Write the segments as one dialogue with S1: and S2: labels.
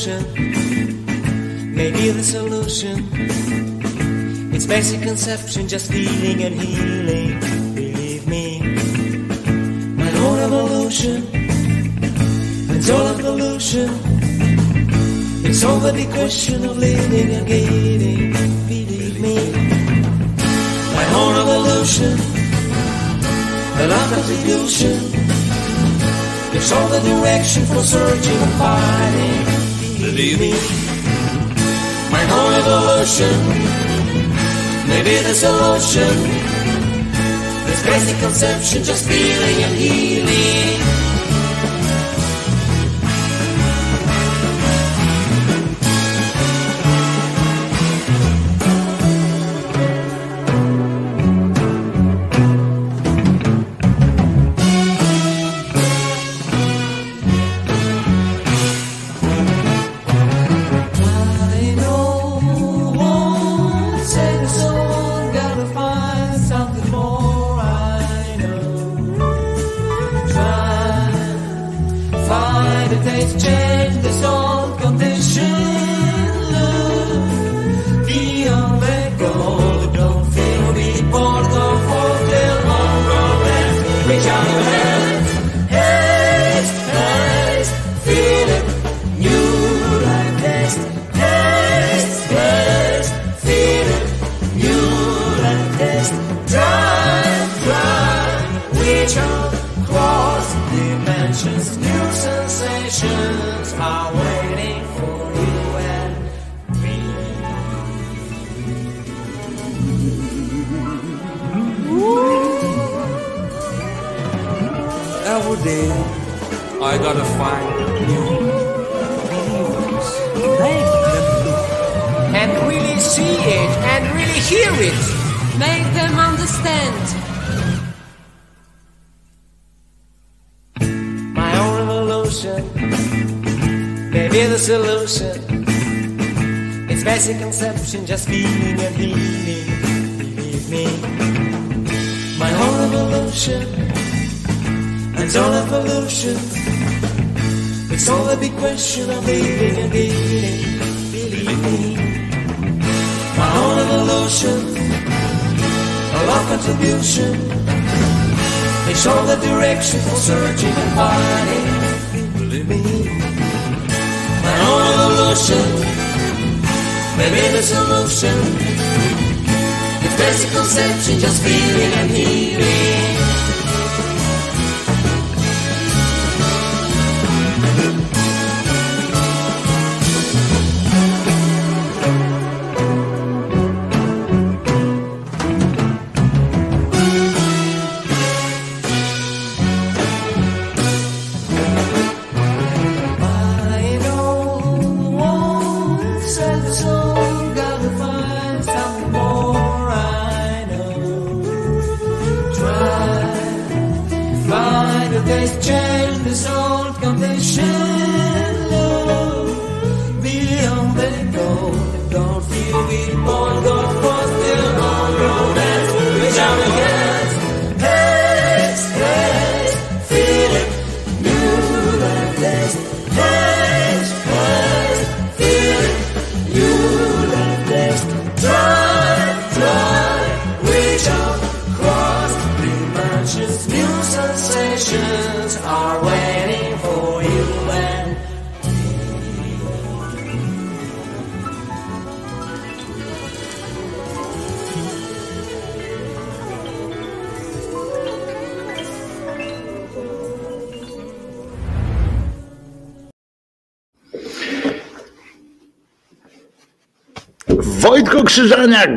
S1: solution may be the solution. It's basic conception, just feeling and healing. Believe me, my own evolution It's all of pollution. It's over the question of living and gaining. Believe me, my own evolution, the love contribution. It's all the direction for searching and finding leaving my home ocean. Maybe this solution. this basic conception, just feeling and healing. she
S2: just feels.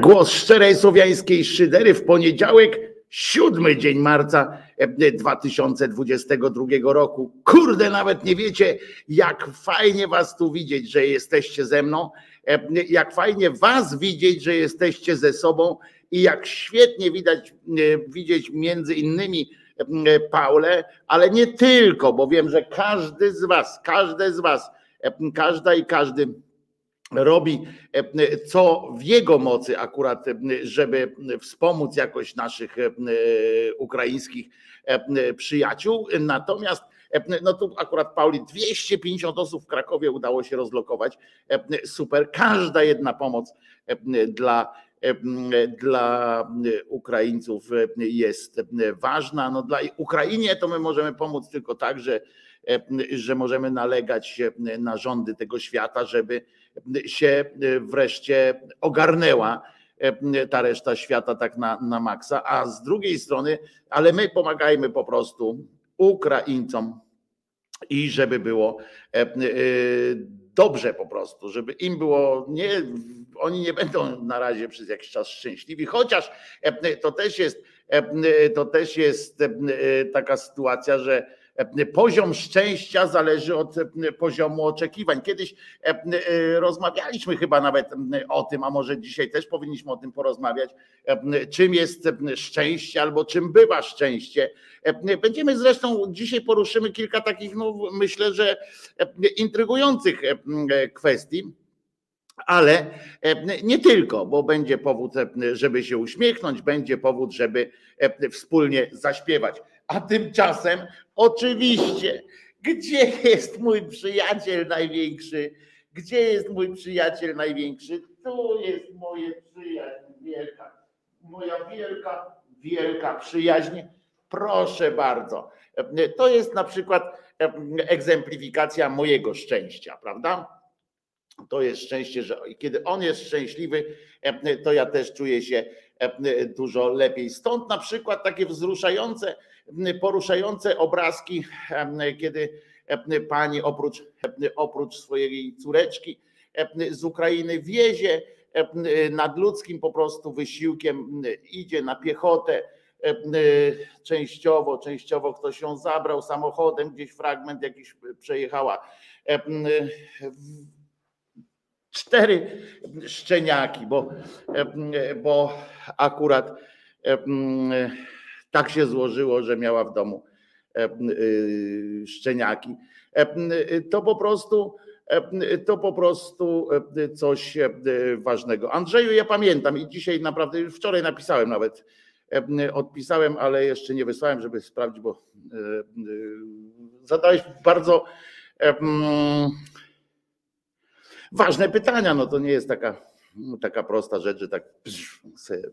S2: Głos szczerej słowiańskiej szydery w poniedziałek, siódmy dzień marca e, 2022 roku. Kurde, nawet nie wiecie, jak fajnie was tu widzieć, że jesteście ze mną, e, jak fajnie was widzieć, że jesteście ze sobą i jak świetnie widać, e, widzieć między innymi e, Paulę, ale nie tylko, bo wiem, że każdy z was, każde z was, e, każda i każdy robi e, co w jego mocy akurat, e, żeby wspomóc jakoś naszych e, ukraińskich przyjaciół. Natomiast no tu akurat Pauli 250 osób w Krakowie udało się rozlokować. Super. Każda jedna pomoc dla dla Ukraińców jest ważna. No dla Ukrainie to my możemy pomóc tylko tak, że, że możemy nalegać na rządy tego świata, żeby się wreszcie ogarnęła ta reszta świata tak na, na maksa, a z drugiej strony, ale my pomagajmy po prostu Ukraińcom i żeby było dobrze po prostu, żeby im było nie, oni nie będą na razie przez jakiś czas szczęśliwi, chociaż to też jest, to też jest taka sytuacja, że Poziom szczęścia zależy od poziomu oczekiwań. Kiedyś rozmawialiśmy chyba nawet o tym, a może dzisiaj też powinniśmy o tym porozmawiać, czym jest szczęście albo czym bywa szczęście. Będziemy zresztą dzisiaj poruszymy kilka takich, no myślę, że intrygujących kwestii. Ale nie tylko, bo będzie powód, żeby się uśmiechnąć, będzie powód, żeby wspólnie zaśpiewać. A tymczasem, oczywiście, gdzie jest mój przyjaciel największy? Gdzie jest mój przyjaciel największy? Tu jest moje przyjaźń wielka. Moja wielka, wielka przyjaźń. Proszę bardzo. To jest na przykład egzemplifikacja mojego szczęścia, prawda? To jest szczęście, że kiedy on jest szczęśliwy, to ja też czuję się dużo lepiej. Stąd na przykład takie wzruszające, poruszające obrazki, kiedy pani oprócz, oprócz swojej córeczki z Ukrainy wiezie nadludzkim po prostu wysiłkiem, idzie na piechotę, częściowo, częściowo ktoś ją zabrał samochodem, gdzieś fragment jakiś przejechała. Cztery szczeniaki, bo, bo akurat tak się złożyło, że miała w domu y, szczeniaki. To po prostu to po prostu coś ważnego. Andrzeju, ja pamiętam i dzisiaj naprawdę, już wczoraj napisałem nawet, odpisałem, ale jeszcze nie wysłałem, żeby sprawdzić, bo zadałeś bardzo ważne pytania. No to nie jest taka taka prosta rzecz, że tak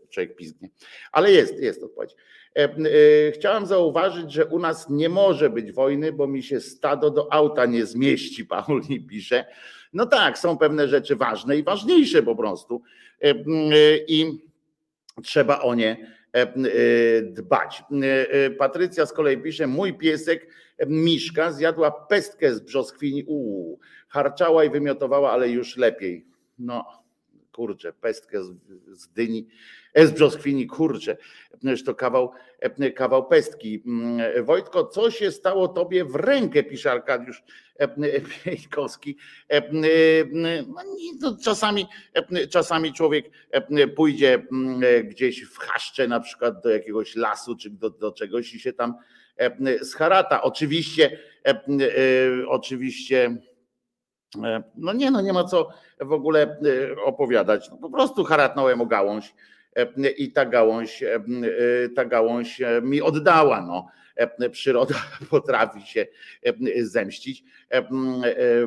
S2: człowiek pizgnie. Ale jest, jest odpowiedź. E, e, chciałam zauważyć, że u nas nie może być wojny, bo mi się stado do auta nie zmieści, Paul mi pisze. No tak, są pewne rzeczy ważne i ważniejsze po prostu. E, I trzeba o nie dbać. Patrycja z kolei pisze, mój piesek Miszka zjadła pestkę z brzoskwini, uuu, harczała i wymiotowała, ale już lepiej. No, kurczę, pestkę z, z dyni, e, z brzoskwini, kurczę, to kawał, e, kawał pestki. Mm, Wojtko, co się stało tobie w rękę, pisze Arkadiusz Piejkowski. E, no, czasami, czasami człowiek pójdzie mm, gdzieś w chaszcze, na przykład do jakiegoś lasu, czy do, do czegoś i się tam scharata. Oczywiście, oczywiście E, no nie, no nie ma co w ogóle e, opowiadać. No po prostu haratnąłem o gałąź e, i ta gałąź, ta gałąź mi oddała. No. Przyroda potrafi się zemścić.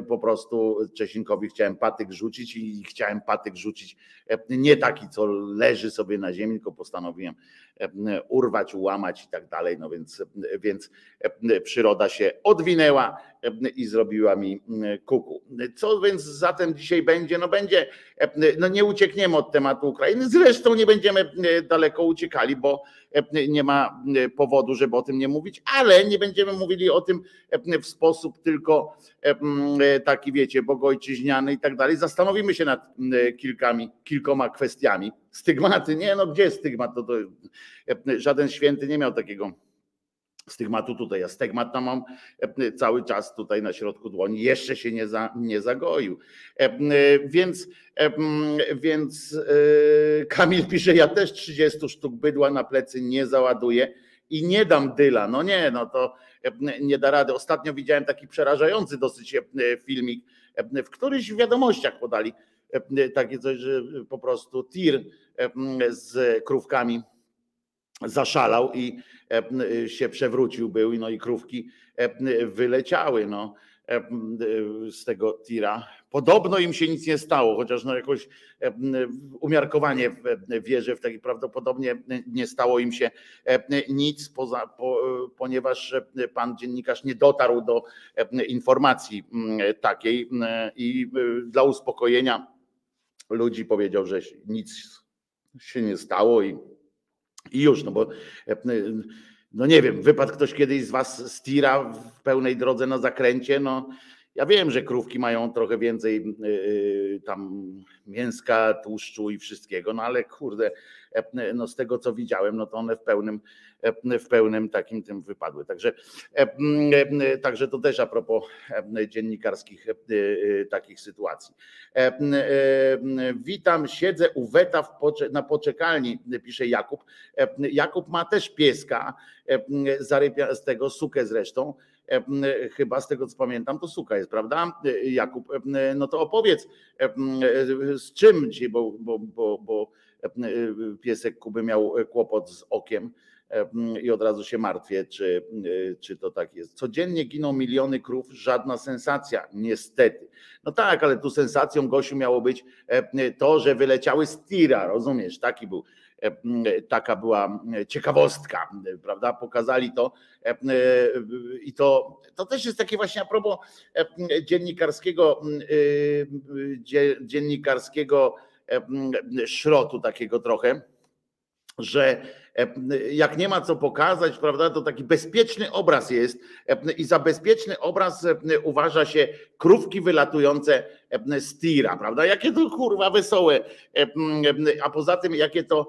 S2: Po prostu Czesinkowi chciałem patyk rzucić i chciałem patyk rzucić nie taki, co leży sobie na ziemi, tylko postanowiłem urwać, ułamać i tak dalej. No więc, więc przyroda się odwinęła i zrobiła mi kuku. Co więc zatem dzisiaj będzie? No będzie, no nie uciekniemy od tematu Ukrainy, zresztą nie będziemy daleko uciekali, bo nie ma powodu, żeby o tym nie mówić, ale nie będziemy mówili o tym w sposób tylko taki, wiecie, bogojczyźniany i tak dalej. Zastanowimy się nad kilkami, kilkoma kwestiami. Stygmaty, nie, no gdzie stygmat? To, to, żaden święty nie miał takiego stygmatu tutaj. Ja stygmat tam mam cały czas tutaj na środku dłoni. Jeszcze się nie, za, nie zagoił. Więc, więc e, Kamil pisze, ja też 30 sztuk bydła na plecy nie załaduję i nie dam dyla. No nie, no to nie da rady. Ostatnio widziałem taki przerażający dosyć filmik, w któryś w wiadomościach podali takie coś, że po prostu tir z krówkami zaszalał i się przewrócił był, no i krówki wyleciały. No. Z tego tira. Podobno im się nic nie stało, chociaż no jakoś umiarkowanie wierzę w taki prawdopodobnie nie stało im się nic, poza, po, ponieważ pan dziennikarz nie dotarł do informacji takiej i dla uspokojenia ludzi powiedział, że nic się nie stało i, i już, no bo no nie wiem, wypadł ktoś kiedyś z was z tira w pełnej drodze na zakręcie, no ja wiem, że krówki mają trochę więcej yy, tam mięska, tłuszczu i wszystkiego, no ale kurde, no z tego co widziałem, no to one w pełnym, w pełnym takim tym wypadły. Także, także to też a propos dziennikarskich takich sytuacji. Witam, siedzę u Weta na poczekalni, pisze Jakub. Jakub ma też pieska, z tego sukę zresztą chyba z tego co pamiętam, to suka jest, prawda? Jakub, no to opowiedz z czym ci, bo, bo, bo, bo piesek Kuby miał kłopot z okiem i od razu się martwię, czy, czy to tak jest. Codziennie giną miliony krów, żadna sensacja, niestety. No tak, ale tu sensacją Gosiu miało być to, że wyleciały z tira, rozumiesz? Taki był taka była ciekawostka, prawda? Pokazali to i to, to też jest takie właśnie a propos dziennikarskiego, dziennikarskiego szrotu takiego trochę, że jak nie ma co pokazać, prawda, to taki bezpieczny obraz jest i za bezpieczny obraz uważa się krówki wylatujące z tira, prawda? Jakie to kurwa wesołe, a poza tym jakie to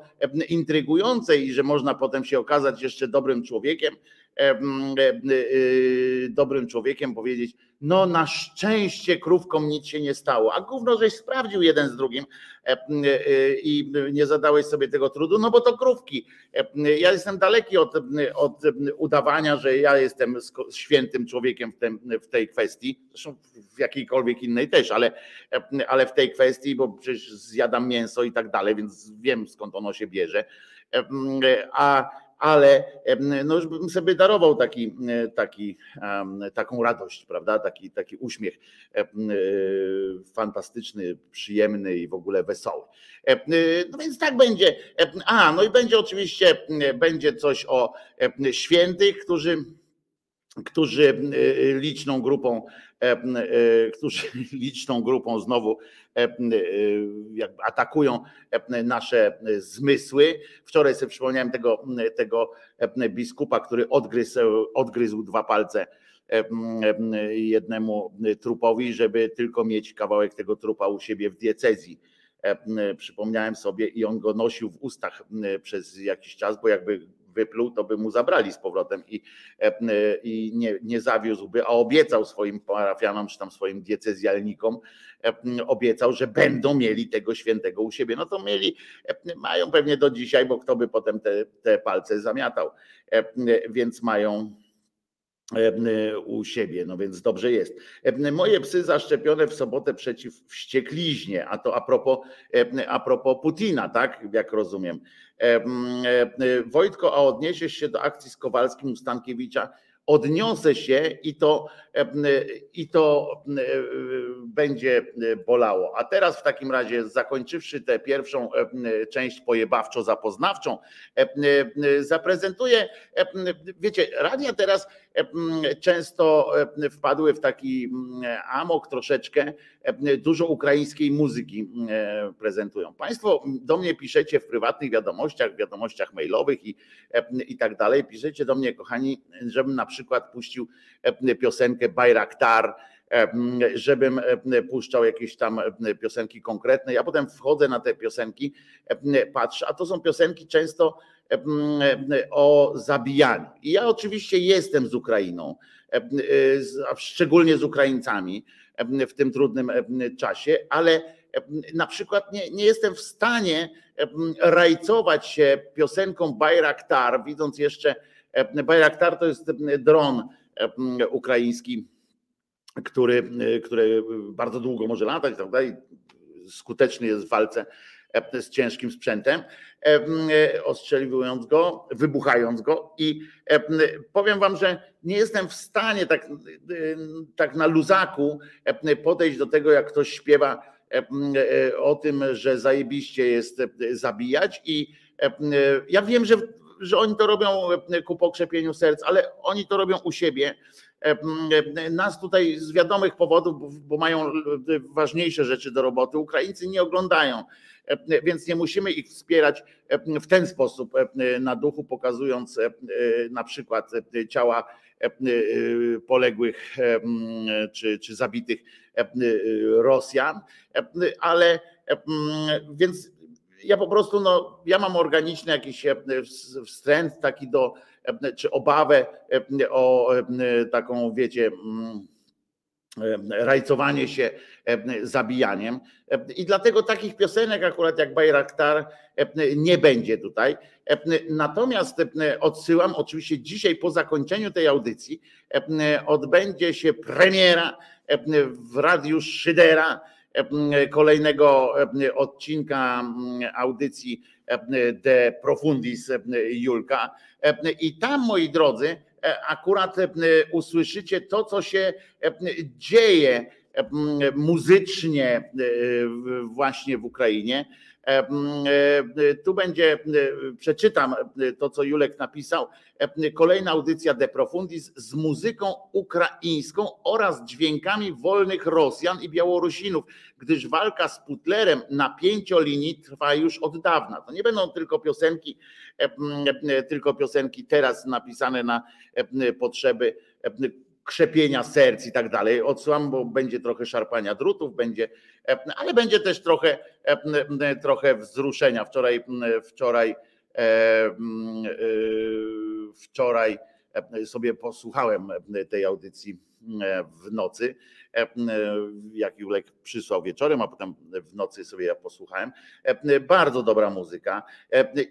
S2: intrygujące i że można potem się okazać jeszcze dobrym człowiekiem, dobrym człowiekiem powiedzieć, no na szczęście krówkom nic się nie stało, a gówno żeś sprawdził jeden z drugim y, i nie zadałeś sobie tego trudu, no bo to krówki. Ja jestem daleki od, od udawania, że ja jestem świętym człowiekiem w, tym, w tej kwestii, zresztą w jakiejkolwiek innej też, ale, ale w tej kwestii, bo przecież zjadam mięso i tak dalej, więc wiem skąd ono się bierze. A ale no już bym sobie darował taki, taki, taką radość, prawda? Taki, taki uśmiech fantastyczny, przyjemny i w ogóle wesoły. No więc tak będzie. A, no i będzie oczywiście będzie coś o świętych, którzy którzy liczną grupą, którzy liczną grupą znowu atakują nasze zmysły. Wczoraj sobie przypomniałem tego, tego biskupa, który odgryzł, odgryzł dwa palce jednemu trupowi, żeby tylko mieć kawałek tego trupa u siebie w diecezji. Przypomniałem sobie i on go nosił w ustach przez jakiś czas, bo jakby wypluł, to by mu zabrali z powrotem i, e, i nie, nie zawiózłby, a obiecał swoim parafianom, czy tam swoim diecezjalnikom, e, obiecał, że będą mieli tego świętego u siebie. No to mieli, e, mają pewnie do dzisiaj, bo kto by potem te, te palce zamiatał, więc mają u siebie, no więc dobrze jest. Moje psy zaszczepione w sobotę przeciw wściekliźnie, a to a propos, a propos Putina, tak, jak rozumiem. Wojtko, a odniesiesz się do akcji z Kowalskim u Stankiewicza? Odniosę się i to, i to będzie bolało. A teraz w takim razie, zakończywszy tę pierwszą część pojebawczo-zapoznawczą, zaprezentuję, wiecie, radia teraz często wpadły w taki amok troszeczkę, dużo ukraińskiej muzyki prezentują. Państwo do mnie piszecie w prywatnych wiadomościach, wiadomościach mailowych i, i tak dalej, piszecie do mnie, kochani, żebym na przykład puścił piosenkę Bayraktar, żebym puszczał jakieś tam piosenki konkretne. Ja potem wchodzę na te piosenki, patrzę, a to są piosenki często o zabijaniu. I ja oczywiście jestem z Ukrainą, a szczególnie z Ukraińcami w tym trudnym czasie, ale na przykład nie, nie jestem w stanie rajcować się piosenką Bayraktar, widząc jeszcze, Bayraktar to jest dron ukraiński, który, który bardzo długo może latać, prawda? I skuteczny jest w walce z ciężkim sprzętem, ostrzeliwując go, wybuchając go i powiem wam, że nie jestem w stanie tak, tak na luzaku podejść do tego, jak ktoś śpiewa o tym, że zajebiście jest zabijać i ja wiem, że, że oni to robią ku pokrzepieniu serc, ale oni to robią u siebie nas tutaj z wiadomych powodów, bo mają ważniejsze rzeczy do roboty, Ukraińcy nie oglądają, więc nie musimy ich wspierać w ten sposób na duchu, pokazując na przykład ciała poległych czy, czy zabitych Rosjan, ale więc ja po prostu, no, ja mam organiczny jakiś wstręt taki do czy obawę o taką, wiecie, rajcowanie się zabijaniem. I dlatego takich piosenek akurat jak Bajraktar nie będzie tutaj. Natomiast odsyłam, oczywiście dzisiaj po zakończeniu tej audycji odbędzie się premiera w Radiu Szydera kolejnego odcinka audycji De Profundis Julka. I tam, moi drodzy, akurat usłyszycie to, co się dzieje muzycznie właśnie w Ukrainie. Tu będzie, przeczytam to, co Julek napisał. Kolejna audycja De Profundis z muzyką ukraińską oraz dźwiękami wolnych Rosjan i Białorusinów, gdyż walka z Putlerem na pięciolinii trwa już od dawna. To nie będą tylko piosenki, tylko piosenki teraz napisane na potrzeby krzepienia serc i tak dalej. Odsyłam, bo będzie trochę szarpania drutów, będzie, ale będzie też trochę, trochę wzruszenia. Wczoraj, wczoraj, wczoraj sobie posłuchałem tej audycji w nocy, jak Julek przysłał wieczorem, a potem w nocy sobie ja posłuchałem. Bardzo dobra muzyka.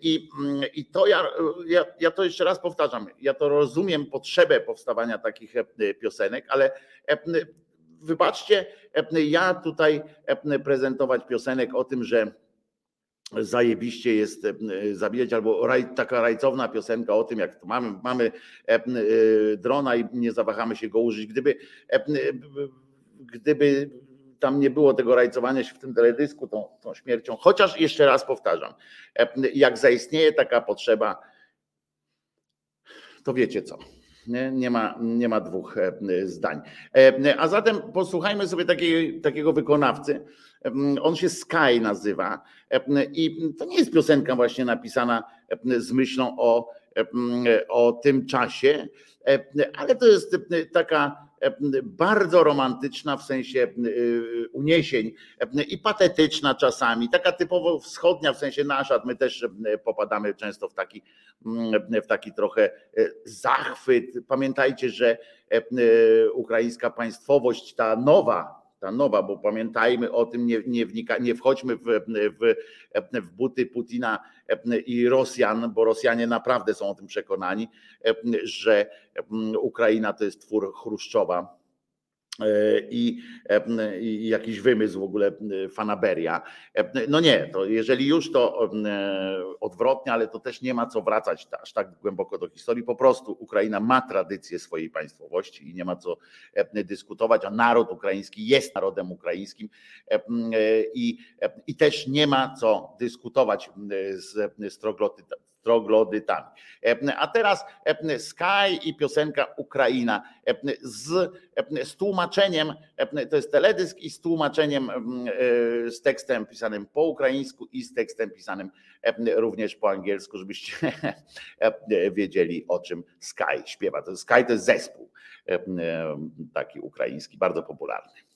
S2: I, i to ja, ja, ja to jeszcze raz powtarzam, ja to rozumiem potrzebę powstawania takich piosenek, ale wybaczcie, ja tutaj prezentować piosenek o tym, że zajebiście jest zabijać, albo raj, taka rajcowna piosenka o tym, jak to mamy, mamy drona i nie zawahamy się go użyć. Gdyby, gdyby tam nie było tego rajcowania się w tym teledysku tą, tą śmiercią, chociaż jeszcze raz powtarzam, jak zaistnieje taka potrzeba, to wiecie co. Nie, nie, ma, nie ma dwóch zdań. A zatem posłuchajmy sobie takiej, takiego wykonawcy. On się Sky nazywa i to nie jest piosenka właśnie napisana z myślą o, o tym czasie, ale to jest taka bardzo romantyczna w sensie uniesień i patetyczna czasami, taka typowo wschodnia w sensie nasza, my też popadamy często w taki, w taki trochę zachwyt. Pamiętajcie, że ukraińska państwowość, ta nowa, ta nowa, bo pamiętajmy o tym, nie, nie, wnika, nie wchodźmy w, w, w buty Putina i Rosjan, bo Rosjanie naprawdę są o tym przekonani, że Ukraina to jest twór Chruszczowa. E, i, e, i jakiś wymysł w ogóle e, fanaberia. No nie, to jeżeli już to odwrotnie, ale to też nie ma co wracać aż tak głęboko do historii. Po prostu Ukraina ma tradycję swojej państwowości i nie ma co dyskutować, a naród ukraiński jest narodem ukraińskim i, i też nie ma co dyskutować z, z troglodytami. A teraz Sky i piosenka Ukraina z, z tłumaczeniem, to jest teledysk i z tłumaczeniem z tekstem pisanym po ukraińsku i z tekstem pisanym również po angielsku, żebyście wiedzieli o czym Sky śpiewa. Sky to jest zespół taki ukraiński, bardzo popularny.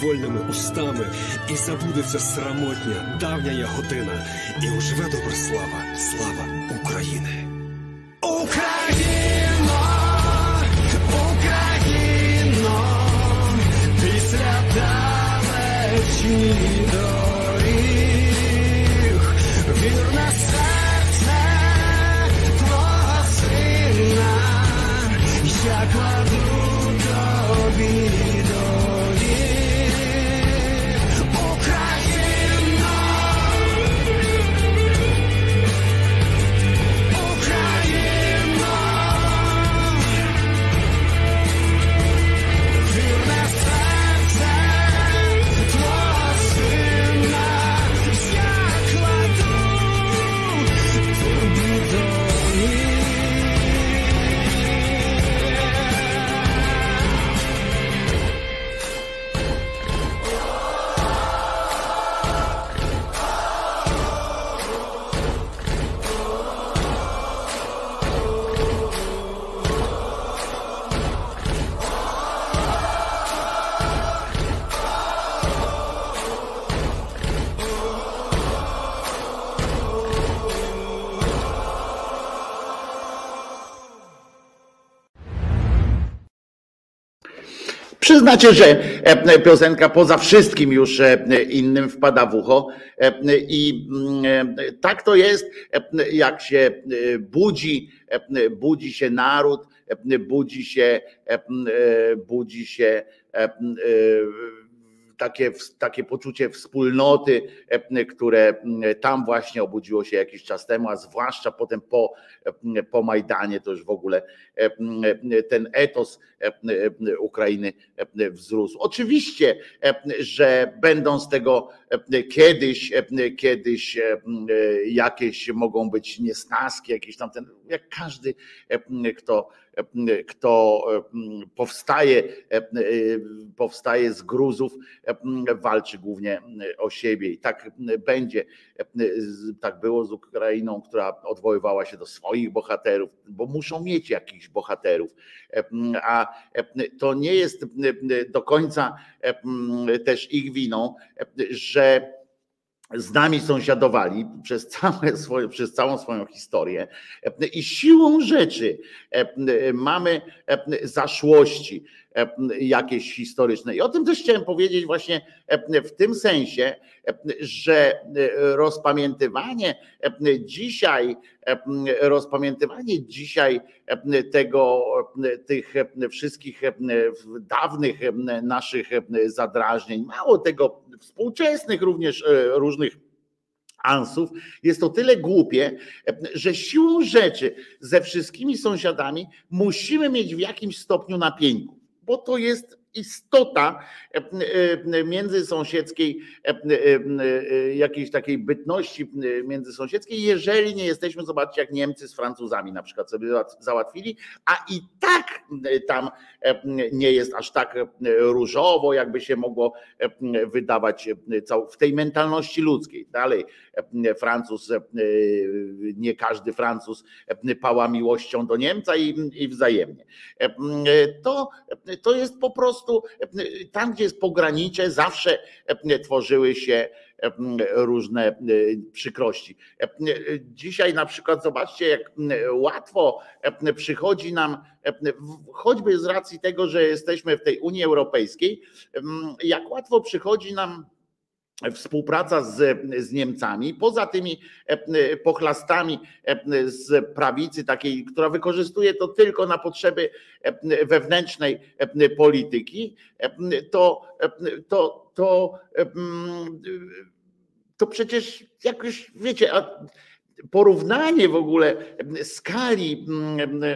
S3: Вольними устами, і забудеться срамотня, давня я година, і уживе добре слава, слава.
S2: znaczy, że e, e, piosenka poza wszystkim już e, innym wpada w ucho. I mm, tak to jest, jak się budzi, budzi się naród, budzi się, budzi się takie, takie poczucie wspólnoty, e, które e, tam właśnie obudziło się jakiś czas temu, a zwłaszcza potem po, e, po Majdanie, to już w ogóle ten etos Ukrainy wzrósł. Oczywiście, że będą z tego kiedyś, kiedyś jakieś mogą być niesnaski, jakieś tam ten, jak każdy, kto kto powstaje, powstaje z gruzów, walczy głównie o siebie. I tak będzie, tak było z Ukrainą, która odwoływała się do swoich bohaterów, bo muszą mieć jakichś bohaterów. A to nie jest do końca też ich winą, że z nami sąsiadowali przez, całe swoje, przez całą swoją historię. I siłą rzeczy mamy zaszłości jakieś historyczne. I o tym też chciałem powiedzieć właśnie w tym sensie, że rozpamiętywanie dzisiaj, rozpamiętywanie dzisiaj tego, tych wszystkich dawnych naszych zadrażnień, mało tego, współczesnych również różnych ansów, jest to tyle głupie, że siłą rzeczy ze wszystkimi sąsiadami musimy mieć w jakimś stopniu napięku bo to jest istota e, e, międzysąsiedzkiej, e, jakiejś takiej bytności międzysąsiedzkiej, jeżeli nie jesteśmy, zobaczcie, jak Niemcy z Francuzami na przykład sobie załatwili, a i tak tam nie jest aż tak różowo, jakby się mogło wydawać w tej mentalności ludzkiej. Dalej, Francuz, nie każdy Francuz pała miłością do Niemca i, i wzajemnie. To, to jest po prostu prostu tam, gdzie jest pogranicze, zawsze tworzyły się różne przykrości. Dzisiaj na przykład zobaczcie, jak łatwo przychodzi nam, choćby z racji tego, że jesteśmy w tej Unii Europejskiej, jak łatwo przychodzi nam współpraca z, z Niemcami, poza tymi e, pochlastami e, z prawicy, takiej, która wykorzystuje to tylko na potrzeby e, wewnętrznej polityki, to, to, to, to przecież jakoś, wiecie, porównanie w ogóle skali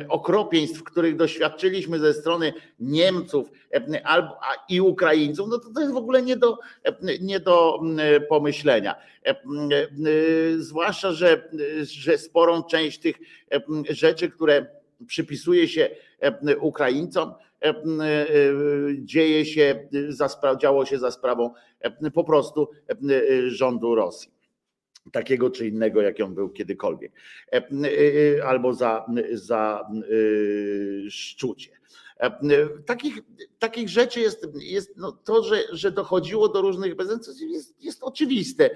S2: okropieństw, których doświadczyliśmy ze strony Niemców i Ukraińców, no to, to jest w ogóle nie do, nie do pomyślenia. Zwłaszcza, że, że sporą część tych rzeczy, które przypisuje się Ukraińcom, dzieje się, działo się za sprawą po prostu rządu Rosji takiego czy innego, jak on był kiedykolwiek, e, e, albo za, za e, szczucie. Takich, takich rzeczy jest, jest no to, że, że dochodziło do różnych bezsensów, jest, jest oczywiste.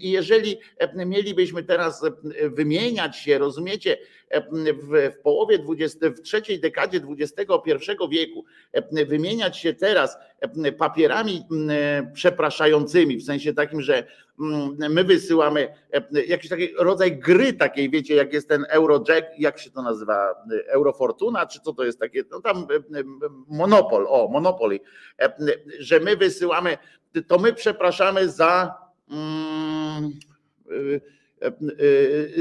S2: I jeżeli mielibyśmy teraz wymieniać się, rozumiecie, w, w połowie 20, w trzeciej dekadzie XXI wieku, wymieniać się teraz papierami przepraszającymi, w sensie takim, że my wysyłamy jakiś taki rodzaj gry takiej, wiecie, jak jest ten Eurojack, jak się to nazywa, Eurofortuna, czy co to jest takie, no tam Monopol, o, Monopoly, że my wysyłamy, to my przepraszamy za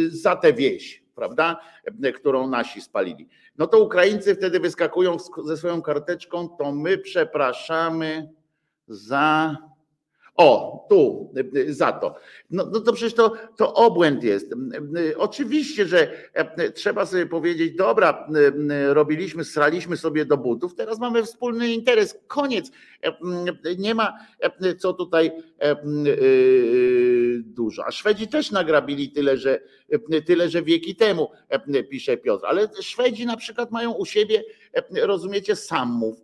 S2: za tę wieś, prawda, którą nasi spalili. No to Ukraińcy wtedy wyskakują ze swoją karteczką, to my przepraszamy za o, tu, za to. No, no to przecież to, to obłęd jest. Oczywiście, że e, trzeba sobie powiedzieć, dobra, robiliśmy, straliśmy sobie do butów, teraz mamy wspólny interes, koniec. E, nie ma e, co tutaj dużo. A Szwedzi też nagrabili tyle, że tyle, że wieki temu, pisze Piotr. Ale Szwedzi na przykład mają u siebie, rozumiecie, sammów.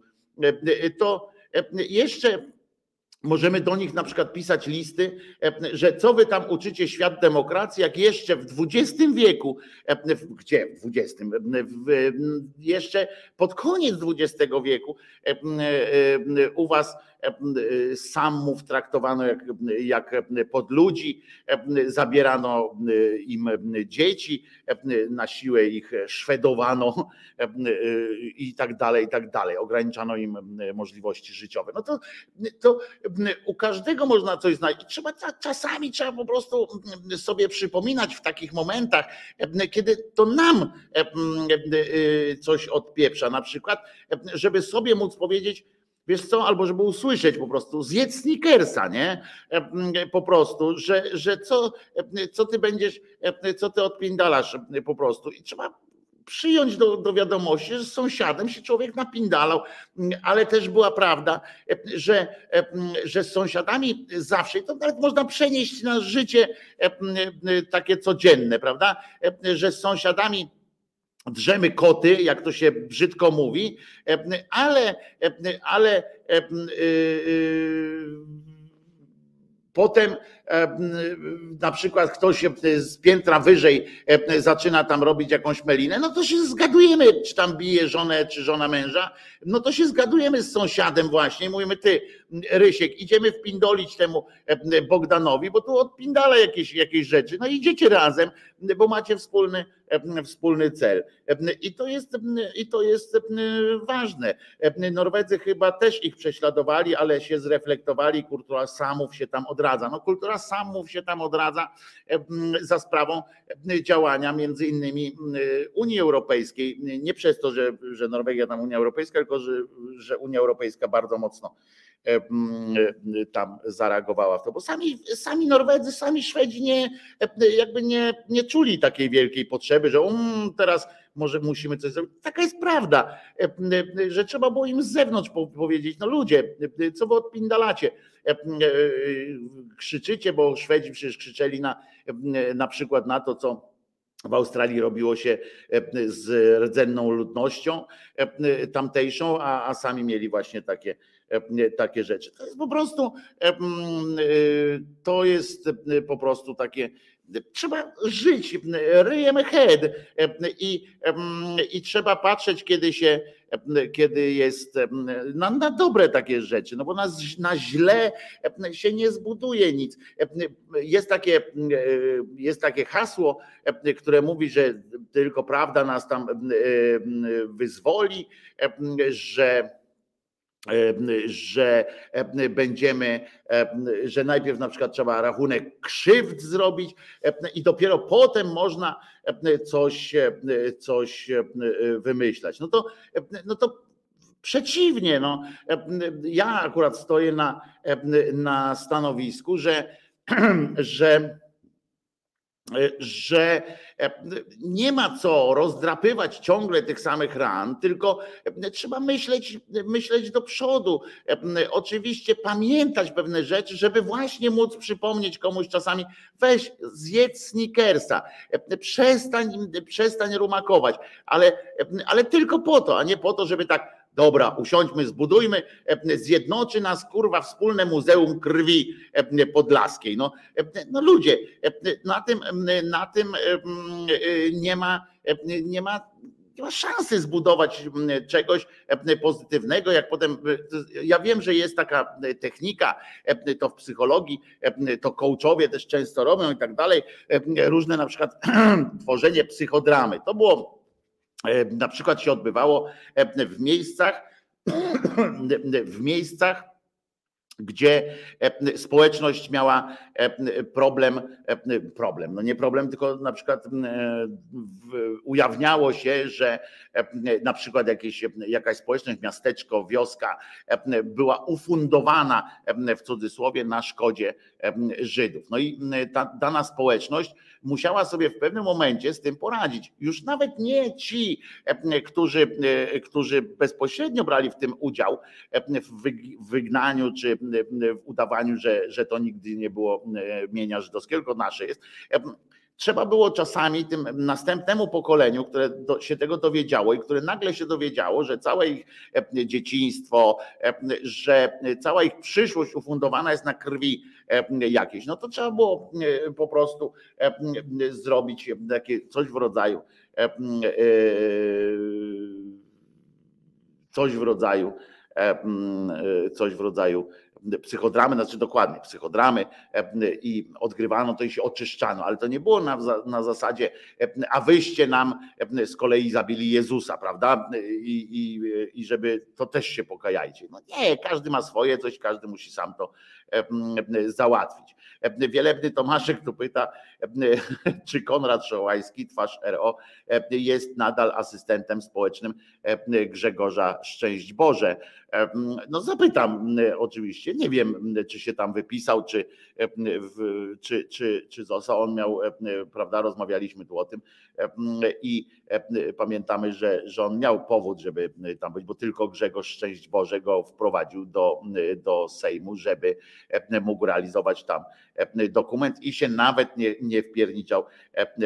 S2: To jeszcze Możemy do nich na przykład pisać listy, e, że co wy tam uczycie świat demokracji, jak jeszcze w XX wieku, e, gdzie w XX, jeszcze pod koniec XX wieku e, u was samów traktowano jak, jak pod ludzi, zabierano im dzieci, na siłę ich szwedowano i tak dalej, i tak dalej. Ograniczano im możliwości życiowe. No to, to u każdego można coś znaleźć. Trzeba czasami trzeba po prostu sobie przypominać w takich momentach, kiedy to nam coś odpieprza, na przykład, żeby sobie móc powiedzieć, wiesz co, albo żeby usłyszeć po prostu, zjedz sneakersa, nie? Po prostu, że, że co, co ty będziesz, co ty odpindalasz po prostu. I trzeba przyjąć do, do wiadomości, że z sąsiadem się człowiek napindalał, ale też była prawda, że, że z sąsiadami zawsze, to nawet można przenieść na życie takie codzienne, prawda, że z sąsiadami drzemy koty, jak to się brzydko mówi, ale, ale Potem na przykład ktoś z piętra wyżej zaczyna tam robić jakąś melinę, no to się zgadujemy, czy tam bije żonę, czy żona męża, no to się zgadujemy z sąsiadem właśnie mówimy, ty Rysiek, idziemy wpindolić temu Bogdanowi, bo tu odpindala jakieś, jakieś rzeczy, no idziecie razem, bo macie wspólny, wspólny cel. I to jest, i to jest ważne. Norwedzy chyba też ich prześladowali, ale się zreflektowali, kultura samów się tam odradza. No kultura samów się tam odradza za sprawą działania między innymi Unii Europejskiej. Nie przez to, że, że Norwegia tam Unia Europejska, tylko że, że Unia Europejska bardzo mocno tam zareagowała w to, bo sami, sami Norwedzy, sami Szwedzi nie, jakby nie, nie czuli takiej wielkiej potrzeby, że um, teraz może musimy coś zrobić. Taka jest prawda, że trzeba było im z zewnątrz powiedzieć, no ludzie, co wy odpindalacie? Krzyczycie, bo Szwedzi przecież krzyczeli na, na przykład na to, co w Australii robiło się z rdzenną ludnością tamtejszą, a, a sami mieli właśnie takie, takie rzeczy. To jest po prostu, to jest po prostu takie, trzeba żyć ryjem head i, i trzeba patrzeć, kiedy się, kiedy jest na, na dobre takie rzeczy, no bo na, na źle się nie zbuduje nic. Jest takie, jest takie hasło, które mówi, że tylko prawda nas tam wyzwoli, że że będziemy, że najpierw na przykład trzeba rachunek krzywd zrobić i dopiero potem można coś, coś wymyślać. No to, no to przeciwnie, no, ja akurat stoję na, na stanowisku, że, że że nie ma co rozdrapywać ciągle tych samych ran, tylko trzeba myśleć, myśleć do przodu. Oczywiście pamiętać pewne rzeczy, żeby właśnie móc przypomnieć komuś czasami, weź zjedz sneakersa, przestań, przestań rumakować, ale, ale tylko po to, a nie po to, żeby tak Dobra, usiądźmy, zbudujmy, zjednoczy nas kurwa wspólne Muzeum Krwi Podlaskiej. No, no ludzie, na tym, na tym nie ma, nie ma nie ma szansy zbudować czegoś pozytywnego, jak potem. Ja wiem, że jest taka technika, to w psychologii, to coachowie też często robią i tak dalej, różne na przykład tworzenie psychodramy. To było na przykład się odbywało w miejscach, w miejscach, gdzie społeczność miała problem, problem, no nie problem, tylko na przykład ujawniało się, że na przykład jakieś, jakaś społeczność, miasteczko, wioska była ufundowana w cudzysłowie na szkodzie Żydów. No i ta dana społeczność musiała sobie w pewnym momencie z tym poradzić. Już nawet nie ci, którzy, którzy bezpośrednio brali w tym udział, w wygnaniu czy w udawaniu, że, że to nigdy nie było mienia żydowskiego, tylko nasze jest. Trzeba było czasami tym następnemu pokoleniu, które do, się tego dowiedziało i które nagle się dowiedziało, że całe ich dzieciństwo, że cała ich przyszłość ufundowana jest na krwi jakiejś, no to trzeba było po prostu zrobić takie coś w rodzaju coś w rodzaju coś w rodzaju psychodramy, znaczy dokładnie psychodramy i odgrywano to i się oczyszczano, ale to nie było na, na zasadzie, a wyście nam z kolei zabili Jezusa, prawda? I, i, I żeby to też się pokajajcie. No nie, każdy ma swoje coś, każdy musi sam to załatwić. Wielebny Tomaszek tu pyta, czy Konrad Szołajski, twarz RO, jest nadal asystentem społecznym Grzegorza Szczęść Boże. No zapytam oczywiście, nie wiem czy się tam wypisał, czy, czy, czy, czy został, on miał, prawda, rozmawialiśmy tu o tym i pamiętamy, że, że on miał powód, żeby tam być, bo tylko Grzegorz Szczęść Boże go wprowadził do, do Sejmu, żeby mógł realizować tam dokument i się nawet nie, nie wpierniczał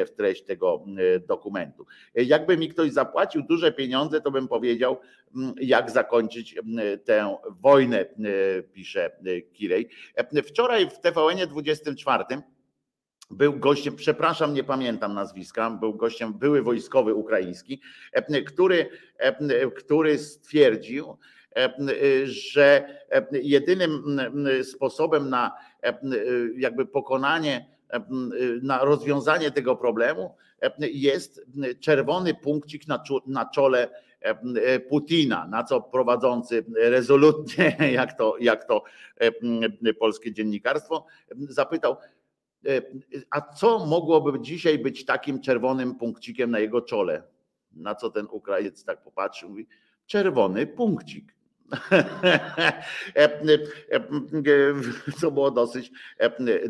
S2: w treść tego dokumentu. Jakby mi ktoś zapłacił duże pieniądze, to bym powiedział, jak zakończyć tę wojnę, pisze Kirej. Wczoraj w TVN 24 był gościem, przepraszam, nie pamiętam nazwiska, był gościem były wojskowy ukraiński, który, który stwierdził, że jedynym sposobem na jakby pokonanie, na rozwiązanie tego problemu jest czerwony punkcik na, na czole Putina, na co prowadzący rezolutnie, jak to, jak to polskie dziennikarstwo, zapytał, a co mogłoby dzisiaj być takim czerwonym punkcikiem na jego czole? Na co ten Ukraiec tak popatrzył, mówi, czerwony punkcik. Co było dosyć,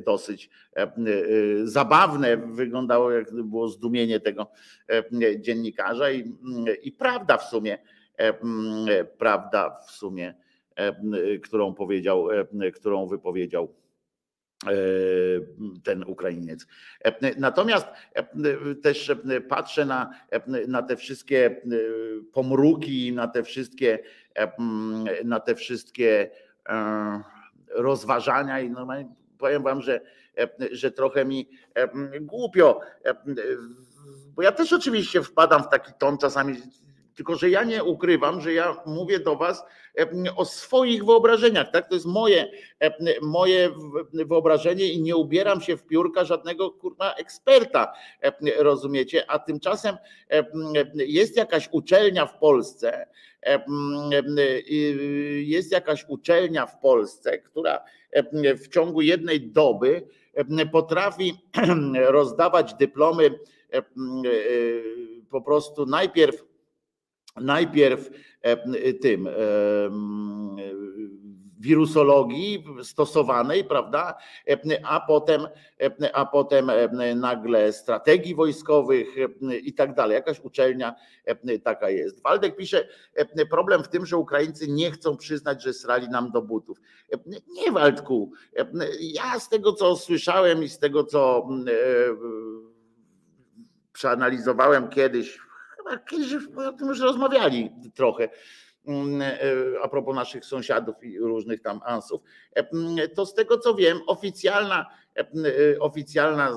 S2: dosyć zabawne, wyglądało jak było zdumienie tego dziennikarza i, i prawda w sumie, prawda w sumie, którą powiedział, którą wypowiedział ten Ukrainiec. Natomiast też patrzę na, na te wszystkie pomruki, na te wszystkie, na te wszystkie rozważania i normalnie powiem wam, że, że trochę mi głupio, bo ja też oczywiście wpadam w taki ton czasami tylko, że ja nie ukrywam, że ja mówię do Was o swoich wyobrażeniach. Tak? To jest moje, moje wyobrażenie i nie ubieram się w piórka żadnego kurwa eksperta. Rozumiecie? A tymczasem jest jakaś uczelnia w Polsce, jest jakaś uczelnia w Polsce, która w ciągu jednej doby potrafi rozdawać dyplomy po prostu najpierw najpierw e, tym e, wirusologii stosowanej, prawda, a potem, a potem nagle strategii wojskowych i tak dalej. Jakaś uczelnia taka jest. Waldek pisze, problem w tym, że Ukraińcy nie chcą przyznać, że srali nam do butów. Nie, Waldku, ja z tego, co słyszałem i z tego, co przeanalizowałem kiedyś chyba kiedyś o tym już rozmawiali trochę mm, e, a propos naszych sąsiadów i różnych tam ansów, e, to z tego co wiem, oficjalna, e, oficjalna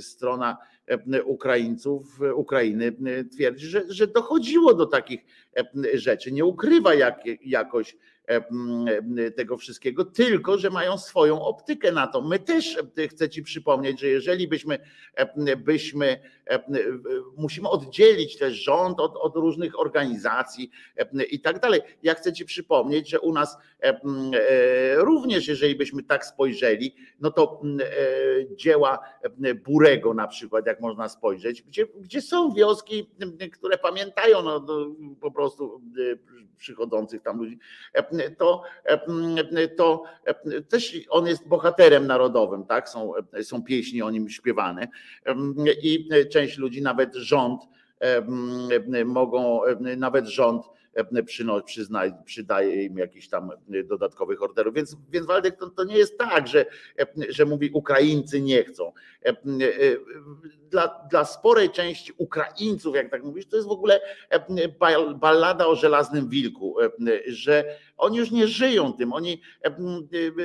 S2: strona Ukraińców, Ukrainy twierdzi, że, że dochodziło do takich rzeczy. Nie ukrywa jak, jakoś tego wszystkiego, tylko że mają swoją optykę na to. My też chcę Ci przypomnieć, że jeżeli byśmy, byśmy musimy oddzielić też rząd od, od różnych organizacji i tak dalej. Ja chcę Ci przypomnieć, że u nas e, również, jeżeli byśmy tak spojrzeli, no to e, dzieła Burego na przykład, jak można spojrzeć, gdzie, gdzie są wioski, które pamiętają no, po prostu przychodzących tam ludzi, to, to też on jest bohaterem narodowym, tak? Są, są pieśni o nim śpiewane i część ludzi, nawet rząd, mogą, nawet rząd przyznaje, przydaje im jakichś tam dodatkowych orderów. Więc, więc Waldek, to, to nie jest tak, że, że mówi Ukraińcy nie chcą. Dla, dla sporej części Ukraińców, jak tak mówisz, to jest w ogóle ballada o żelaznym wilku, że oni już nie żyją tym. Oni,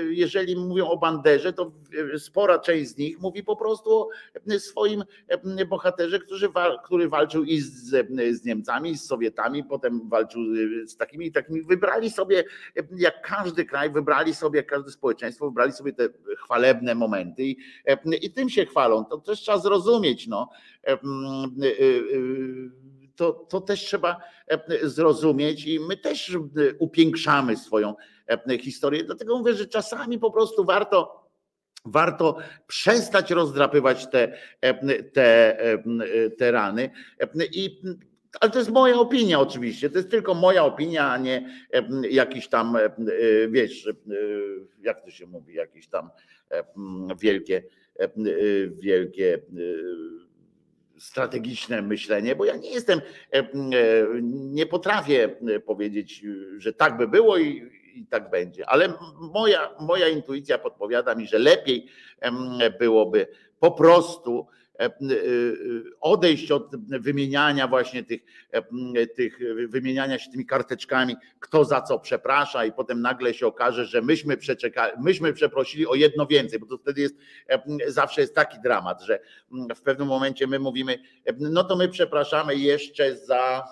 S2: jeżeli mówią o banderze, to spora część z nich mówi po prostu o swoim bohaterze, który, walczył i z, z Niemcami, i z Sowietami, potem walczył z takimi i takimi. Wybrali sobie, jak każdy kraj, wybrali sobie, jak każde społeczeństwo, wybrali sobie te chwalebne momenty i, i tym się chwalą. To też trzeba zrozumieć. No to, to też trzeba e, zrozumieć i my też e, upiększamy swoją e, historię. Dlatego mówię, że czasami po prostu warto warto przestać rozdrapywać te, te, te rany. I, ale to jest moja opinia oczywiście, to jest tylko moja opinia, a nie jakiś tam, wiesz, jak to się mówi, jakieś tam wielkie, wielkie strategiczne myślenie, bo ja nie jestem, nie potrafię powiedzieć, że tak by było i, i tak będzie. Ale moja, moja intuicja podpowiada mi, że lepiej byłoby po prostu E, e, odejść od wymieniania właśnie tych, e, tych wymieniania się tymi karteczkami, kto za co przeprasza i potem nagle się okaże, że myśmy przeczekali, myśmy przeprosili o jedno więcej, bo to wtedy jest zawsze jest taki dramat, że w pewnym momencie my mówimy, no to my przepraszamy jeszcze za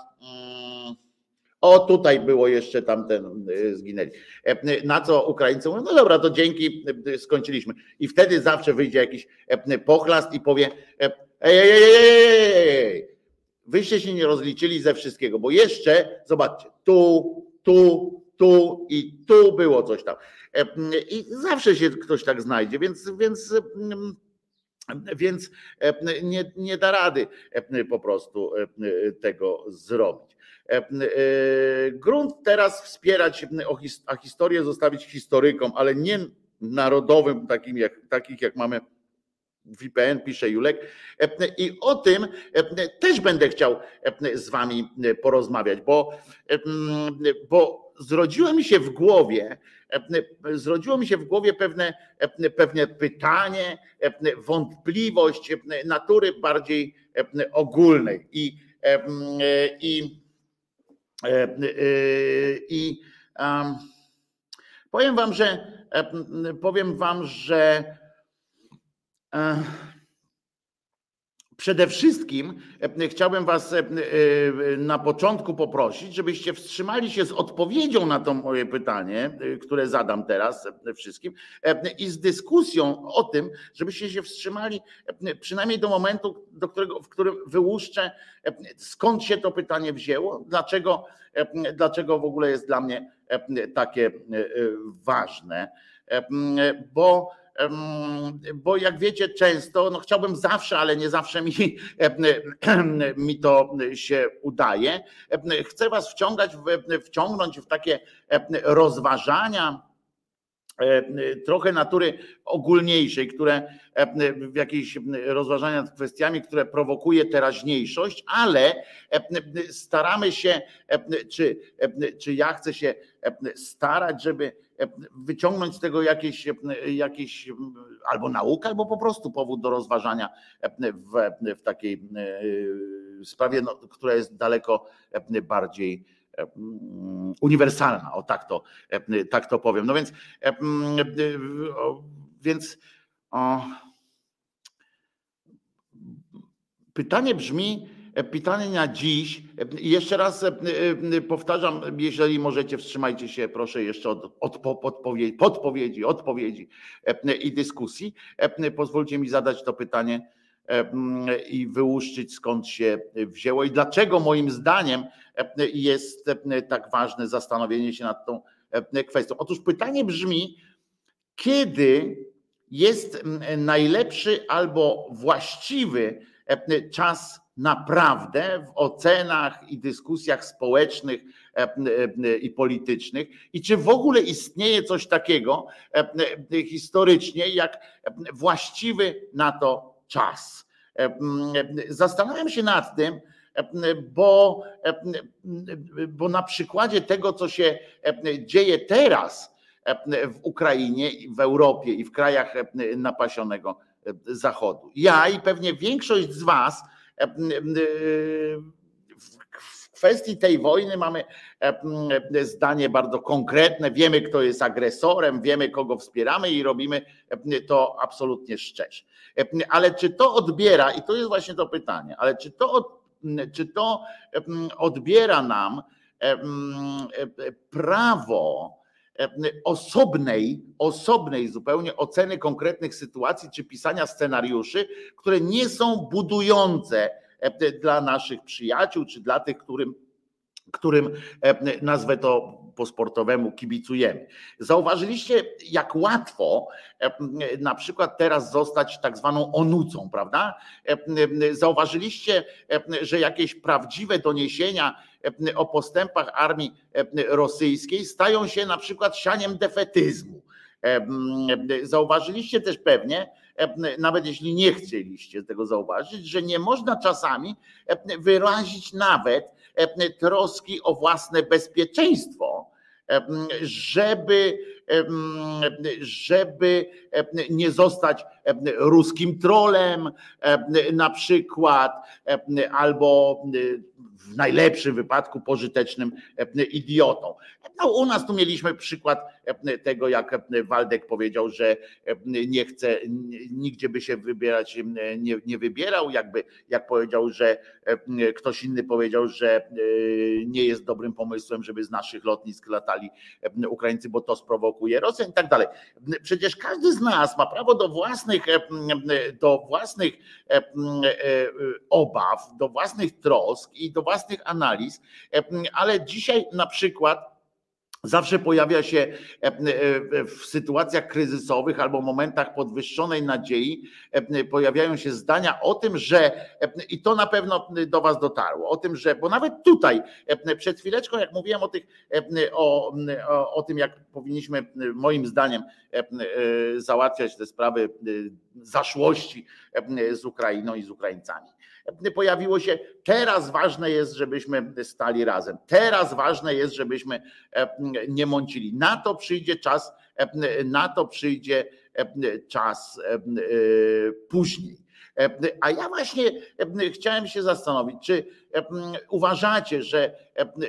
S2: o, tutaj było jeszcze tamten y, zginęli. E, na co Ukraińcy mówią, no dobra, to dzięki, y, skończyliśmy. I wtedy zawsze wyjdzie jakiś e, pochlast i powie, ej, ej, ej, ej, ej, wyście się nie rozliczyli ze wszystkiego, bo jeszcze, zobaczcie, tu, tu, tu i tu było coś tam. E, I zawsze się ktoś tak znajdzie, więc, więc więc nie, nie da rady po prostu tego zrobić. E, e, grunt teraz wspierać a historię zostawić historykom, ale nie narodowym, takim jak, takich jak mamy VPN, pisze Julek. E, I o tym też będę chciał z wami porozmawiać, bo, bo zrodziło mi się w głowie, zrodziło mi się w głowie pewne, pewne pytanie, wątpliwość natury bardziej ogólnej. I, i E, e, I powiem wam, że e, powiem wam, że Przede wszystkim chciałbym Was na początku poprosić, żebyście wstrzymali się z odpowiedzią na to moje pytanie, które zadam teraz wszystkim, i z dyskusją o tym, żebyście się wstrzymali przynajmniej do momentu, do którego, w którym wyłuszczę, skąd się to pytanie wzięło, dlaczego, dlaczego w ogóle jest dla mnie takie ważne. Bo bo jak wiecie, często, no chciałbym zawsze, ale nie zawsze mi, mi to się udaje. Chcę Was wciągać, wciągnąć w takie rozważania, trochę natury ogólniejszej, które w jakieś rozważania nad kwestiami, które prowokuje teraźniejszość, ale staramy się, czy, czy ja chcę się starać, żeby wyciągnąć z tego jakieś, jakieś albo naukę, albo po prostu powód do rozważania w, w takiej sprawie, no, która jest daleko bardziej uniwersalna, o tak to, tak to powiem. No więc, więc o, pytanie brzmi, Pytanie na dziś, jeszcze raz e, e, powtarzam, jeżeli możecie, wstrzymajcie się proszę jeszcze od, od podpowiedzi, podpowiedzi, odpowiedzi e, i dyskusji. Pozwólcie mi zadać to pytanie i wyłuszczyć skąd się wzięło i dlaczego moim zdaniem jest tak ważne zastanowienie się nad tą kwestią. Otóż pytanie brzmi, kiedy jest najlepszy albo właściwy czas naprawdę w ocenach i dyskusjach społecznych e, e, i politycznych i czy w ogóle istnieje coś takiego e, historycznie jak właściwy na to czas. Zastanawiam się nad tym, bo, bo na przykładzie tego, co się dzieje teraz w Ukrainie, w Europie i w krajach napasionego Zachodu. Ja i pewnie większość z Was w kwestii tej wojny mamy zdanie bardzo konkretne. Wiemy, kto jest agresorem, wiemy, kogo wspieramy i robimy to absolutnie szczerze. Ale czy to odbiera, i to jest właśnie to pytanie, ale czy to, czy to odbiera nam prawo, osobnej, osobnej zupełnie oceny konkretnych sytuacji czy pisania scenariuszy, które nie są budujące dla naszych przyjaciół, czy dla tych, którym, którym nazwę to po sportowemu kibicujemy. Zauważyliście, jak łatwo e, na przykład teraz zostać tak zwaną onucą, prawda? E, Zauważyliście, e, że jakieś prawdziwe doniesienia e, o postępach armii e, rosyjskiej stają się na przykład sianiem defetyzmu. E, Zauważyliście też pewnie, e, nawet jeśli nie chcieliście tego zauważyć, że nie można czasami wyrazić nawet troski o własne bezpieczeństwo, żeby, żeby nie zostać ruskim trolem e, na przykład, e, albo e, w najlepszym wypadku pożytecznym idiotą. No, u nas tu mieliśmy przykład tego, jak Waldek powiedział, że nie chce, nigdzie by się wybierać nie, nie wybierał, jakby jak powiedział, że ktoś inny powiedział, że nie jest dobrym pomysłem, żeby z naszych lotnisk latali Ukraińcy, bo to sprowokuje Rosjan i tak dalej. Przecież każdy z nas ma prawo do własnych, do własnych obaw, do własnych trosk i do własnych analiz, ale dzisiaj na przykład Zawsze pojawia się e, e, w sytuacjach kryzysowych albo momentach podwyższonej nadziei, e, pojawiają się zdania o tym, że i to na pewno do Was dotarło, o tym, że, bo nawet tutaj przed chwileczką, jak mówiłem o, tych, o, o, o tym, jak powinniśmy moim zdaniem załatwiać te sprawy zaszłości z Ukrainą i z Ukraińcami pojawiło się. Teraz ważne jest, żebyśmy stali razem. Teraz ważne jest, żebyśmy e, nie mącili. Na to przyjdzie czas, e, na to przyjdzie e, czas później. A ja właśnie chciałem się zastanowić, czy uważacie, że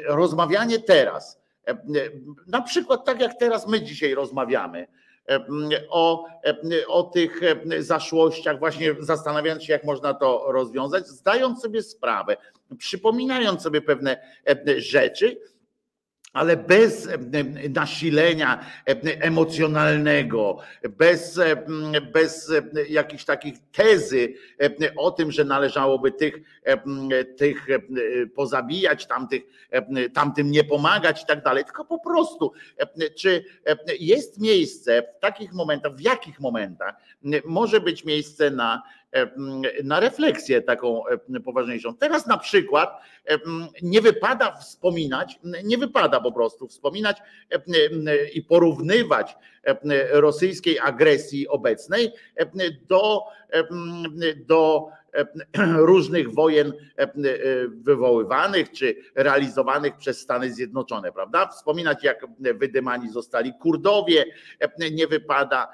S2: rozmawianie teraz, na przykład tak jak teraz my dzisiaj rozmawiamy, o, o tych zaszłościach, właśnie zastanawiając się, jak można to rozwiązać, zdając sobie sprawę, przypominając sobie pewne rzeczy, ale bez nasilenia emocjonalnego, bez, bez jakichś takich tezy o tym, że należałoby tych, tych pozabijać, tamtych, tamtym nie pomagać i tak dalej, tylko po prostu, czy jest miejsce w takich momentach, w jakich momentach może być miejsce na na refleksję taką poważniejszą. Teraz na przykład nie wypada wspominać, nie wypada po prostu wspominać i porównywać rosyjskiej agresji obecnej do, do różnych wojen wywoływanych czy realizowanych przez Stany Zjednoczone, prawda? Wspominać, jak wydymani zostali Kurdowie, nie wypada,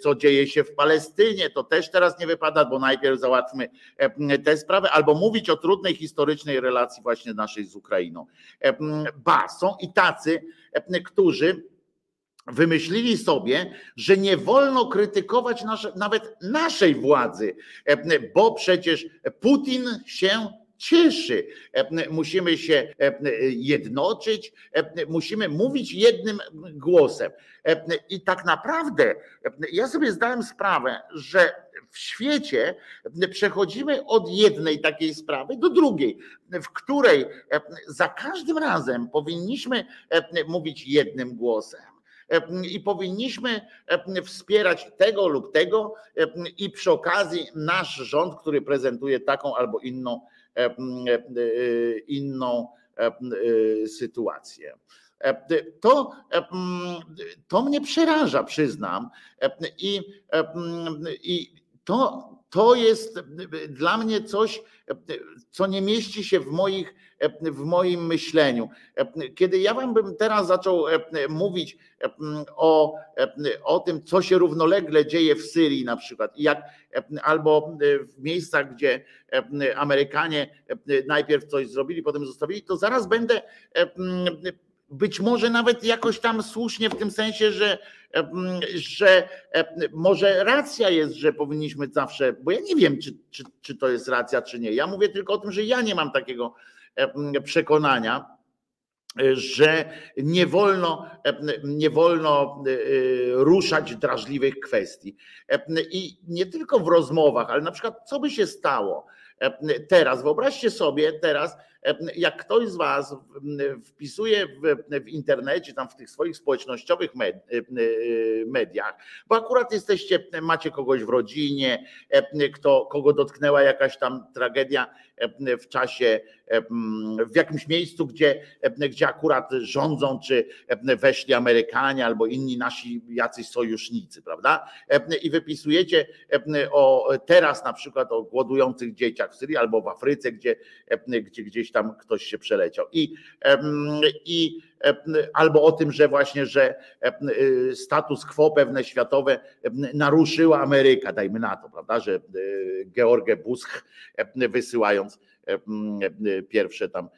S2: co dzieje się w Palestynie, to też teraz nie wypada, bo najpierw załatwmy tę sprawę, albo mówić o trudnej historycznej relacji właśnie naszej z Ukrainą. Ba, są i tacy, którzy wymyślili sobie, że nie wolno krytykować nasze, nawet naszej władzy, bo przecież Putin się cieszy. Musimy się jednoczyć, musimy mówić jednym głosem. I tak naprawdę ja sobie zdałem sprawę, że w świecie przechodzimy od jednej takiej sprawy do drugiej, w której za każdym razem powinniśmy mówić jednym głosem i powinniśmy wspierać tego lub tego i przy okazji nasz rząd, który prezentuje taką albo inną inną sytuację. To, to mnie przeraża, przyznam. I, i to, to jest dla mnie coś, co nie mieści się w, moich, w moim myśleniu. Kiedy ja wam bym teraz zaczął mówić o, o tym, co się równolegle dzieje w Syrii na przykład, jak, albo w miejscach, gdzie Amerykanie najpierw coś zrobili, potem zostawili, to zaraz będę być może nawet jakoś tam słusznie w tym sensie, że, że może racja jest, że powinniśmy zawsze, bo ja nie wiem, czy, czy, czy to jest racja, czy nie. Ja mówię tylko o tym, że ja nie mam takiego przekonania, że nie wolno, nie wolno ruszać drażliwych kwestii. I nie tylko w rozmowach, ale na przykład, co by się stało teraz? Wyobraźcie sobie teraz, jak ktoś z Was wpisuje w, w internecie, tam w tych swoich społecznościowych med, mediach, bo akurat jesteście, macie kogoś w rodzinie, kto, kogo dotknęła jakaś tam tragedia w czasie, w jakimś miejscu, gdzie, gdzie akurat rządzą, czy weszli Amerykanie albo inni nasi jacyś sojusznicy, prawda? I wypisujecie o teraz na przykład o głodujących dzieciach w Syrii albo w Afryce, gdzie, gdzie gdzieś tam ktoś się przeleciał. I, i albo o tym, że właśnie, że status quo pewne światowe naruszyła Ameryka, dajmy na to, prawda, że George Bush wysyłając pierwsze tam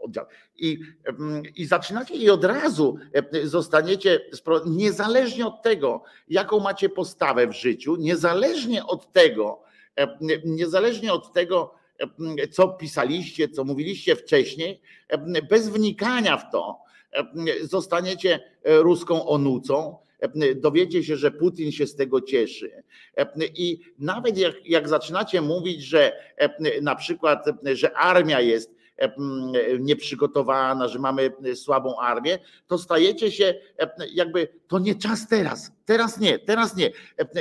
S2: oddział. I, I zaczynacie i od razu zostaniecie, niezależnie od tego, jaką macie postawę w życiu, niezależnie od tego, niezależnie od tego, co pisaliście, co mówiliście wcześniej, bez wnikania w to, zostaniecie ruską onucą, dowiecie się, że Putin się z tego cieszy. I nawet jak, jak zaczynacie mówić, że na przykład, że armia jest nieprzygotowana, że mamy słabą armię, to stajecie się jakby, to nie czas teraz, teraz nie, teraz nie.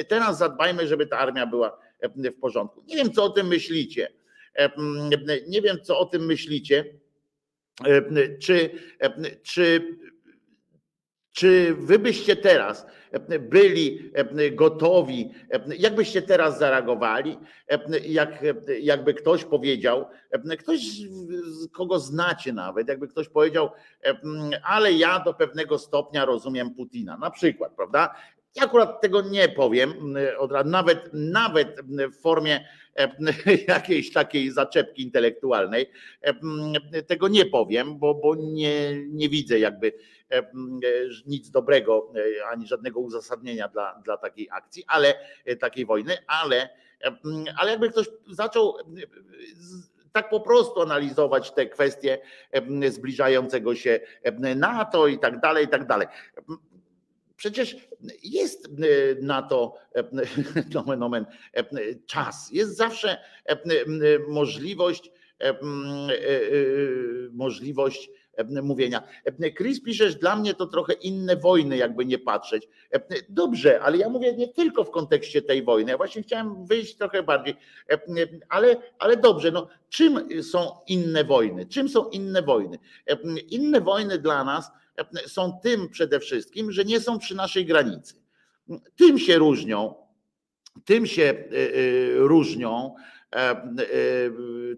S2: Teraz zadbajmy, żeby ta armia była w porządku. Nie wiem, co o tym myślicie. Nie wiem, co o tym myślicie. Czy, czy czy wy byście teraz byli gotowi, jakbyście teraz zareagowali, jak, jakby ktoś powiedział, ktoś, kogo znacie nawet, jakby ktoś powiedział, ale ja do pewnego stopnia rozumiem Putina, na przykład, prawda? Ja akurat tego nie powiem, nawet, nawet w formie jakiejś takiej zaczepki intelektualnej, tego nie powiem, bo, bo nie, nie widzę jakby nic dobrego, ani żadnego uzasadnienia dla, dla takiej akcji, ale takiej wojny, ale, ale jakby ktoś zaczął tak po prostu analizować te kwestie zbliżającego się NATO i tak dalej, i tak dalej. Przecież jest na to nomen, nomen, czas, jest zawsze możliwość, możliwość mówienia. Chris piszesz, dla mnie to trochę inne wojny, jakby nie patrzeć. Dobrze, ale ja mówię nie tylko w kontekście tej wojny. Ja właśnie chciałem wyjść trochę bardziej, ale, ale dobrze, no czym są inne wojny? Czym są inne wojny? Inne wojny dla nas są tym przede wszystkim, że nie są przy naszej granicy. Tym się różnią, tym się różnią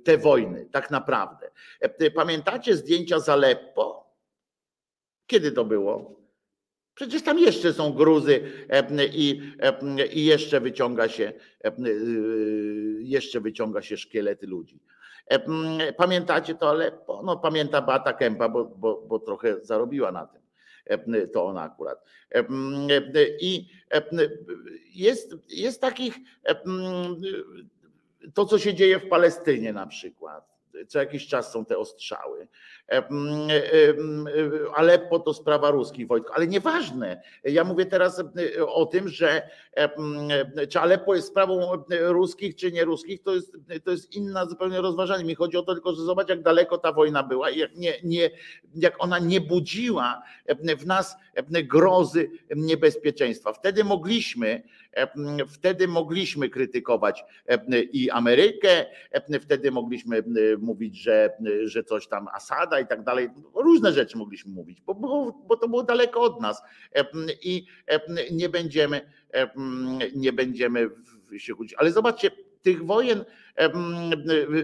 S2: te wojny, tak naprawdę. Pamiętacie zdjęcia z Aleppo? Kiedy to było? Przecież tam jeszcze są gruzy i, i jeszcze wyciąga się jeszcze wyciąga się szkielety ludzi. Pamiętacie to Aleppo? No pamięta Bata Kępa, bo, bo, bo trochę zarobiła na tym. To ona akurat. I jest, jest takich to, co się dzieje w Palestynie na przykład. Co jakiś czas są te ostrzały. Aleppo to sprawa ruskich Wojtko, ale nieważne. Ja mówię teraz o tym, że czy Aleppo jest sprawą ruskich, czy nie ruskich, to jest, to jest inna zupełnie rozważanie. Mi chodzi o to tylko, że zobacz, jak daleko ta wojna była i jak, nie, nie, jak ona nie budziła w nas grozy niebezpieczeństwa. Wtedy mogliśmy, wtedy mogliśmy krytykować i Amerykę, wtedy mogliśmy mówić, że, że coś tam Asada i tak dalej. Różne rzeczy mogliśmy mówić, bo, bo, bo to było daleko od nas i nie będziemy, nie będziemy się kłócić. Ale zobaczcie, tych wojen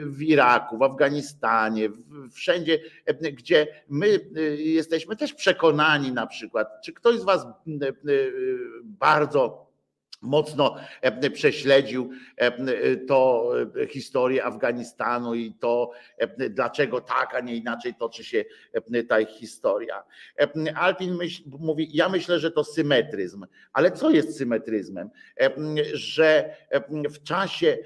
S2: w Iraku, w Afganistanie, wszędzie, gdzie my jesteśmy też przekonani na przykład, czy ktoś z Was bardzo mocno prześledził to historię Afganistanu i to, dlaczego tak, a nie inaczej toczy się ta historia. Alpin myśl, mówi, ja myślę, że to symetryzm, ale co jest symetryzmem? Że w czasie,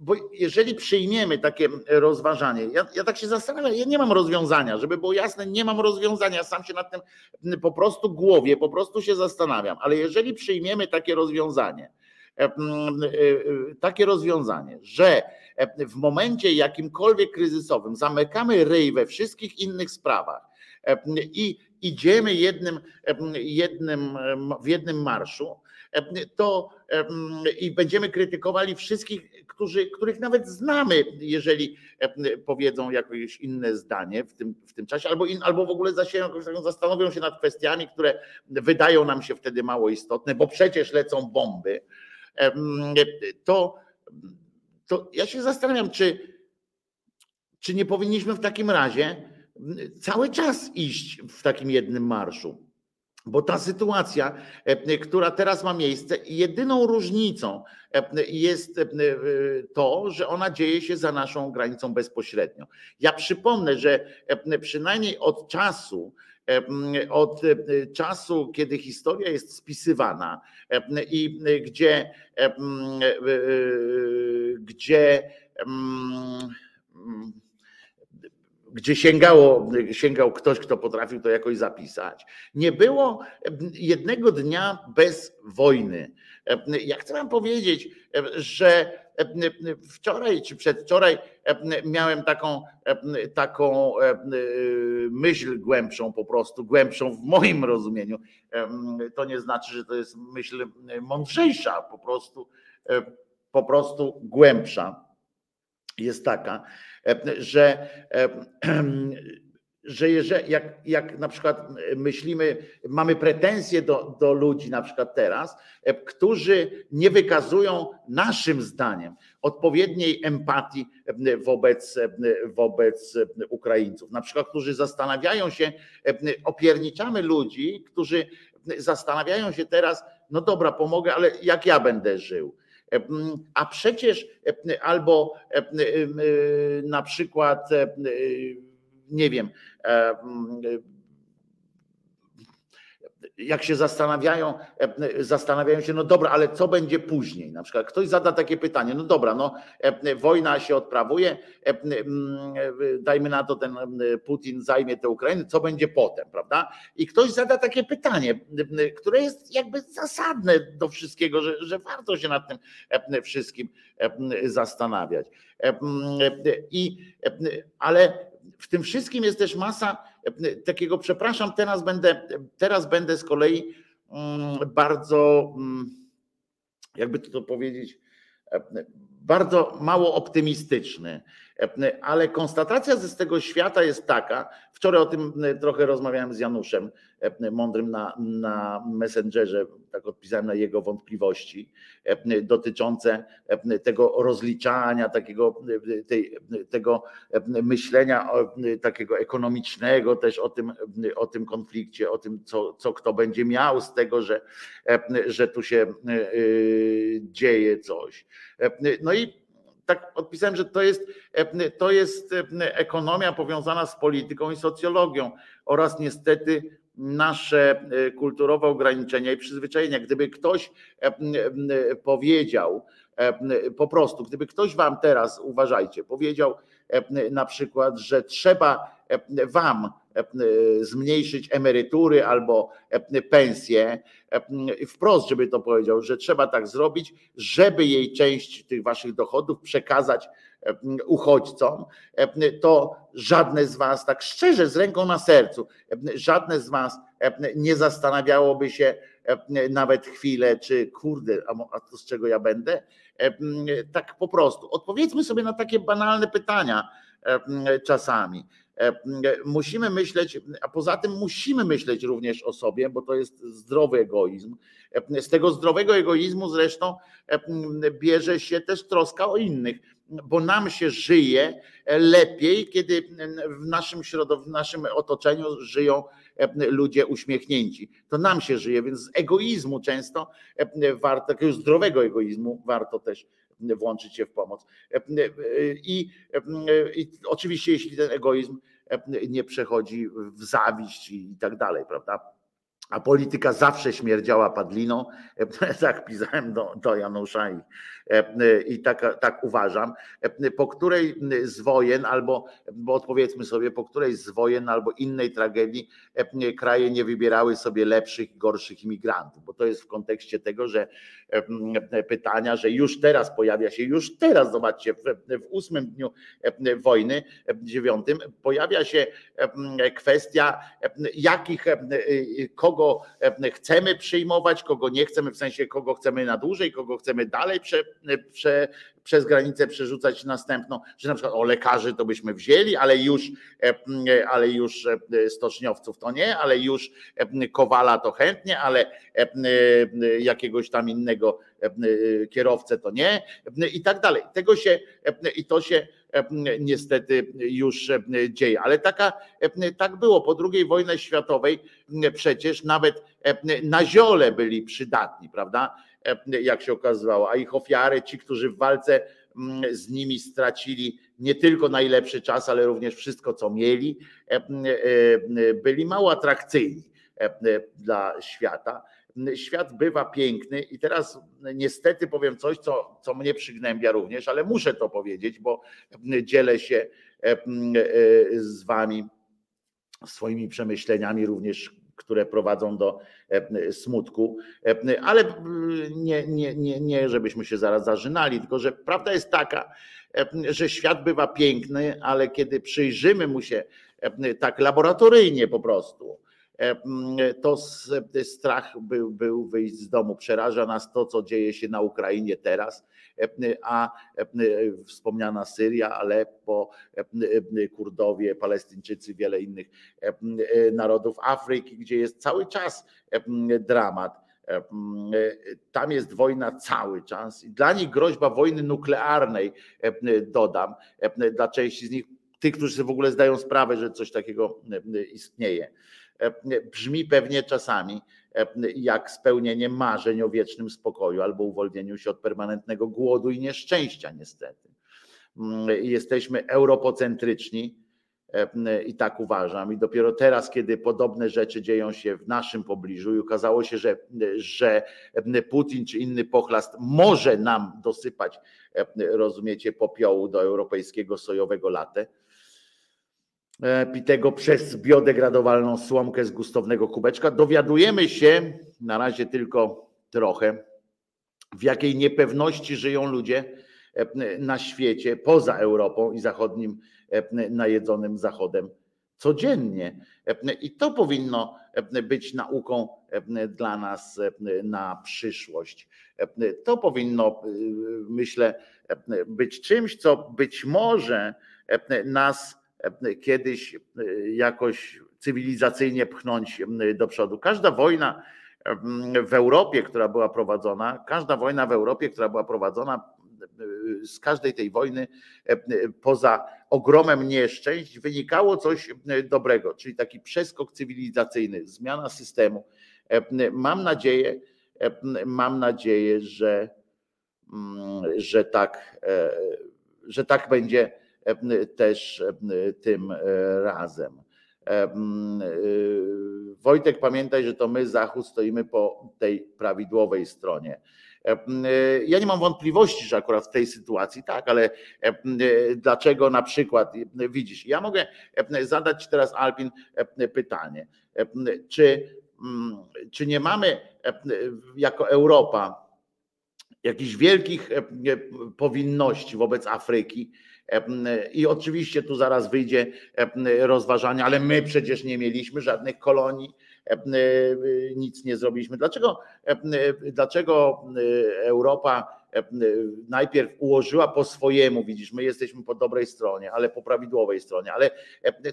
S2: bo jeżeli przyjmiemy takie rozważanie, ja, ja tak się zastanawiam, ja nie mam rozwiązania, żeby było jasne, nie mam rozwiązania, sam się nad tym po prostu głowie, po prostu się zastanawiam, ale jeżeli przyjmiemy takie rozwiązanie, e, e, takie rozwiązanie, że w momencie jakimkolwiek kryzysowym zamykamy ryj we wszystkich innych sprawach i idziemy jednym, jednym, w jednym marszu, to i będziemy krytykowali wszystkich, którzy, których nawet znamy, jeżeli powiedzą jakieś inne zdanie w tym, w tym czasie, albo, in, albo w ogóle zastanowią się nad kwestiami, które wydają nam się wtedy mało istotne, bo przecież lecą bomby, to, to ja się zastanawiam, czy, czy nie powinniśmy w takim razie cały czas iść w takim jednym marszu. Bo ta sytuacja, e, która teraz ma miejsce, jedyną różnicą e, jest e, to, że ona dzieje się za naszą granicą bezpośrednio. Ja przypomnę, że przynajmniej od czasu, od czasu, kiedy historia jest spisywana i gdzie, gdzie gdzie sięgało, sięgał ktoś, kto potrafił to jakoś zapisać. Nie było jednego dnia bez wojny. Ja chcę wam powiedzieć, że wczoraj czy przedwczoraj miałem taką, taką myśl głębszą, po prostu głębszą w moim rozumieniu. To nie znaczy, że to jest myśl mądrzejsza, po prostu, po prostu głębsza jest taka, e, że, e, że jak, jak na przykład myślimy, mamy pretensje do, do ludzi, na przykład teraz, e, którzy nie wykazują naszym zdaniem odpowiedniej empatii wobec, wobec Ukraińców, na przykład, którzy zastanawiają się, opierniczamy ludzi, którzy zastanawiają się teraz, no dobra, pomogę, ale jak ja będę żył? A przecież albo na przykład, nie wiem, jak się zastanawiają, e, zastanawiają się, no dobra, ale co będzie później? Na przykład ktoś zada takie pytanie, no dobra, no e, wojna się odprawuje, e, dajmy na to, ten Putin zajmie tę Ukrainę, co będzie potem, prawda? I ktoś zada takie pytanie, które jest jakby zasadne do wszystkiego, że, że warto się nad tym wszystkim zastanawiać. I, ale w tym wszystkim jest też masa e, takiego, przepraszam, teraz będę, teraz będę z kolei mm, bardzo, mm, jakby to powiedzieć, e, bardzo mało optymistyczny, ale konstatacja z tego świata jest taka, wczoraj o tym trochę rozmawiałem z Januszem, E, mądrym na, na Messengerze, tak odpisałem na jego wątpliwości e, dotyczące e, tego rozliczania, takiego, tej, tego myślenia takiego ekonomicznego też o tym, o tym konflikcie, o tym, co, co kto będzie miał z tego, że, że tu się dzieje coś. No i tak odpisałem, że to jest, to jest ekonomia powiązana z polityką i socjologią oraz niestety nasze e, kulturowe ograniczenia i przyzwyczajenia. Gdyby ktoś e, e, powiedział, po prostu, gdyby ktoś wam teraz, uważajcie, powiedział na przykład, że trzeba wam zmniejszyć emerytury albo pensje, wprost, żeby to powiedział, że trzeba tak zrobić, żeby jej część tych waszych dochodów przekazać uchodźcom, to żadne z Was, tak szczerze, z ręką na sercu, żadne z Was nie zastanawiałoby się nawet chwilę, czy kurde, a to z czego ja będę? Tak po prostu. Odpowiedzmy sobie na takie banalne pytania czasami. Musimy myśleć, a poza tym musimy myśleć również o sobie, bo to jest zdrowy egoizm. Z tego zdrowego egoizmu zresztą bierze się też troska o innych bo nam się żyje lepiej, kiedy w naszym środowisku, w naszym otoczeniu żyją ludzie uśmiechnięci. To nam się żyje, więc z egoizmu często warto, takiego zdrowego egoizmu warto też włączyć się w pomoc. I, i oczywiście, jeśli ten egoizm nie przechodzi w zawiść i tak dalej, prawda? a polityka zawsze śmierdziała padliną. Tak pisałem do, do Janusza i, i tak, tak uważam. Po której z wojen, albo bo odpowiedzmy sobie, po której z wojen albo innej tragedii kraje nie wybierały sobie lepszych i gorszych imigrantów, bo to jest w kontekście tego, że pytania, że już teraz pojawia się, już teraz, zobaczcie, w, w ósmym dniu wojny, dziewiątym, pojawia się kwestia, jakich, kogo chcemy przyjmować, kogo nie chcemy, w sensie kogo chcemy na dłużej, kogo chcemy dalej prze, prze, przez granicę przerzucać następną, że na przykład o lekarzy to byśmy wzięli, ale już, ale już stoczniowców to nie, ale już Kowala to chętnie, ale jakiegoś tam innego kierowcę to nie i tak dalej. Tego się i to się niestety już dzieje. Ale taka, tak było. Po II wojnie światowej przecież nawet na ziole byli przydatni, prawda? Jak się okazało, a ich ofiary, ci, którzy w walce z nimi stracili nie tylko najlepszy czas, ale również wszystko, co mieli, byli mało atrakcyjni dla świata. Świat bywa piękny i teraz niestety powiem coś, co, co mnie przygnębia również, ale muszę to powiedzieć, bo dzielę się e, e, z wami swoimi przemyśleniami również które prowadzą do e, smutku, ale nie, nie, nie, nie, żebyśmy się zaraz zażynali, tylko że prawda jest taka, że świat bywa piękny, ale kiedy przyjrzymy mu się tak laboratoryjnie po prostu, E, to strach był, był wyjść z domu. Przeraża nas to, co dzieje się na Ukrainie teraz, e, a e, wspomniana Syria, Aleppo, Kurdowie, Palestyńczycy, wiele innych narodów Afryki, gdzie jest cały czas dramat. Tam jest wojna cały czas i dla nich groźba wojny nuklearnej, dodam, dla części z nich, tych, którzy w ogóle zdają sprawę, że coś takiego istnieje E, brzmi pewnie czasami e, jak spełnienie marzeń o wiecznym spokoju albo uwolnieniu się od permanentnego głodu i nieszczęścia, niestety. Mm, jesteśmy europocentryczni e, i tak uważam. I dopiero teraz, kiedy podobne rzeczy dzieją się w naszym pobliżu i okazało się, że, że Putin czy inny pochlast może nam dosypać, rozumiecie, popiołu do europejskiego sojowego latę E, pitego przez biodegradowalną słomkę z gustownego kubeczka. Dowiadujemy się, na razie tylko trochę, w jakiej niepewności żyją ludzie e, na świecie, poza Europą i zachodnim e, najedzonym Zachodem codziennie. I to powinno być nauką dla nas na przyszłość. To powinno, myślę, być czymś, co być może nas kiedyś e, jakoś cywilizacyjnie pchnąć do przodu. Każda wojna w Europie, która była prowadzona, każda wojna w Europie, która była prowadzona, e, z każdej tej wojny, e, poza ogromem nieszczęść, wynikało coś dobrego, czyli taki przeskok cywilizacyjny, zmiana systemu. Mam nadzieję, mam nadzieję, że, że tak, że tak będzie E, też e, tym e, razem. Wojtek, pamiętaj, że to my, Zachód, stoimy po tej prawidłowej stronie. Ja nie mam wątpliwości, że akurat w tej sytuacji tak, ale dlaczego na przykład, widzisz, ja mogę zadać teraz Alpin pytanie, czy, czy nie mamy jako Europa jakichś wielkich powinności wobec Afryki, i oczywiście tu zaraz wyjdzie rozważanie, ale my przecież nie mieliśmy żadnych kolonii, nic nie zrobiliśmy. Dlaczego, dlaczego Europa najpierw ułożyła po swojemu, widzisz, my jesteśmy po dobrej stronie, ale po prawidłowej stronie, ale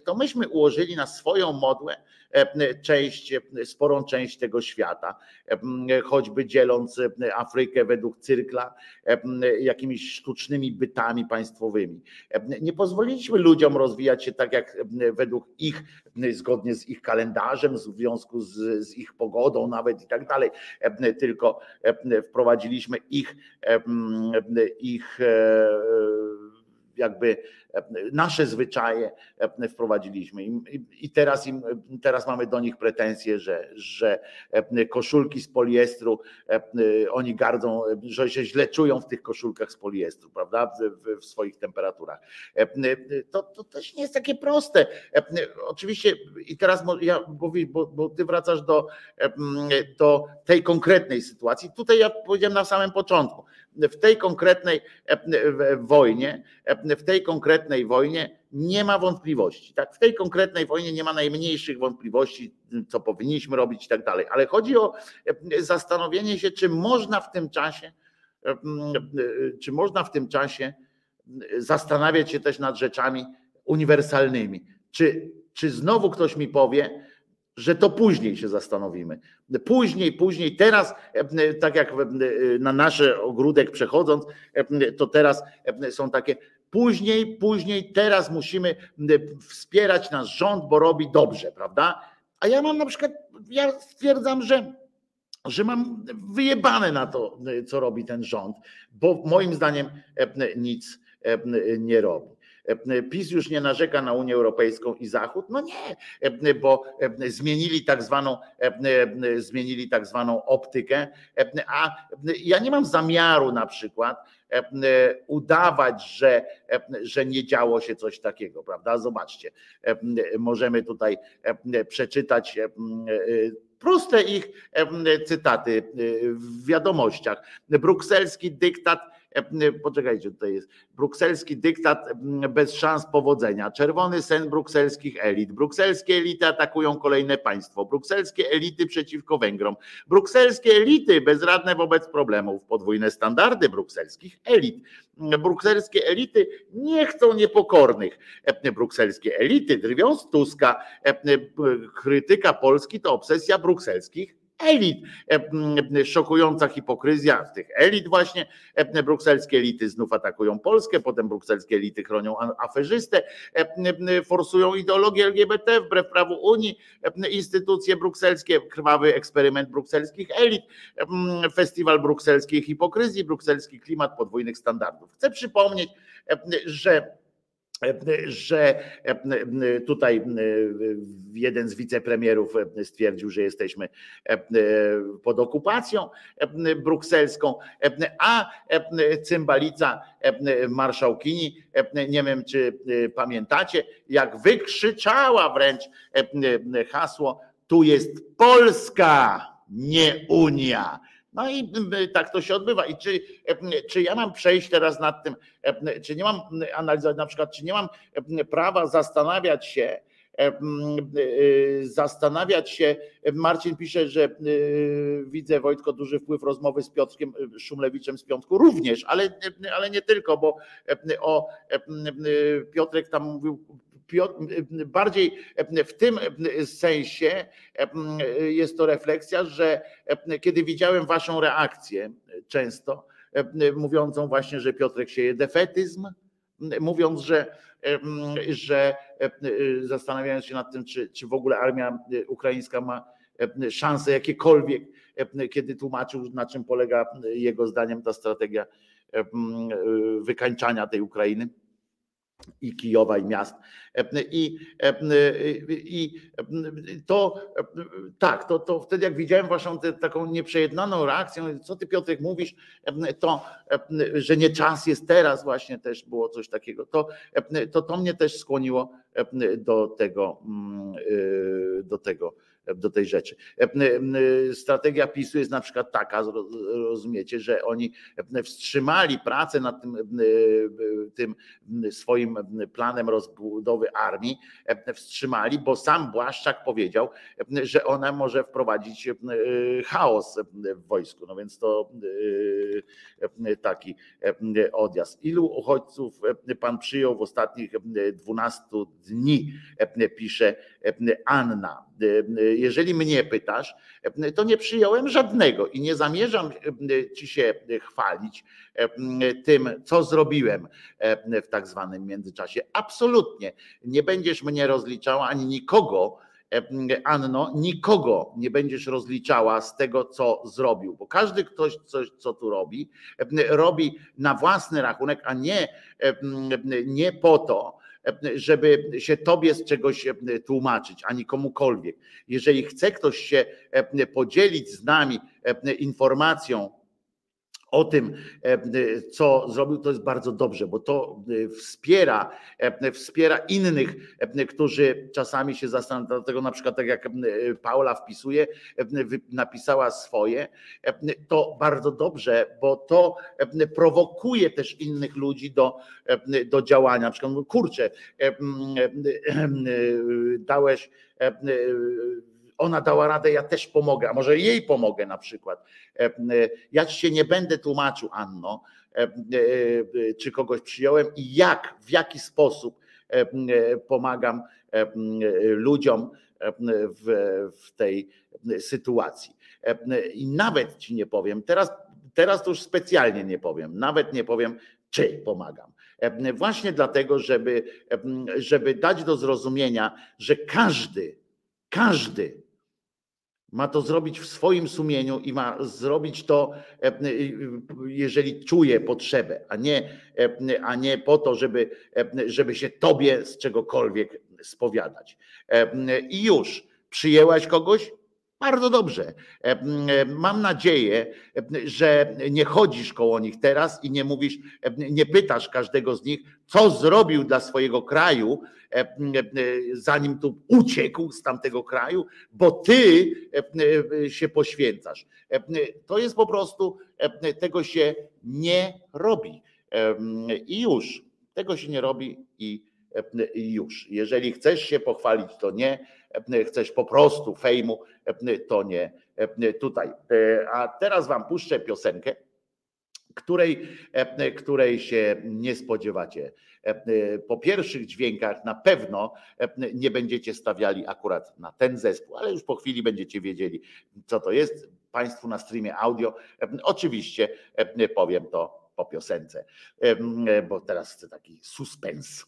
S2: to myśmy ułożyli na swoją modłę część, sporą część tego świata, choćby dzieląc Afrykę według cyrkla jakimiś sztucznymi bytami państwowymi. Nie pozwoliliśmy ludziom rozwijać się tak jak według ich, zgodnie z ich kalendarzem, w związku z, z ich pogodą nawet i tak dalej, tylko wprowadziliśmy ich ich jakby nasze zwyczaje wprowadziliśmy im, i teraz im, teraz mamy do nich pretensje, że, że koszulki z poliestru, oni gardzą, że się źle czują w tych koszulkach z poliestru, prawda, w, w swoich temperaturach. To, to też nie jest takie proste. Oczywiście i teraz ja bo, bo ty wracasz do, do tej konkretnej sytuacji. Tutaj ja powiedziałem na samym początku, w tej konkretnej wojnie, w tej konkretnej wojnie nie ma wątpliwości. Tak, w tej konkretnej wojnie nie ma najmniejszych wątpliwości, co powinniśmy robić i tak dalej. Ale chodzi o zastanowienie się, czy można w tym czasie, czy można w tym czasie zastanawiać się też nad rzeczami uniwersalnymi. Czy, czy znowu ktoś mi powie, że to później się zastanowimy. Później, później, teraz, tak jak na nasz ogródek przechodząc, to teraz są takie później, później, teraz musimy wspierać nasz rząd, bo robi dobrze, prawda? A ja mam na przykład, ja stwierdzam, że, że mam wyjebane na to, co robi ten rząd, bo moim zdaniem nic nie robi. PiS już nie narzeka na Unię Europejską i Zachód? No nie, bo zmienili tak zwaną, zmienili tak zwaną optykę, a ja nie mam zamiaru na przykład udawać, że, że nie działo się coś takiego, prawda? Zobaczcie, możemy tutaj przeczytać proste ich cytaty w wiadomościach. Brukselski dyktat E, poczekajcie, tutaj jest. Brukselski dyktat bez szans powodzenia, czerwony sen brukselskich elit, brukselskie elity atakują kolejne państwo, brukselskie elity przeciwko Węgrom, brukselskie elity bezradne wobec problemów, podwójne standardy brukselskich elit, brukselskie elity nie chcą niepokornych, brukselskie elity drwią z Tuska, krytyka Polski to obsesja brukselskich elit. E, szokująca hipokryzja tych elit właśnie. E, brukselskie elity znów atakują Polskę, potem brukselskie elity chronią aferzystę, e, forsują ideologię LGBT wbrew prawu Unii, instytucje brukselskie, krwawy eksperyment brukselskich elit, festiwal brukselskiej hipokryzji, brukselski klimat podwójnych standardów. Chcę przypomnieć, że że tutaj jeden z wicepremierów stwierdził, że jesteśmy pod okupacją brukselską, a cymbalica marszałkini, nie wiem czy pamiętacie, jak wykrzyczała wręcz hasło, tu jest Polska, nie Unia. No i tak to się odbywa. I czy, czy ja mam przejść teraz nad tym, czy nie mam analizować na przykład, czy nie mam prawa zastanawiać się, zastanawiać się. Marcin pisze, że widzę Wojtko duży wpływ rozmowy z Piotrkiem Szumlewiczem z piątku również, ale, ale nie tylko, bo o Piotrek tam mówił bardziej w tym sensie jest to refleksja, że kiedy widziałem waszą reakcję często, mówiącą właśnie, że Piotrek sieje defetyzm, mówiąc, że, że zastanawiając się nad tym, czy, czy w ogóle armia ukraińska ma szanse jakiekolwiek, kiedy tłumaczył, na czym polega jego zdaniem ta strategia wykańczania tej Ukrainy i Kijowa i miast. I, i to tak, to, to wtedy jak widziałem waszą tę, taką nieprzejednaną reakcję, co ty Piotrek mówisz, to, że nie czas jest teraz właśnie też było coś takiego, to to, to mnie też skłoniło do tego, do tego do tej rzeczy. Strategia PiSu jest na przykład taka, rozumiecie, że oni wstrzymali pracę nad tym, tym swoim planem rozbudowy armii, wstrzymali, bo sam Błaszczak powiedział, że ona może wprowadzić chaos w wojsku. No więc to taki odjazd. Ilu uchodźców pan przyjął w ostatnich 12 dni, pisze Anna jeżeli mnie pytasz, to nie przyjąłem żadnego i nie zamierzam ci się chwalić tym, co zrobiłem w tak zwanym międzyczasie. Absolutnie nie będziesz mnie rozliczała ani nikogo Anno, nikogo nie będziesz rozliczała z tego, co zrobił, bo każdy ktoś coś, co tu robi, robi na własny rachunek, a nie, nie po to, żeby się tobie z czegoś tłumaczyć, ani komukolwiek. Jeżeli chce ktoś się podzielić z nami informacją, o tym, co zrobił, to jest bardzo dobrze, bo to wspiera, wspiera innych, którzy czasami się zastanawiają, dlatego na przykład tak jak Paula wpisuje, napisała swoje, to bardzo dobrze, bo to prowokuje też innych ludzi do, do działania. Na przykład, kurczę, dałeś ona dała radę, ja też pomogę, a może jej pomogę na przykład. E, e, ja ci się nie będę tłumaczył, Anno, e, czy kogoś przyjąłem i jak, w jaki sposób pomagam ludziom w, w tej sytuacji. I nawet ci nie powiem, teraz, teraz to już specjalnie nie powiem, nawet nie powiem, czy pomagam. Właśnie dlatego, żeby, żeby dać do zrozumienia, że każdy, każdy ma to zrobić w swoim sumieniu i ma zrobić to, e, e, jeżeli czuje potrzebę, a nie, e, a nie po to, żeby, żeby się tobie z czegokolwiek spowiadać. I już przyjęłaś kogoś? Bardzo dobrze. Mam nadzieję, że nie chodzisz koło nich teraz i nie mówisz, nie pytasz każdego z nich, co zrobił dla swojego kraju, E, e, zanim tu uciekł z tamtego kraju, bo ty e, się poświęcasz. To jest po prostu, tego się nie robi. I już. Tego się nie robi i, już. Jeżeli chcesz się pochwalić, to nie. Chcesz po prostu fejmu, to nie tutaj. A teraz wam puszczę piosenkę której, której się nie spodziewacie. Po pierwszych dźwiękach na pewno nie będziecie stawiali akurat na ten zespół, ale już po chwili będziecie wiedzieli, co to jest. Państwu na streamie audio. Oczywiście powiem to po piosence, bo teraz chcę taki suspens.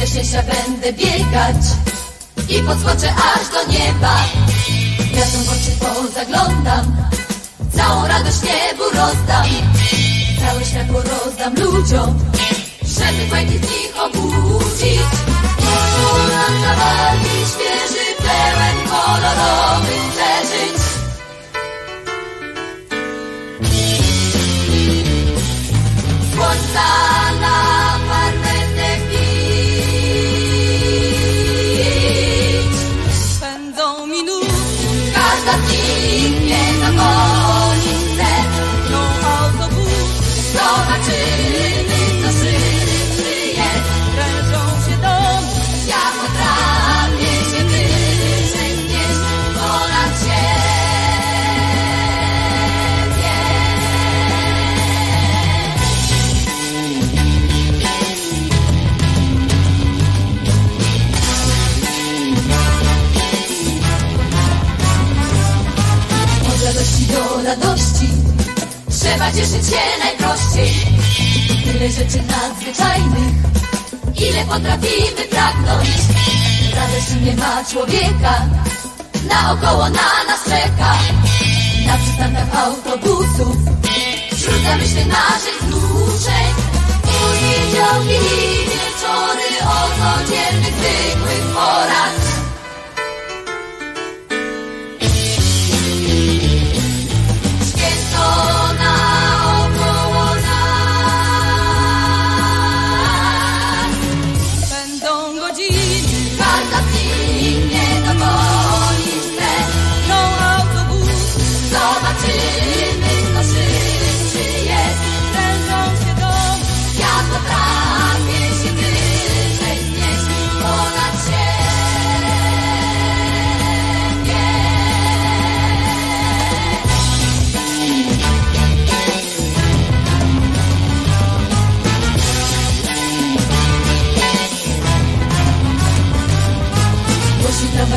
S4: Ze szczęścia będę biegać i podskoczę aż do nieba. Gwiazdom w oczy pozaglądam, całą radość niebu rozdam. Całe światło rozdam ludziom, żeby fajnych nich obudzić. Polam zawalić świeży, pełen kolorowych przeżyć. słońca Trzeba cieszyć się najprościej. Tyle rzeczy nadzwyczajnych Ile potrafimy pragnąć. Radości nie ma człowieka Naokoło na nas czeka. Na przystankach autobusów Wśród zamyśleń naszych wzruszeń Poniedziałki i wieczory O codziennych, zwykłych porach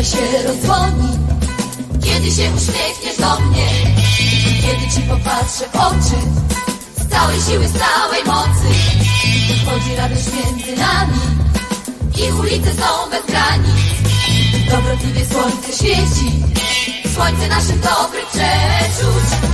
S5: Dzisiaj się
S4: rozdzwoni. Kiedy się uśmiechniesz do mnie Kiedy ci popatrzę w oczy Z całej siły, z całej mocy wchodzi radość między nami I ulice są bez granic Dobrotliwie słońce świeci Słońce naszych dobrych przeczuć.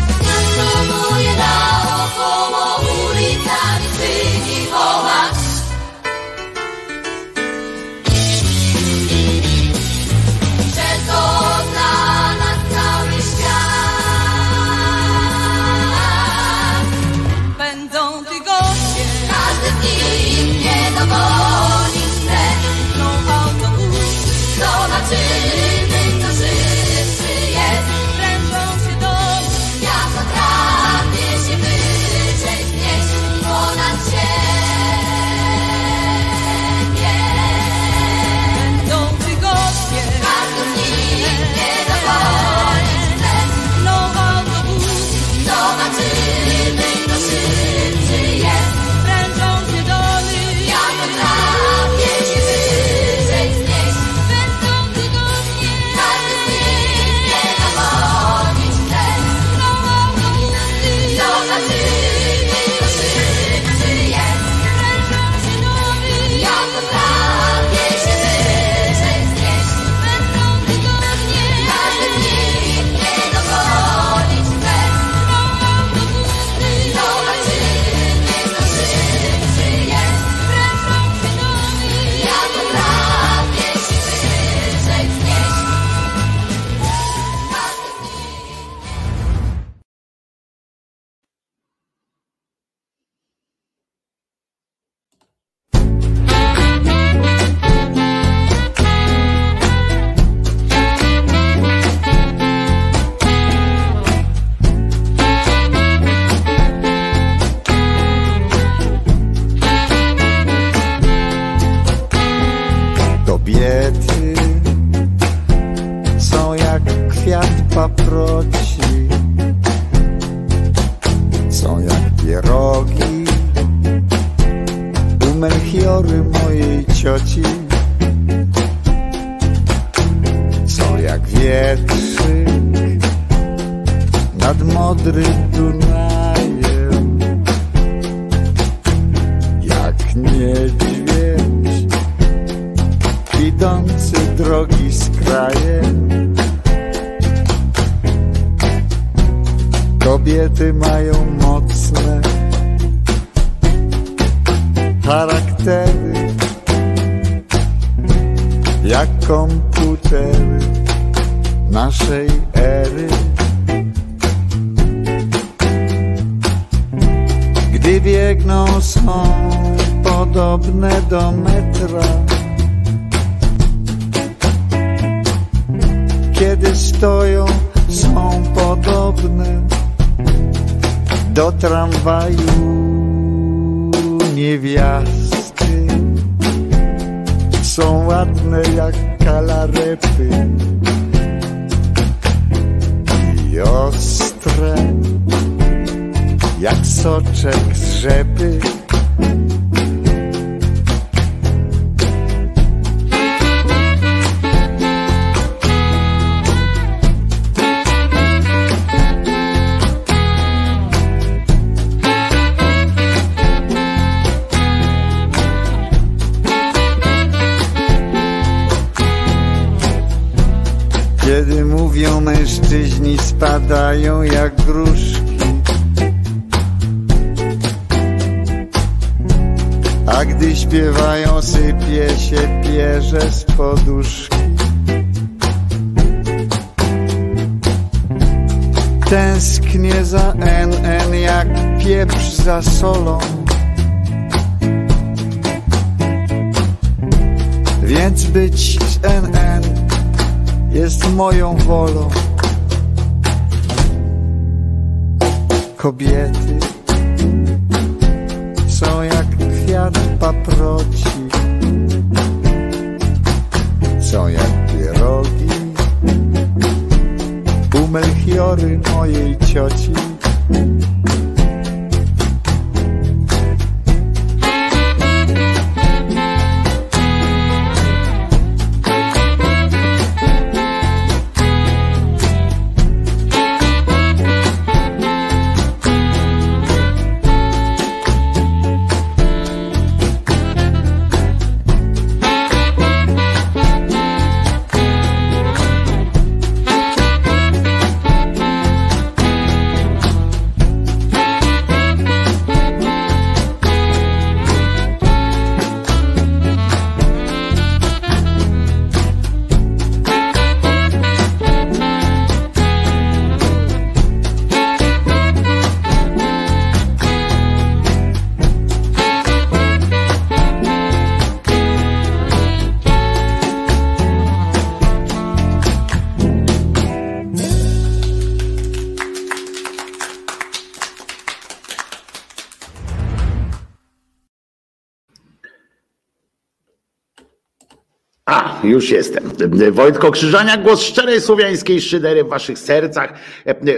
S2: Już jestem. Wojtko Krzyżania, głos szczerej słowiańskiej szydery w waszych sercach,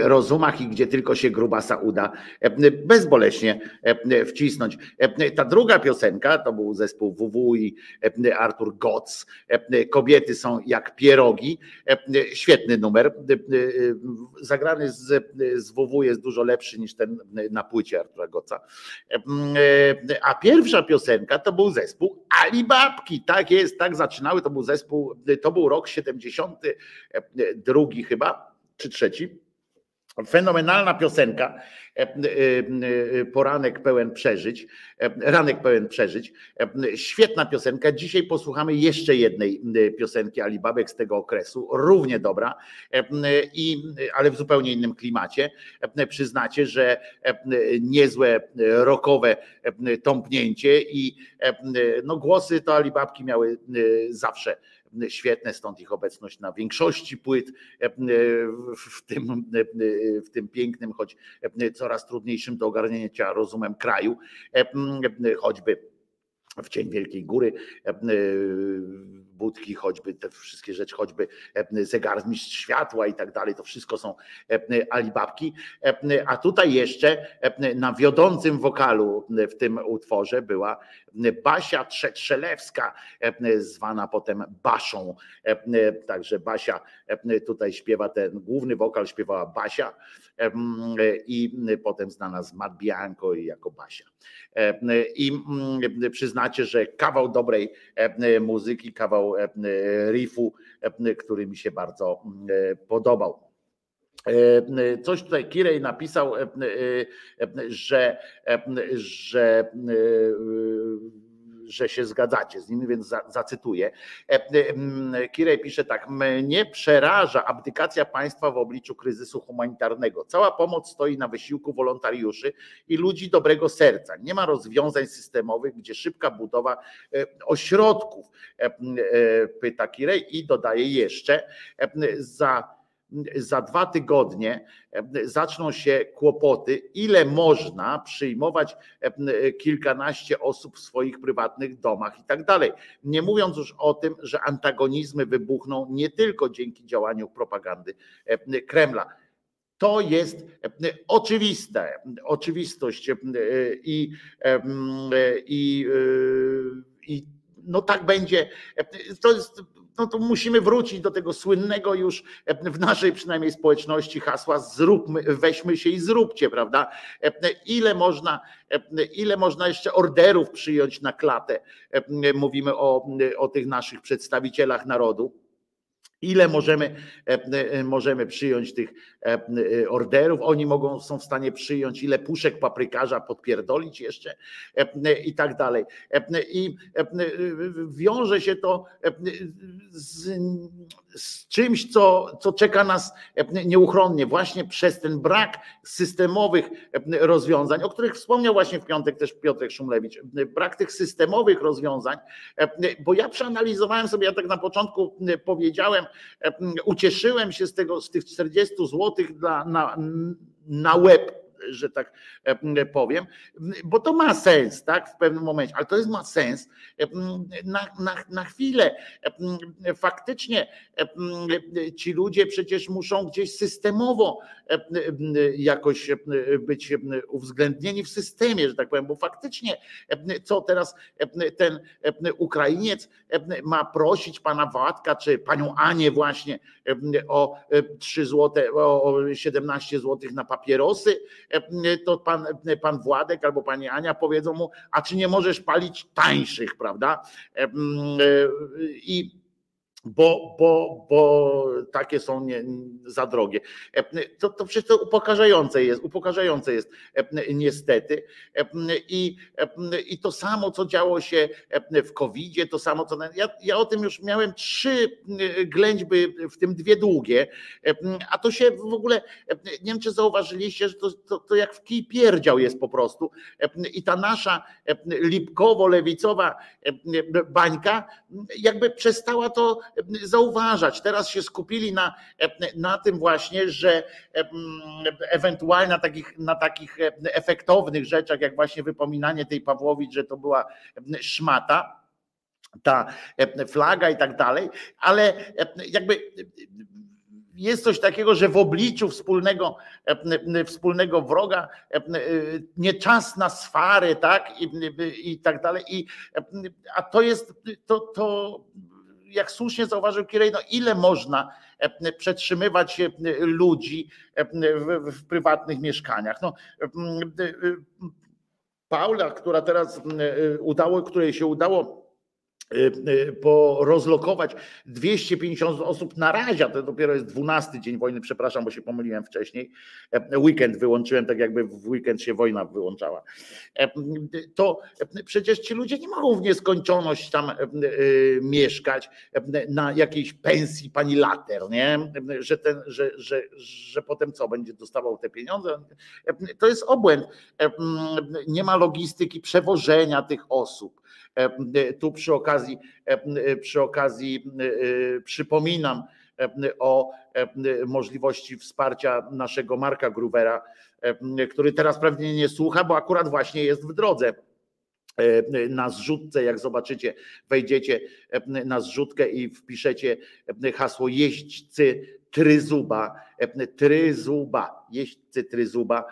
S2: rozumach i gdzie tylko się grubasa uda bezboleśnie wcisnąć. Ta druga piosenka to był zespół WW i Artur Gotz. Kobiety są jak pierogi. Świetny numer. Zagrany z, z WW jest dużo lepszy niż ten na płycie Artura Gotza. A pierwsza piosenka to był zespół Alibabki. Tak jest, tak zaczynały to był zespół, to był rok 72 chyba, czy trzeci. Fenomenalna piosenka, e, e, e, poranek pełen przeżyć, ranek pełen przeżyć. Świetna piosenka. Dzisiaj posłuchamy jeszcze jednej piosenki Alibabek z tego okresu, równie dobra, i, ale w zupełnie innym klimacie. Przyznacie, że niezłe rockowe tąpnięcie i no, głosy to Alibabki miały zawsze świetne, stąd ich obecność na większości płyt w tym, w tym pięknym, choć coraz trudniejszym do ogarnięcia rozumem kraju, choćby w cień Wielkiej Góry, budki, choćby te wszystkie rzeczy, choćby zegarmistrz światła i tak dalej, to wszystko są alibabki. A tutaj jeszcze na wiodącym wokalu w tym utworze była Basia Trzetrzelewska, zwana potem Baszą. Także Basia tutaj śpiewa ten główny wokal, śpiewała Basia i potem znana z Mat Bianco i jako Basia. I przyznacie, że kawał dobrej muzyki, kawał riffu, który mi się bardzo podobał. Coś tutaj Kirej napisał, że, że że się zgadzacie z nimi, więc zacytuję. Kirej pisze tak: Mnie przeraża abdykacja państwa w obliczu kryzysu humanitarnego. Cała pomoc stoi na wysiłku wolontariuszy i ludzi dobrego serca. Nie ma rozwiązań systemowych, gdzie szybka budowa ośrodków, pyta Kirej i dodaje jeszcze za za dwa tygodnie zaczną się kłopoty, ile można przyjmować kilkanaście osób w swoich prywatnych domach i tak dalej. Nie mówiąc już o tym, że antagonizmy wybuchną nie tylko dzięki działaniu propagandy Kremla. To jest oczywiste, oczywistość i, i, i no tak będzie. To jest no to musimy wrócić do tego słynnego już w naszej przynajmniej społeczności hasła zróbmy, weźmy się i zróbcie, prawda? Ile można, ile można jeszcze orderów przyjąć na klatę? Mówimy o, o tych naszych przedstawicielach narodu Ile możemy, możemy przyjąć tych orderów? Oni mogą, są w stanie przyjąć, ile puszek paprykarza podpierdolić jeszcze i tak dalej. I wiąże się to z, z czymś, co, co czeka nas nieuchronnie, właśnie przez ten brak systemowych rozwiązań, o których wspomniał właśnie w piątek też Piotrek Szumlewicz. Brak tych systemowych rozwiązań, bo ja przeanalizowałem sobie, ja tak na początku powiedziałem, ucieszyłem się z tego, z tych 40 zł dla, na, na web że tak powiem, bo to ma sens, tak, w pewnym momencie, ale to jest ma sens na, na, na chwilę. Faktycznie ci ludzie przecież muszą gdzieś systemowo jakoś być uwzględnieni w systemie, że tak powiem, bo faktycznie co teraz ten Ukrainiec ma prosić pana Władka, czy panią Anię właśnie o 3 złote, o 17 złotych na papierosy, to pan, pan Władek albo pani Ania powiedzą mu, a czy nie możesz palić tańszych, prawda? I bo, bo, bo takie są nie, za drogie. To, to to upokarzające jest, upokarzające jest niestety. I, I to samo, co działo się w COVID-zie, to samo, co. Ja, ja o tym już miałem trzy ględźby, w tym dwie długie, a to się w ogóle, nie wiem, czy zauważyliście, że to, to, to jak w kij pierdział jest po prostu. I ta nasza lipkowo-lewicowa bańka, jakby przestała to zauważać. Teraz się skupili na, na tym właśnie, że ewentualnie na takich, na takich efektownych rzeczach, jak właśnie wypominanie tej Pawłowicz, że to była szmata ta flaga i tak dalej, ale jakby jest coś takiego, że w obliczu wspólnego, wspólnego wroga nie czas na swary, tak? I, i tak dalej. I, a to jest to, to jak słusznie zauważył Kirej, no ile można przetrzymywać ludzi w, w prywatnych mieszkaniach? No, Paula, która teraz udało, której się udało porozlokować 250 osób na razie, to dopiero jest 12 dzień wojny, przepraszam, bo się pomyliłem wcześniej. E, weekend wyłączyłem, tak jakby w weekend się wojna wyłączała. E, to przecież ci ludzie nie mogą w nieskończoność tam e, mieszkać na jakiejś pensji pani later, nie? Że, ten, że, że, że potem co, będzie dostawał te pieniądze? To jest obłęd. Nie ma logistyki przewożenia tych osób E, tu przy okazji, e, przy okazji e, przypominam o możliwości wsparcia naszego Marka Gruvera, który teraz pewnie nie słucha, bo akurat właśnie jest w drodze na zrzutce, jak zobaczycie, wejdziecie na zrzutkę i wpiszecie hasło jeźdźcy tryzuba, tryzuba, jeźdźcy tryzuba,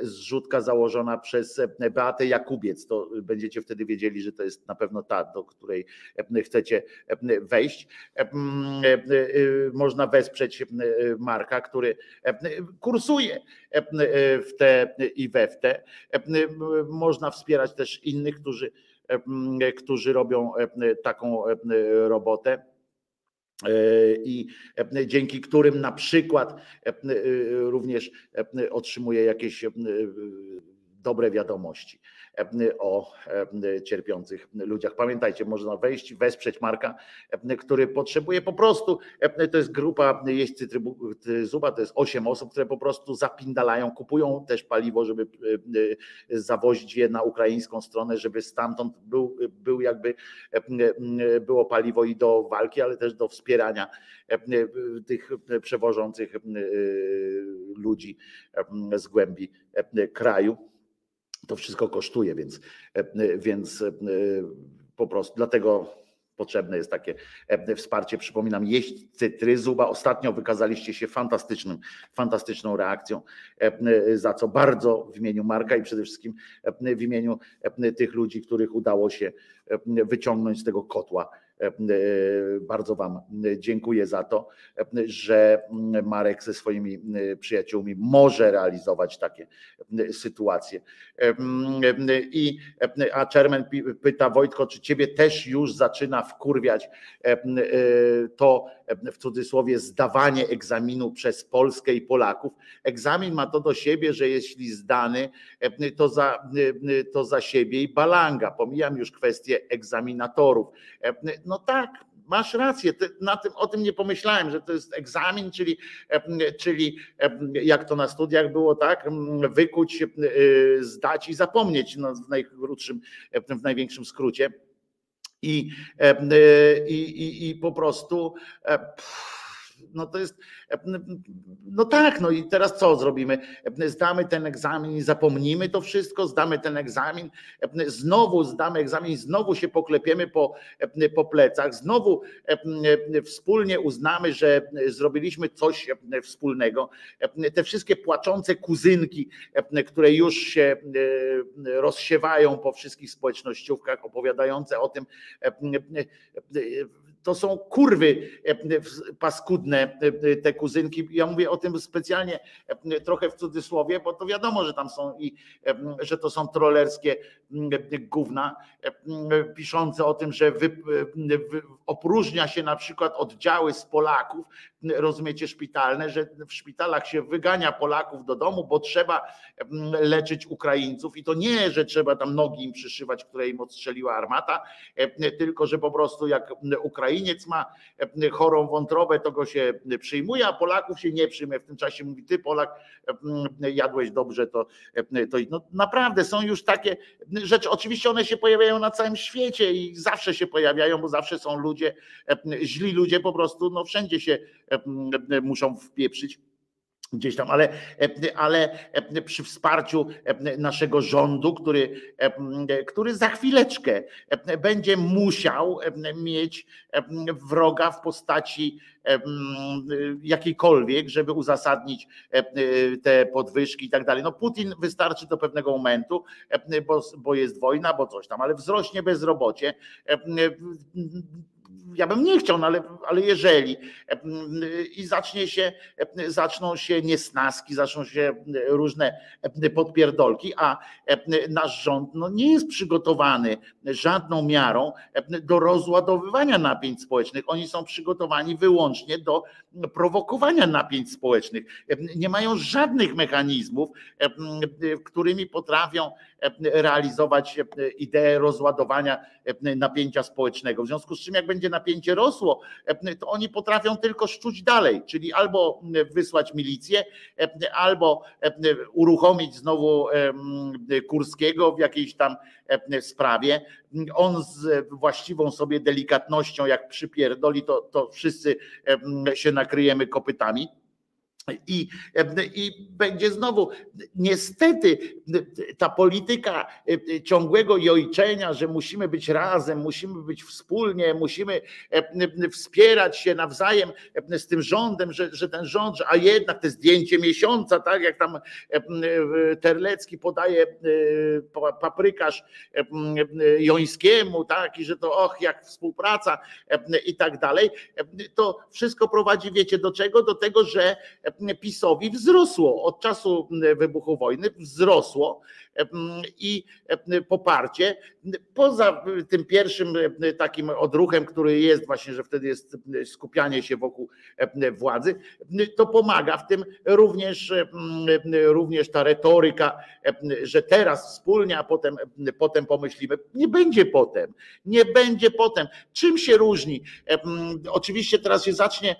S2: zrzutka założona przez Beatę Jakubiec. To będziecie wtedy wiedzieli, że to jest na pewno ta, do której chcecie wejść. Można wesprzeć Marka, który kursuje w te i we w te. Można wspierać też innych, którzy, którzy robią taką robotę i dzięki którym na przykład również otrzymuje jakieś dobre wiadomości o cierpiących ludziach. Pamiętajcie, można wejść, wesprzeć Marka, który potrzebuje po prostu, to jest grupa jeźdźcy Zuba, to jest osiem osób, które po prostu zapindalają, kupują też paliwo, żeby zawozić je na ukraińską stronę, żeby stamtąd był, był jakby było paliwo i do walki, ale też do wspierania tych przewożących ludzi z głębi kraju to wszystko kosztuje, więc, więc po prostu dlatego potrzebne jest takie wsparcie. Przypominam, jeść cytry, Zuba. Ostatnio wykazaliście się fantastycznym, fantastyczną reakcją, za co bardzo w imieniu Marka i przede wszystkim w imieniu tych ludzi, których udało się wyciągnąć z tego kotła E, bardzo Wam dziękuję za to, że Marek ze swoimi przyjaciółmi może realizować takie sytuacje. I a Czermen pyta Wojtko, czy ciebie też już zaczyna wkurwiać to w cudzysłowie zdawanie egzaminu przez Polskę i Polaków. Egzamin ma to do siebie, że jeśli zdany, to za, to za siebie i balanga. Pomijam już kwestię egzaminatorów. No tak, masz rację, na tym, o tym nie pomyślałem, że to jest egzamin, czyli, czyli jak to na studiach było, tak, wykuć, zdać i zapomnieć no, w najkrótszym, w największym skrócie. I, i, i, i po prostu no to jest, no tak, no i teraz co zrobimy? Zdamy ten egzamin i zapomnimy to wszystko, zdamy ten egzamin, znowu zdamy egzamin, znowu się poklepiemy po, po plecach, znowu wspólnie uznamy, że zrobiliśmy coś wspólnego. Te wszystkie płaczące kuzynki, które już się rozsiewają po wszystkich społecznościówkach, opowiadające o tym, to są kurwy paskudne te kuzynki. Ja mówię o tym specjalnie trochę w cudzysłowie, bo to wiadomo, że tam są i że to są trollerskie gówna piszące o tym, że wy, opróżnia się na przykład oddziały z Polaków, rozumiecie, szpitalne, że w szpitalach się wygania Polaków do domu, bo trzeba leczyć Ukraińców i to nie, że trzeba tam nogi im przyszywać, które im odstrzeliła armata, tylko że po prostu jak Ukrainiec ma chorą wątrobę, to go się przyjmuje, a Polaków się nie przyjmie. W tym czasie mówi, ty Polak, jadłeś dobrze, to, to no naprawdę są już takie rzeczy. Oczywiście one się pojawiają na całym świecie i zawsze się pojawiają, bo zawsze są ludzie, źli ludzie po prostu, no wszędzie się muszą wpieprzyć gdzieś tam, ale, ale przy wsparciu naszego rządu, który, który za chwileczkę będzie musiał mieć wroga w postaci jakiejkolwiek, żeby uzasadnić te podwyżki i tak dalej. No Putin wystarczy do pewnego momentu, bo, bo jest wojna, bo coś tam, ale wzrośnie bezrobocie ja bym nie chciał, no ale, ale jeżeli i zacznie się, zaczną się niesnaski, zaczną się różne podpierdolki, a nasz rząd no, nie jest przygotowany żadną miarą do rozładowywania napięć społecznych. Oni są przygotowani wyłącznie do prowokowania napięć społecznych. Nie mają żadnych mechanizmów, którymi potrafią realizować ideę rozładowania napięcia społecznego. W związku z czym, jak będzie napięcie rosło, to oni potrafią tylko szczuć dalej, czyli albo wysłać milicję, albo uruchomić znowu Kurskiego w jakiejś tam sprawie. On z właściwą sobie delikatnością, jak przypierdoli, to, to wszyscy się nakryjemy kopytami. I, I będzie znowu, niestety, ta polityka ciągłego jojczenia, że musimy być razem, musimy być wspólnie, musimy wspierać się nawzajem z tym rządem, że, że ten rząd, a jednak te zdjęcie miesiąca, tak jak tam Terlecki podaje paprykarz Jońskiemu, tak, i że to och, jak współpraca i tak dalej, to wszystko prowadzi, wiecie, do czego? Do tego, że PiSowi wzrosło od czasu wybuchu wojny, wzrosło i poparcie. Poza tym pierwszym takim odruchem, który jest właśnie, że wtedy jest skupianie się wokół władzy, to pomaga w tym również, również ta retoryka, że teraz wspólnie, a potem, potem pomyślimy. Nie będzie potem, nie będzie potem. Czym się różni? Oczywiście teraz się zacznie,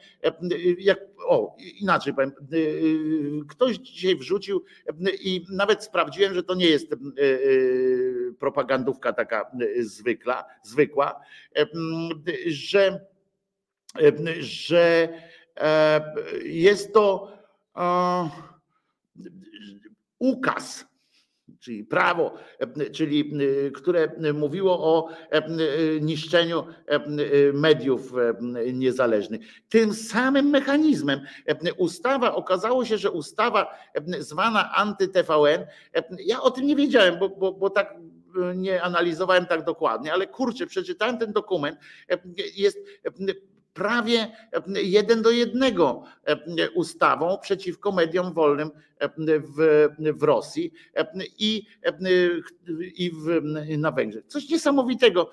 S2: jak, o inaczej powiem, ktoś dzisiaj wrzucił i nawet sprawdziłem, że to nie jest propagandówka taka zwykła, zwykła że, że jest to ukaz czyli prawo, czyli które mówiło o niszczeniu mediów niezależnych. Tym samym mechanizmem ustawa, okazało się, że ustawa zwana anty-TVN, ja o tym nie wiedziałem, bo, bo, bo tak nie analizowałem tak dokładnie, ale kurczę, przeczytałem ten dokument, jest prawie jeden do jednego ustawą przeciwko mediom wolnym w, w Rosji i, i w, na Węgrzech. Coś niesamowitego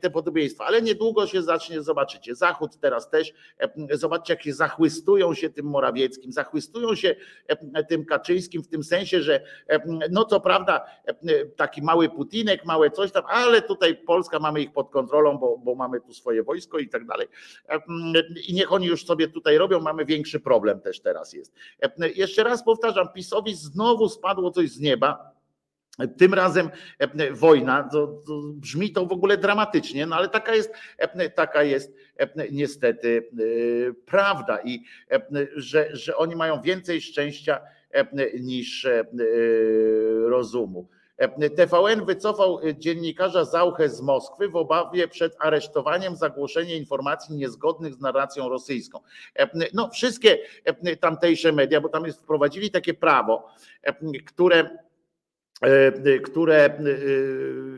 S2: te podobieństwa, ale niedługo się zacznie, zobaczycie. Zachód teraz też, zobaczcie jak się zachwystują się tym Morawieckim, zachwystują się tym Kaczyńskim w tym sensie, że no co prawda taki mały Putinek, małe coś tam, ale tutaj Polska mamy ich pod kontrolą, bo, bo mamy tu swoje wojsko i tak dalej. I niech oni już sobie tutaj robią, mamy większy problem też teraz jest. Jeszcze raz powtarzam, PiSowi znowu spadło coś z nieba. Tym razem wojna, to, to brzmi to w ogóle dramatycznie, no ale taka jest, taka jest niestety prawda i że, że oni mają więcej szczęścia niż rozumu. TVN wycofał dziennikarza Zauchę z Moskwy w obawie przed aresztowaniem za głoszenie informacji niezgodnych z narracją rosyjską. No, wszystkie tamtejsze media, bo tam jest, wprowadzili takie prawo, które które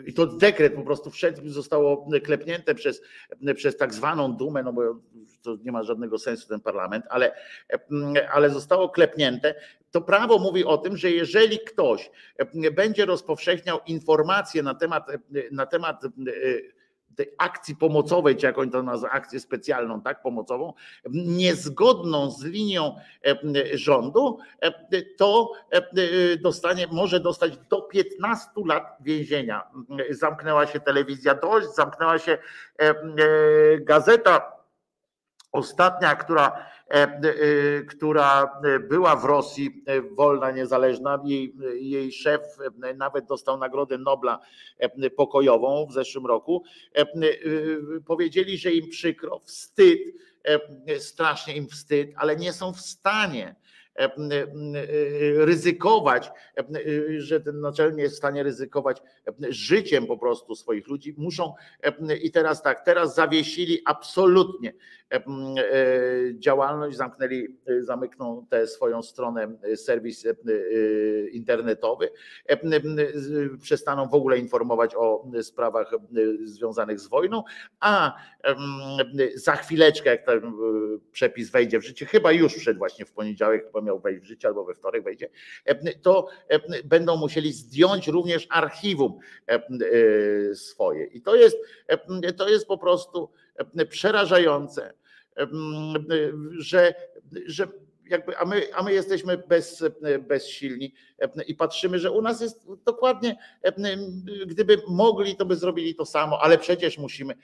S2: i to dekret po prostu wszedł, zostało klepnięte przez, przez tak zwaną dumę, no bo to nie ma żadnego sensu ten parlament, ale, ale zostało klepnięte. To prawo mówi o tym, że jeżeli ktoś będzie rozpowszechniał informacje na temat, na temat tej akcji pomocowej, czy jak oni to nazywam, akcję specjalną, tak, pomocową, niezgodną z linią rządu, to dostanie, może dostać do 15 lat więzienia. Zamknęła się telewizja dość, zamknęła się gazeta ostatnia, która, która była w Rosji wolna, niezależna, jej, jej szef nawet dostał Nagrodę Nobla pokojową w zeszłym roku, powiedzieli, że im przykro, wstyd, strasznie im wstyd, ale nie są w stanie ryzykować, że ten naczelny jest w stanie ryzykować życiem po prostu swoich ludzi, muszą i teraz tak, teraz zawiesili absolutnie działalność, zamknęli, zamkną tę swoją stronę, serwis internetowy, przestaną w ogóle informować o sprawach związanych z wojną, a za chwileczkę, jak ten przepis wejdzie w życie, chyba już wszedł właśnie w poniedziałek, chyba miał wejść w życie, albo we wtorek wejdzie, to będą musieli zdjąć również archiwum swoje. I to jest, to jest po prostu przerażające, że, że jakby, a my, a my jesteśmy bez, bezsilni i patrzymy, że u nas jest dokładnie, gdyby mogli, to by zrobili to samo, ale przecież musimy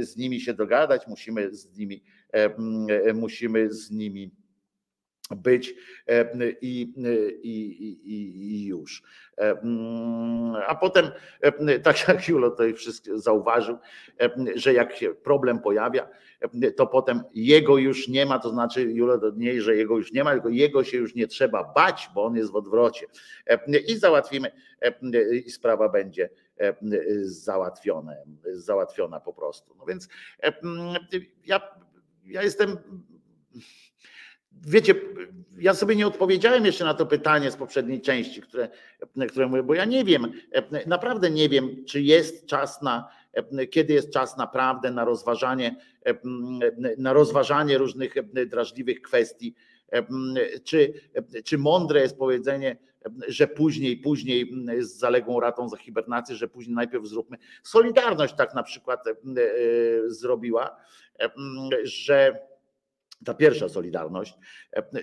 S2: z nimi się dogadać, musimy z nimi, musimy z nimi być i, i, i, i już. A potem, tak jak Julo tutaj wszystko zauważył, że jak się problem pojawia, to potem jego już nie ma, to znaczy Julo to nie, że jego już nie ma, tylko jego się już nie trzeba bać, bo on jest w odwrocie. I załatwimy, i sprawa będzie załatwiona, załatwiona po prostu. No więc ja, ja jestem Wiecie, ja sobie nie odpowiedziałem jeszcze na to pytanie z poprzedniej części, które, które mówię, bo ja nie wiem, naprawdę nie wiem, czy jest czas na, kiedy jest czas naprawdę na rozważanie, na rozważanie różnych drażliwych kwestii, czy, czy mądre jest powiedzenie, że później, później z zaległą ratą za hibernację, że później najpierw zróbmy. Solidarność tak na przykład zrobiła, że ta pierwsza Solidarność,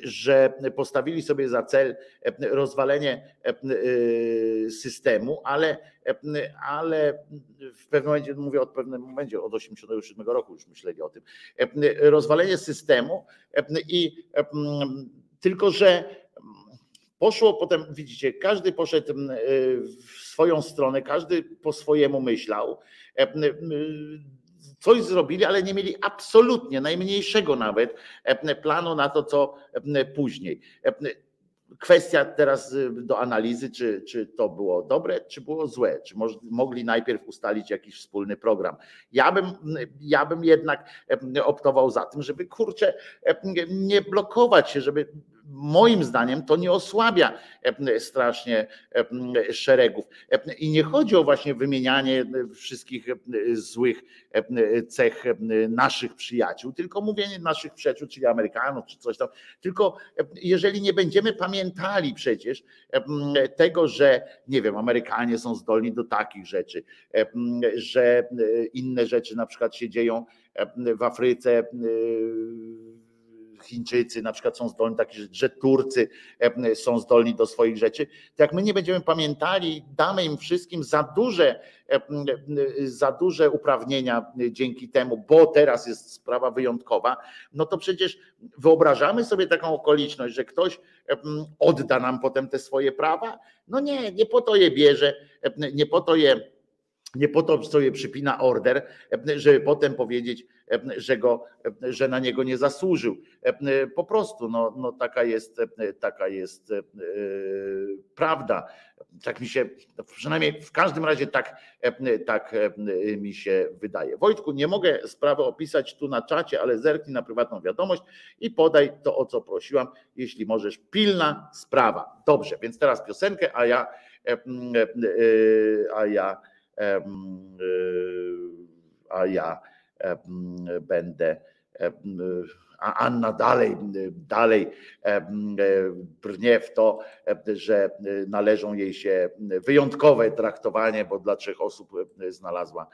S2: że postawili sobie za cel rozwalenie systemu, ale, ale w pewnym momencie, mówię od pewnym momencie, od 87 roku już myśleli o tym, rozwalenie systemu i tylko, że poszło potem, widzicie, każdy poszedł w swoją stronę, każdy po swojemu myślał coś zrobili, ale nie mieli absolutnie najmniejszego nawet planu na to, co później. Kwestia teraz do analizy, czy, czy to było dobre, czy było złe, czy mogli najpierw ustalić jakiś wspólny program. Ja bym, ja bym jednak optował za tym, żeby kurczę, nie blokować się, żeby moim zdaniem to nie osłabia strasznie szeregów. I nie chodzi o właśnie wymienianie wszystkich złych cech naszych przyjaciół, tylko mówienie naszych przyjaciół, czyli Amerykanów, czy coś tam. Tylko jeżeli nie będziemy pamiętali przecież tego, że nie wiem, Amerykanie są zdolni do takich rzeczy, że inne rzeczy na przykład się dzieją w Afryce Chińczycy na przykład są zdolni, takie, że Turcy są zdolni do swoich rzeczy, to jak my nie będziemy pamiętali, damy im wszystkim za duże, za duże uprawnienia dzięki temu, bo teraz jest sprawa wyjątkowa, no to przecież wyobrażamy sobie taką okoliczność, że ktoś odda nam potem te swoje prawa? No nie, nie po to je bierze, nie po to je nie po to sobie przypina order, żeby potem powiedzieć, że, go, że na niego nie zasłużył. Po prostu no, no taka, jest, taka jest e, prawda. Tak mi się, przynajmniej w każdym razie tak, tak mi się wydaje. Wojtku, nie mogę sprawy opisać tu na czacie, ale zerknij na prywatną wiadomość i podaj to, o co prosiłam, jeśli możesz. Pilna sprawa. Dobrze, więc teraz piosenkę, a ja, a ja a ja będę, a Anna dalej, dalej brnie w to, że należą jej się wyjątkowe traktowanie, bo dla trzech osób znalazła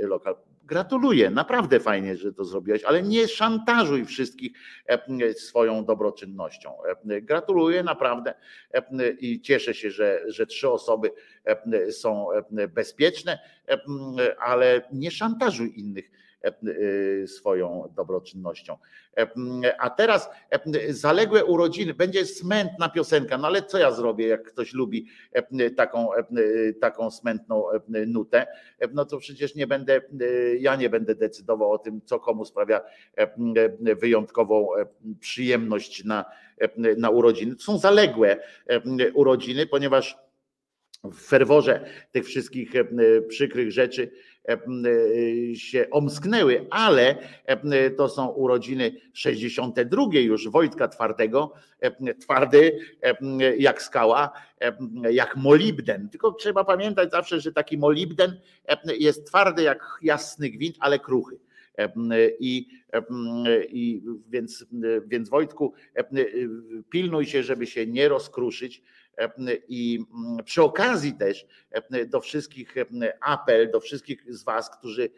S2: lokal. Gratuluję, naprawdę fajnie, że to zrobiłeś, ale nie szantażuj wszystkich swoją dobroczynnością. Gratuluję naprawdę i cieszę się, że, że trzy osoby są bezpieczne, ale nie szantażuj innych e, swoją dobroczynnością. E, A teraz e, zaległe urodziny, będzie smętna piosenka, no ale co ja zrobię, jak ktoś lubi e, taką, e, taką smętną e, nutę, e, no to przecież nie będę, e, ja nie będę decydował o tym, co komu sprawia e, e, wyjątkową e, przyjemność na, e, na urodziny. To są zaległe e, urodziny, ponieważ w ferworze tych wszystkich e, przykrych rzeczy e, e, się omsknęły, ale e, to są urodziny 62 już Wojtka Twardego, e, twardy e, jak skała, e, jak molibden. Tylko trzeba pamiętać zawsze, że taki molibden e, jest twardy jak jasny gwint, ale kruchy. E, I, e, i więc, więc Wojtku, e, pilnuj się, żeby się nie rozkruszyć. E, I mm, przy okazji też e, do wszystkich e, apel, do wszystkich z Was, którzy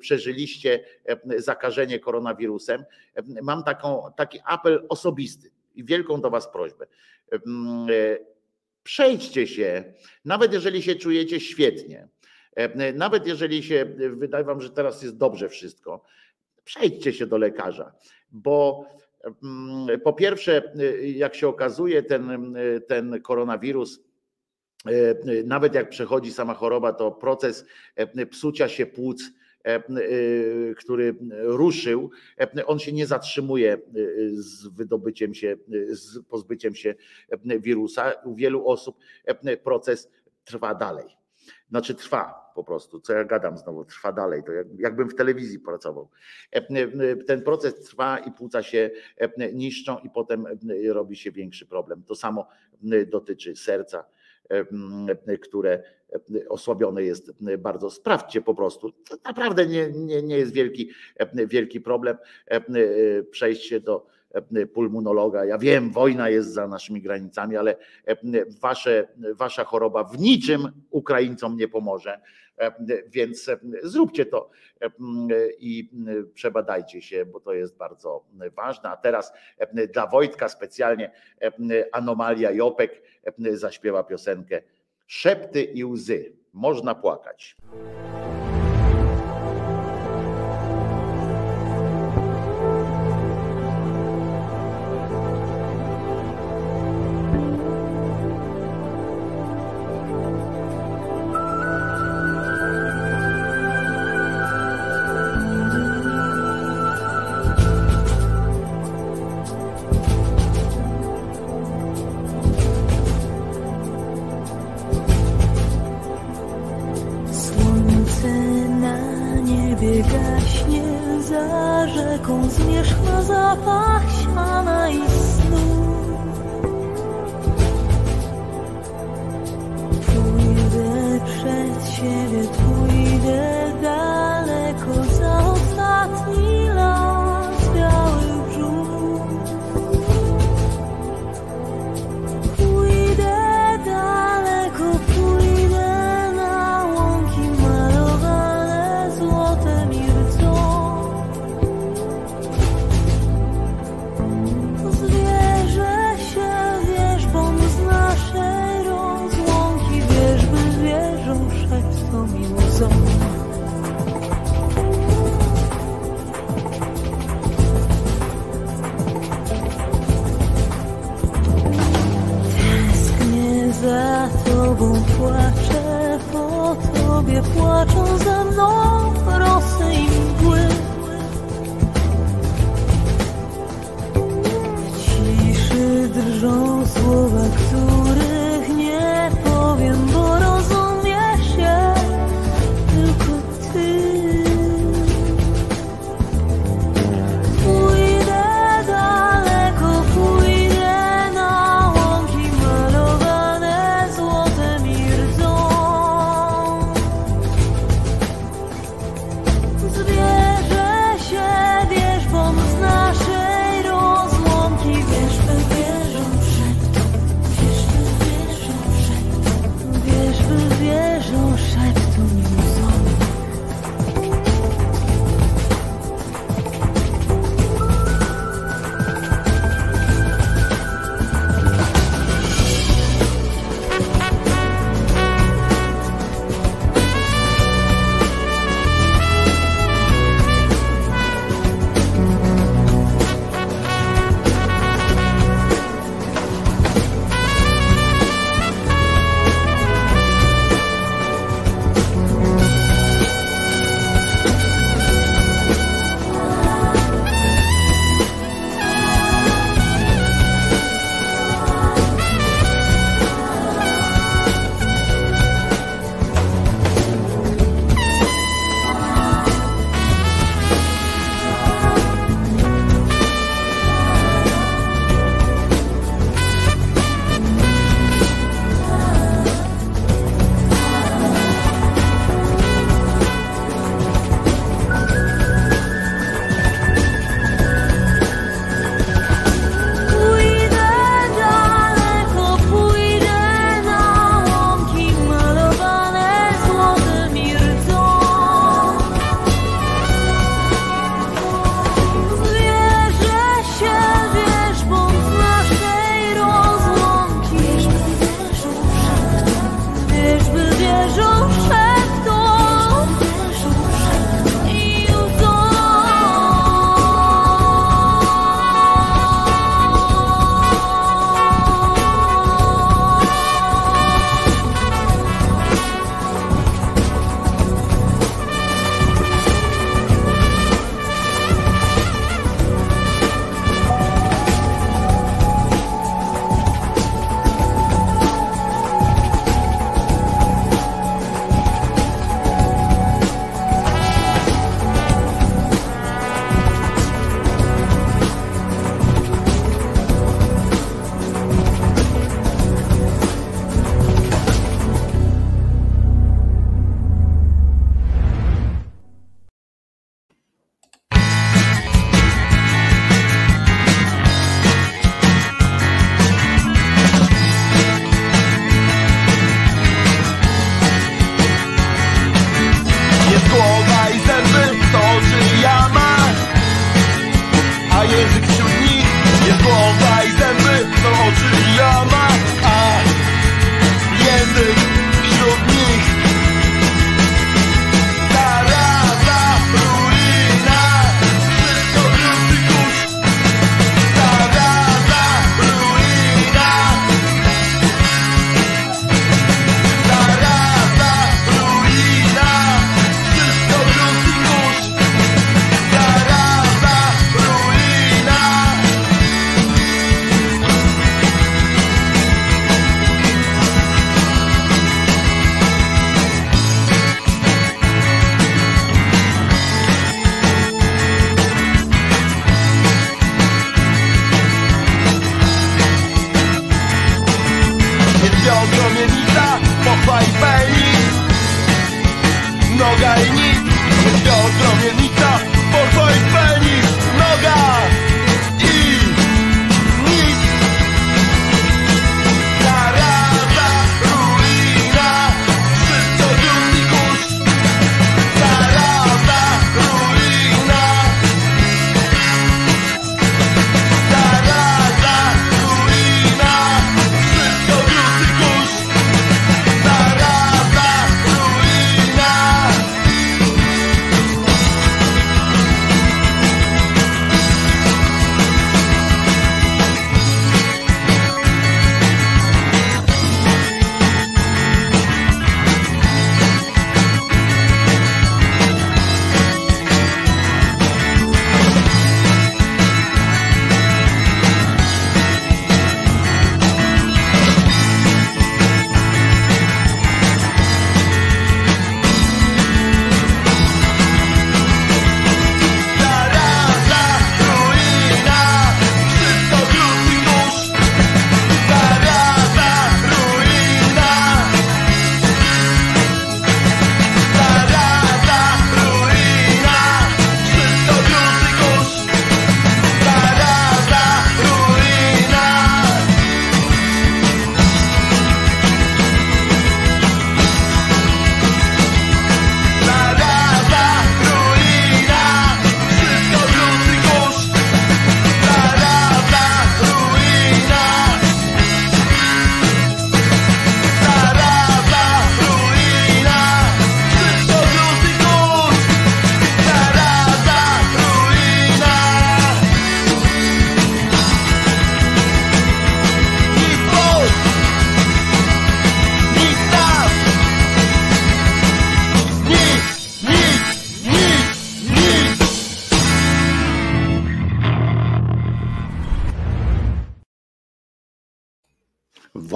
S2: przeżyliście zakażenie koronawirusem, mam taką, taki apel osobisty i wielką do Was prośbę. Przejdźcie się, nawet jeżeli się czujecie świetnie, nawet jeżeli się wydaje Wam, że teraz jest dobrze wszystko, przejdźcie się do lekarza, bo po pierwsze, jak się okazuje, ten, ten koronawirus, e, nawet jak przechodzi sama choroba, to proces e, psucia się płuc, e, który ruszył, e, on się nie zatrzymuje z wydobyciem się, z pozbyciem się wirusa. U wielu osób proces trwa dalej. Znaczy trwa po prostu, co ja gadam znowu, trwa dalej, to jak, jakbym w telewizji pracował. E, e, Ten proces trwa i płuca się e, niszczą i potem e, robi się większy problem. To samo e, dotyczy serca, e, e, które e, osłabione jest e, bardzo. Sprawdźcie po prostu. To naprawdę nie, nie, nie jest wielki, e, wielki problem e, e, przejść się do e, pulmonologa. Ja wiem, wojna jest za naszymi granicami, ale e, wasze, wasza choroba w niczym Ukraińcom nie pomoże. E, Więc e, zróbcie to e, i przebadajcie się, bo to jest bardzo ważne. A teraz e, dla Wojtka specjalnie e, Anomalia Jopek e, zaśpiewa piosenkę Szepty i łzy. Można płakać.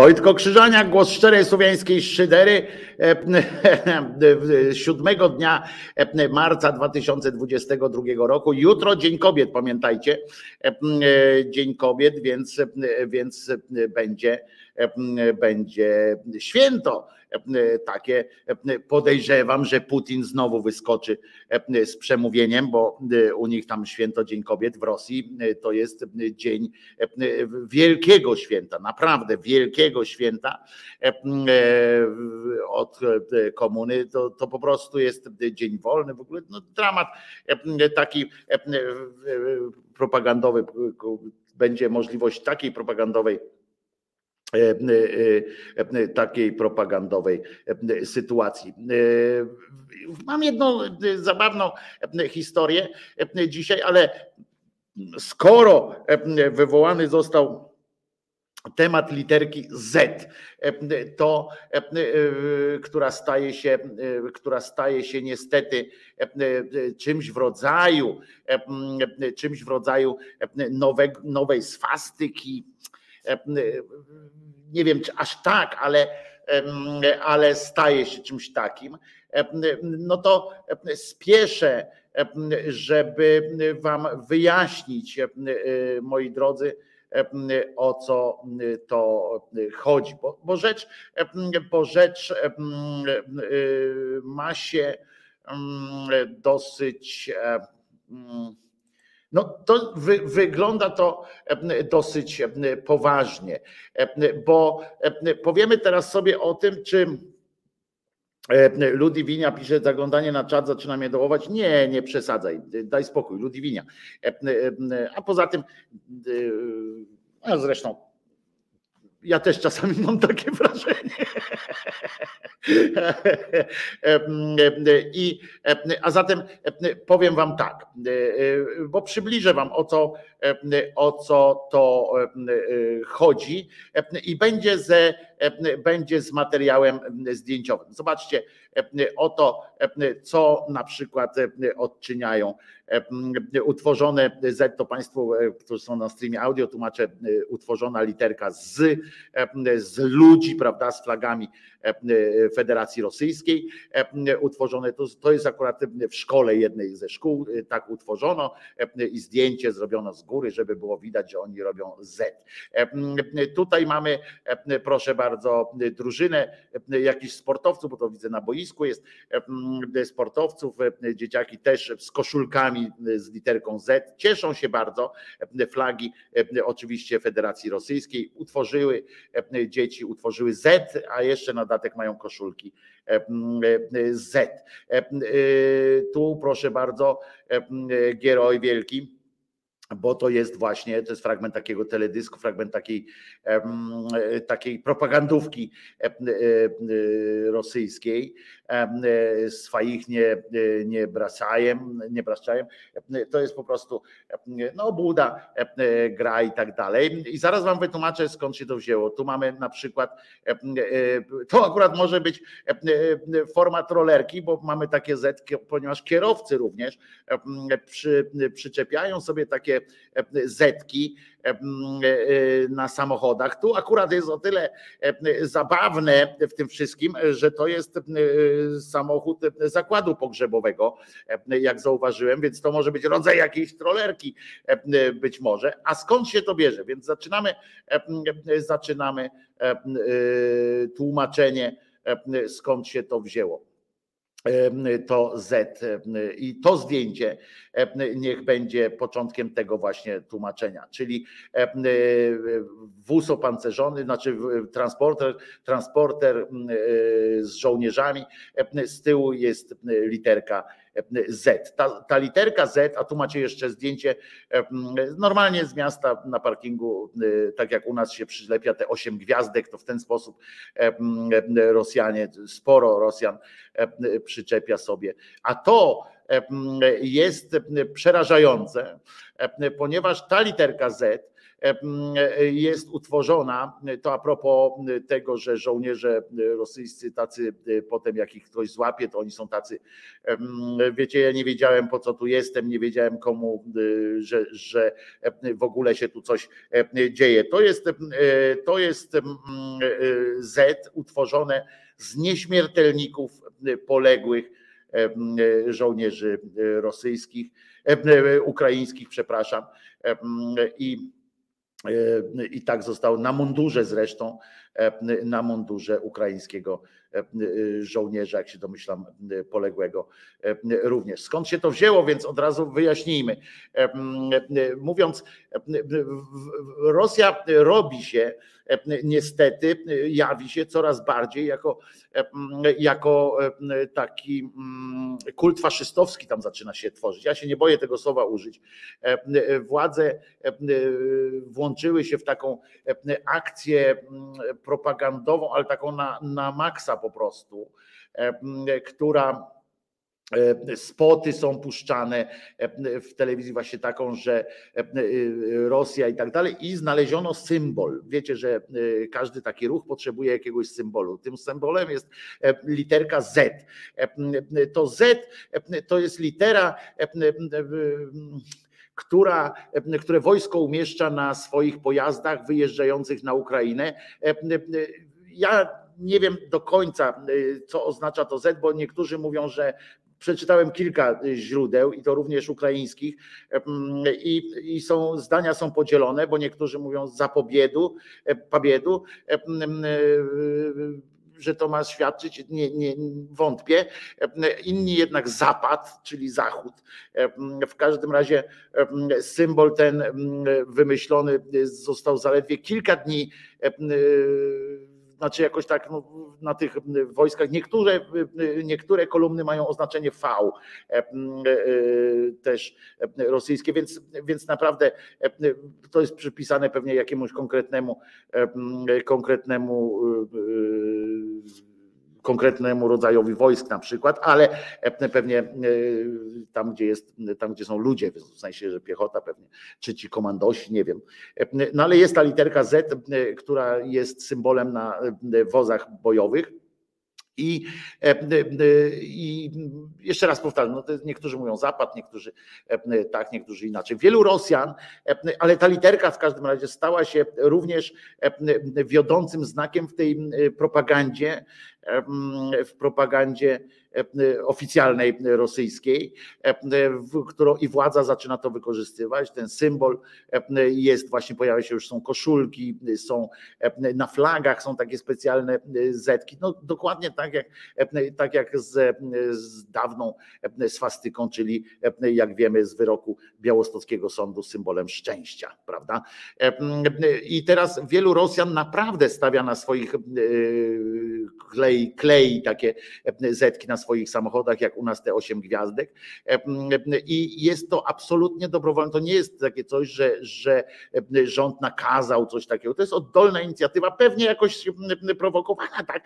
S2: Wojtko Krzyżaniak, głos szczerej słowiańskiej szydery e, siódmego dnia e, marca 2022 roku. Jutro Dzień Kobiet, pamiętajcie. E, Dzień Kobiet, więc, więc będzie, będzie święto. Takie podejrzewam, że Putin znowu wyskoczy z przemówieniem, bo u nich tam święto Dzień Kobiet w Rosji to jest dzień wielkiego święta, naprawdę wielkiego święta od komuny. To, to po prostu jest dzień wolny, w ogóle no, dramat taki propagandowy. Będzie możliwość takiej propagandowej takiej propagandowej sytuacji. Mam jedną zabawną historię dzisiaj, ale skoro wywołany został temat literki Z, to która staje się, która staje się niestety czymś w rodzaju, czymś w rodzaju nowej, nowej swastyki, nie wiem czy aż tak, ale, ale staje się czymś takim, no to spieszę, żeby Wam wyjaśnić, moi drodzy, o co to chodzi. Bo, bo, rzecz, bo rzecz ma się dosyć no to wy, wygląda to dosyć poważnie, bo powiemy teraz sobie o tym, czy Ludwinia pisze, zaglądanie na czat zaczyna mnie dołować. Nie, nie przesadzaj, daj spokój, Ludwinia. A poza tym, a zresztą ja też czasami mam takie wrażenie. I, a zatem powiem Wam tak, bo przybliżę Wam o co, o co to chodzi i będzie, ze, będzie z materiałem zdjęciowym. Zobaczcie, oto co na przykład odczyniają. Utworzone Z to Państwo, którzy są na streamie audio, tłumaczę, utworzona literka z, z ludzi, prawda, z flagami Federacji Rosyjskiej. Utworzone to, to jest akurat w szkole jednej ze szkół, tak utworzono i zdjęcie zrobiono z góry, żeby było widać, że oni robią Z. Tutaj mamy, proszę bardzo, drużynę jakichś sportowców, bo to widzę na boisku jest sportowców, dzieciaki też z koszulkami z literką Z. Cieszą się bardzo. Flagi oczywiście Federacji Rosyjskiej utworzyły, dzieci utworzyły Z, a jeszcze na dodatek mają koszulki Z. Tu proszę bardzo, Gieroj Wielki bo to jest właśnie, to jest fragment takiego teledysku, fragment takiej, takiej propagandówki rosyjskiej, swoich nie, nie bracajem, nie braczajem, to jest po prostu no Buda gra i tak dalej. I zaraz wam wytłumaczę skąd się to wzięło. Tu mamy na przykład, to akurat może być format rollerki, bo mamy takie Z, ponieważ kierowcy również przy, przyczepiają sobie takie zetki na samochodach. Tu akurat jest o tyle zabawne w tym wszystkim, że to jest samochód zakładu pogrzebowego, jak zauważyłem, więc to może być rodzaj jakiejś trollerki być może. A skąd się to bierze? Więc zaczynamy, zaczynamy tłumaczenie, skąd się to wzięło to Z i to zdjęcie niech będzie początkiem tego właśnie tłumaczenia, czyli wóz opancerzony, znaczy transporter, transporter z żołnierzami, z tyłu jest literka z. Ta, ta literka Z, a tu macie jeszcze zdjęcie normalnie z miasta na parkingu, tak jak u nas się przylepia te osiem gwiazdek, to w ten sposób Rosjanie, sporo Rosjan przyczepia sobie. A to jest przerażające, ponieważ ta literka Z jest utworzona, to a propos tego, że żołnierze rosyjscy tacy potem jak ich ktoś złapie, to oni są tacy, wiecie, ja nie wiedziałem po co tu jestem, nie wiedziałem komu, że, że w ogóle się tu coś dzieje. To jest, to jest Z utworzone z nieśmiertelników poległych żołnierzy rosyjskich, ukraińskich, przepraszam. I i tak został na mundurze zresztą, na mundurze ukraińskiego żołnierza, jak się domyślam, poległego również. Skąd się to wzięło, więc od razu wyjaśnijmy. Mówiąc, Rosja robi się niestety, jawi się coraz bardziej jako, jako taki kult faszystowski tam zaczyna się tworzyć. Ja się nie boję tego słowa użyć. Władze włączyły się w taką akcję propagandową, ale taką na, na maksa po prostu, która spoty są puszczane w telewizji właśnie taką, że Rosja i tak dalej i znaleziono symbol. Wiecie, że każdy taki ruch potrzebuje jakiegoś symbolu. Tym symbolem jest literka Z. To Z to jest litera która, które wojsko umieszcza na swoich pojazdach wyjeżdżających na Ukrainę. Ja nie wiem do końca, co oznacza to Z, bo niektórzy mówią, że przeczytałem kilka źródeł i to również ukraińskich i, i są zdania są podzielone, bo niektórzy mówią za pobiedu, pobiedu że to ma świadczyć, nie, nie wątpię. Inni jednak zapad, czyli zachód. W każdym razie symbol ten wymyślony został zaledwie kilka dni znaczy jakoś tak no, na tych wojskach. Niektóre, niektóre kolumny mają oznaczenie V też rosyjskie, więc, więc naprawdę to jest przypisane pewnie jakiemuś konkretnemu konkretnemu konkretnemu rodzajowi wojsk na przykład, ale pewnie tam, gdzie jest, tam, gdzie są ludzie, w sensie, że piechota pewnie, czy ci komandosi, nie wiem. No ale jest ta literka Z, która jest symbolem na wozach bojowych I, e, e, I jeszcze raz powtarzam, no niektórzy mówią Zapad, niektórzy e, tak, niektórzy inaczej. Wielu Rosjan, e, ale ta literka w każdym razie stała się również e, wiodącym znakiem w tej e, propagandzie, e, w propagandzie e, oficjalnej rosyjskiej, e, którą i władza zaczyna to wykorzystywać. Ten symbol e, jest właśnie, pojawia się już są koszulki, są na flagach są takie specjalne zetki. No dokładnie tak jak, tak jak z, z dawną swastyką, czyli jak wiemy z wyroku białostockiego sądu symbolem szczęścia, prawda? I teraz wielu Rosjan naprawdę stawia na swoich e, klei, klei takie e, zetki na swoich samochodach, jak u nas te osiem gwiazdek. E, I jest to absolutnie dobrowolne. To nie jest takie coś, że, że rząd nakazał coś takiego. To jest oddolna inicjatywa, pewnie jakoś prowokowana, tak?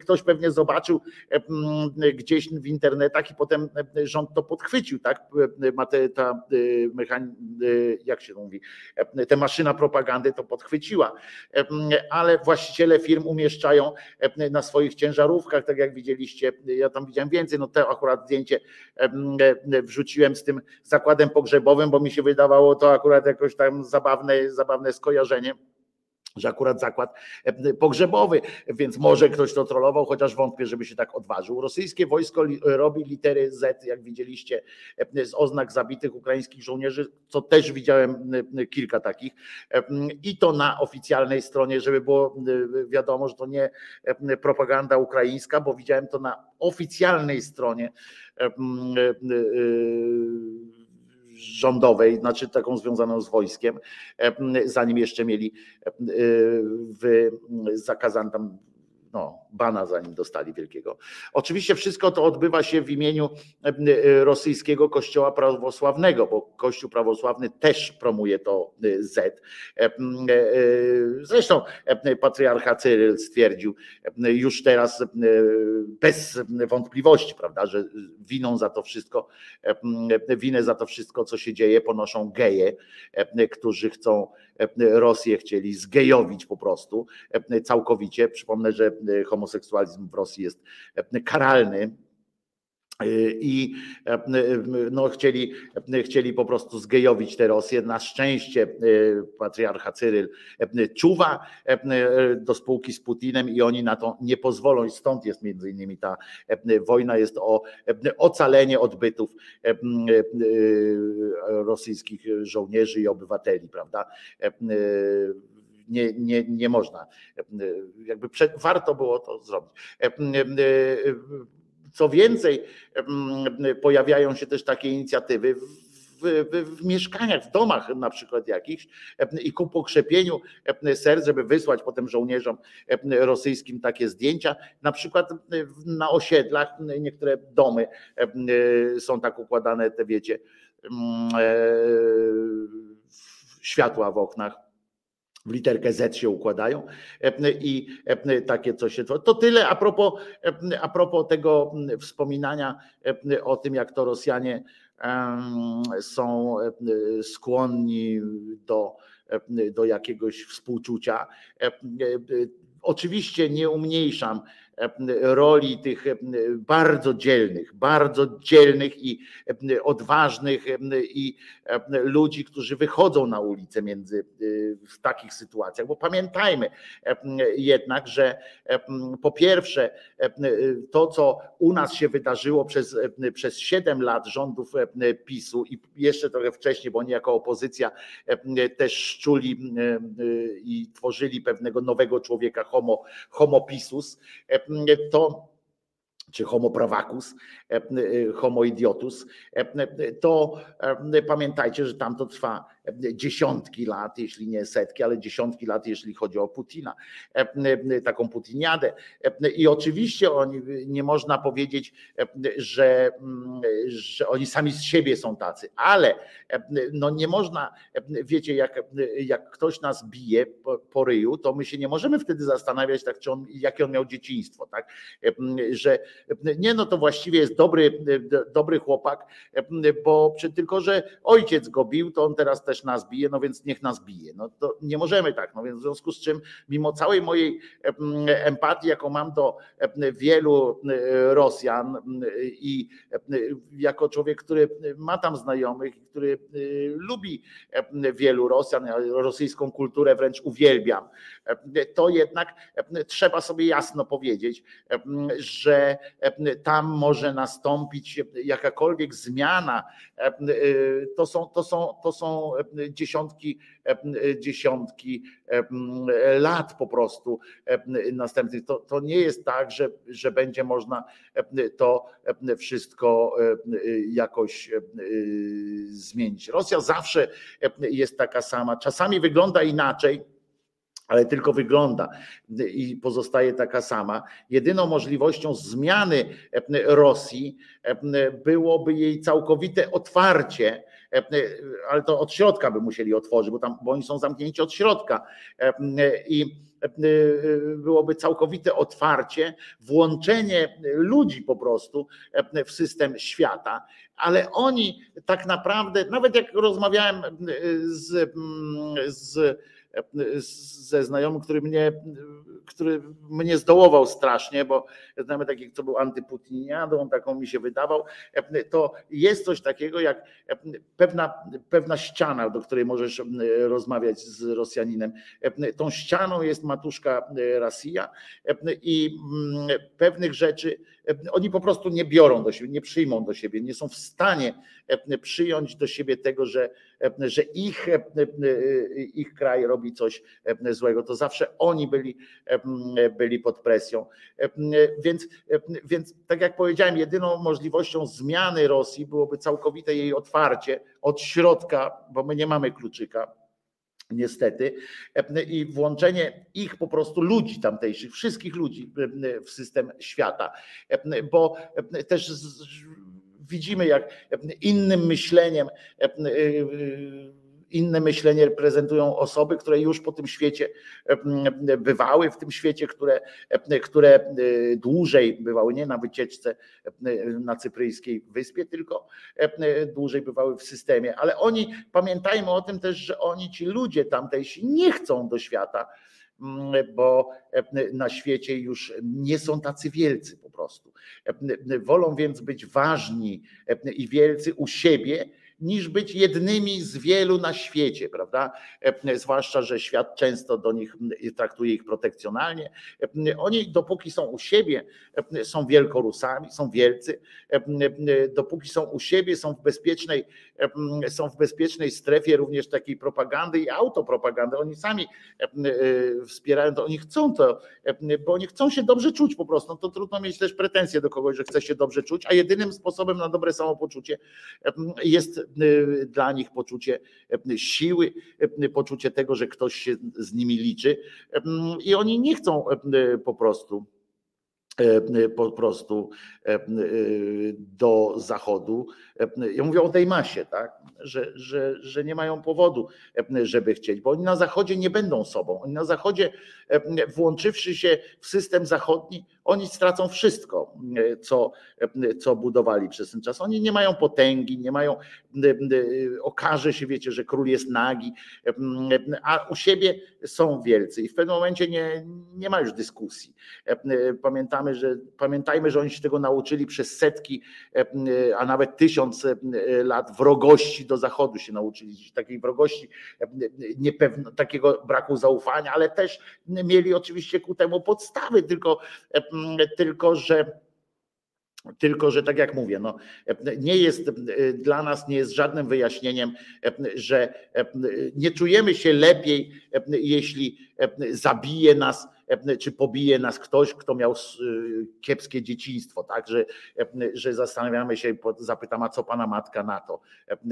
S2: Ktoś pewnie zobaczył gdzieś w internetach i potem rząd to podchwycił, tak? Ma te, ta mechan, jak się to mówi, ta maszyna propagandy to podchwyciła, ale właściciele firm umieszczają na swoich ciężarówkach, tak jak widzieliście, ja tam widziałem więcej, no to akurat zdjęcie wrzuciłem z tym zakładem pogrzebowym, bo mi się wydawało to akurat jakoś tam zabawne, zabawne skojarzenie że akurat zakład e, pogrzebowy, więc może ktoś to trollował, chociaż wątpię, żeby się tak odważył. Rosyjskie wojsko li- robi litery Z, jak widzieliście, e, z oznak zabitych ukraińskich żołnierzy, co też widziałem e, kilka takich. E, I to na oficjalnej stronie, żeby było e, wiadomo, że to nie e, propaganda ukraińska, bo widziałem to na oficjalnej stronie e, e, e, rządowej, znaczy taką związaną z wojskiem, e, zanim jeszcze mieli e, w zakazan tam no, bana zanim dostali wielkiego. Oczywiście wszystko to odbywa się w imieniu e, rosyjskiego kościoła prawosławnego, bo kościół prawosławny też promuje to e, Z. E, e, Zresztą e, patriarcha Cyryl stwierdził e, już teraz e, bez wątpliwości, prawda, że winą za to wszystko, e, winę za to wszystko, co się dzieje, ponoszą geje, e, którzy chcą e, Rosję chcieli zgejowić po prostu e, całkowicie. Przypomnę, że e, homoseksualizm w Rosji jest e, karalny. I e, no, chcieli, chcieli po prostu zgejowić tę Rosję. Na szczęście e, patriarcha Cyryl e, czuwa e, do spółki z Putinem i oni na to nie pozwolą. I stąd jest między innymi ta e, wojna jest o e, ocalenie odbytów e, e, rosyjskich żołnierzy i obywateli, prawda? Nie, nie, nie można. Jakby warto było to zrobić. Co więcej, pojawiają się też takie inicjatywy w, w, w mieszkaniach, w domach na przykład jakichś i ku pokrzepieniu serc, żeby wysłać potem żołnierzom rosyjskim takie zdjęcia. Na przykład na osiedlach niektóre domy są tak układane, te wiecie, światła w oknach w literkę Z się układają e, i e, takie coś się to. Tyle a propos, e, a propos tego m, wspominania e, o tym, jak to Rosjanie są e, skłonni do, e, do jakiegoś współczucia. E, e, Oczywiście nie umniejszam e, roli tych e, bardzo dzielnych, bardzo dzielnych i e, odważnych e, i ludzi, którzy wychodzą na ulicę między w takich sytuacjach, bo pamiętajmy jednak, że po pierwsze to, co u nas się wydarzyło przez, przez 7 lat rządów PiSu i jeszcze trochę wcześniej, bo oni jako opozycja też szczuli i tworzyli pewnego nowego człowieka, homo, homo pisus, to czy homo pravacus, e, e, homo idiotus, e, to pamiętajcie, że tam to trwa dziesiątki lat, jeśli nie setki, ale dziesiątki lat, jeśli chodzi o Putina, E, e, taką putiniadę. E, I oczywiście oni, nie można powiedzieć, e, że, mm, że oni sami z siebie są tacy, ale e, no nie można, e, wiecie, jak, jak ktoś nas bije po, ryju, to my się nie możemy wtedy zastanawiać, tak, czy on, jakie on miał dzieciństwo, tak? E, Że nie, no to właściwie jest dobry, dobry chłopak, bo tylko, że ojciec go bił, to on teraz też też nas bije, no więc niech nas bije. No to nie możemy tak, no więc w związku z czym, mimo całej mojej em, empatii, jaką mam do wielu Rosjan i jako człowiek, który ma tam znajomych, który e, lubi wielu Rosjan, ja rosyjską kulturę wręcz uwielbiam, to jednak trzeba sobie jasno powiedzieć, że tam może nastąpić jakakolwiek zmiana. y, To są, to są, to są dziesiątki, dziesiątki lat po prostu następnych. To, to nie jest tak, że, że będzie można to wszystko jakoś zmienić. Rosja zawsze jest taka sama. Czasami wygląda inaczej ale tylko wygląda i pozostaje taka sama. Jedyną możliwością zmiany Rosji byłoby jej całkowite otwarcie, ale to od środka by musieli otworzyć, bo, tam, bo oni są zamknięci od środka. I byłoby całkowite otwarcie, włączenie ludzi po prostu w system świata, ale oni tak naprawdę, nawet jak rozmawiałem z, z ze znajomym, który mnie, który mnie zdołował strasznie, bo znamy takiego, co był antyputiniadą, taką mi się wydawał, to jest coś takiego jak pewna, pewna ściana, do której możesz rozmawiać z Rosjaninem. Tą ścianą jest matuszka Rosja i pewnych rzeczy oni po prostu nie biorą do siebie, nie przyjmą do siebie, nie są w stanie przyjąć do siebie tego, że, że ich, ich kraj robi coś złego. To zawsze oni byli, byli pod presją. Więc, więc, tak jak powiedziałem, jedyną możliwością zmiany Rosji byłoby całkowite jej otwarcie od środka, bo my nie mamy kluczyka niestety, i włączenie ich po prostu ludzi tamtejszych, wszystkich ludzi w system świata, bo też widzimy, jak innym myśleniem inne myślenie reprezentują osoby, które już po tym świecie bywały, w tym świecie, które, które dłużej bywały, nie na wycieczce na cypryjskiej wyspie, tylko dłużej bywały w systemie. Ale oni, pamiętajmy o tym też, że oni, ci ludzie tamtejsi, nie chcą do świata, bo na świecie już nie są tacy wielcy po prostu. Wolą więc być ważni i wielcy u siebie, niż być jednymi z wielu na świecie, prawda? Zwłaszcza, że świat często do nich traktuje ich protekcjonalnie. Oni, dopóki są u siebie, są wielkorusami, są wielcy, dopóki są u siebie, są w bezpiecznej, są w bezpiecznej strefie również takiej propagandy i autopropagandy. Oni sami wspierają to, oni chcą to, bo oni chcą się dobrze czuć po prostu. No to trudno mieć też pretensje do kogoś, że chce się dobrze czuć, a jedynym sposobem na dobre samopoczucie jest dla nich poczucie siły, poczucie tego, że ktoś się z nimi liczy i oni nie chcą po prostu po prostu do zachodu. Ja mówię o tej masie, tak? że, że, że nie mają powodu, żeby chcieć, bo oni na zachodzie nie będą sobą. Oni na zachodzie, włączywszy się w system zachodni, oni stracą wszystko, co, co budowali przez ten czas. Oni nie mają potęgi, nie mają, okaże się, wiecie, że król jest nagi, a u siebie są wielcy i w pewnym momencie nie, nie ma już dyskusji. Pamiętamy, że, pamiętajmy, że oni się tego nauczyli przez setki, a nawet tysiąc lat wrogości do zachodu się nauczyli, takiej wrogości, niepewno, takiego braku zaufania, ale też mieli oczywiście ku temu podstawy, tylko tylko że tylko, że tak jak mówię, no, nie jest dla nas nie jest żadnym wyjaśnieniem, że nie czujemy się lepiej, jeśli zabije nas czy pobije nas ktoś, kto miał kiepskie dzieciństwo, tak, że, że zastanawiamy się, zapytam, a co pana matka na to,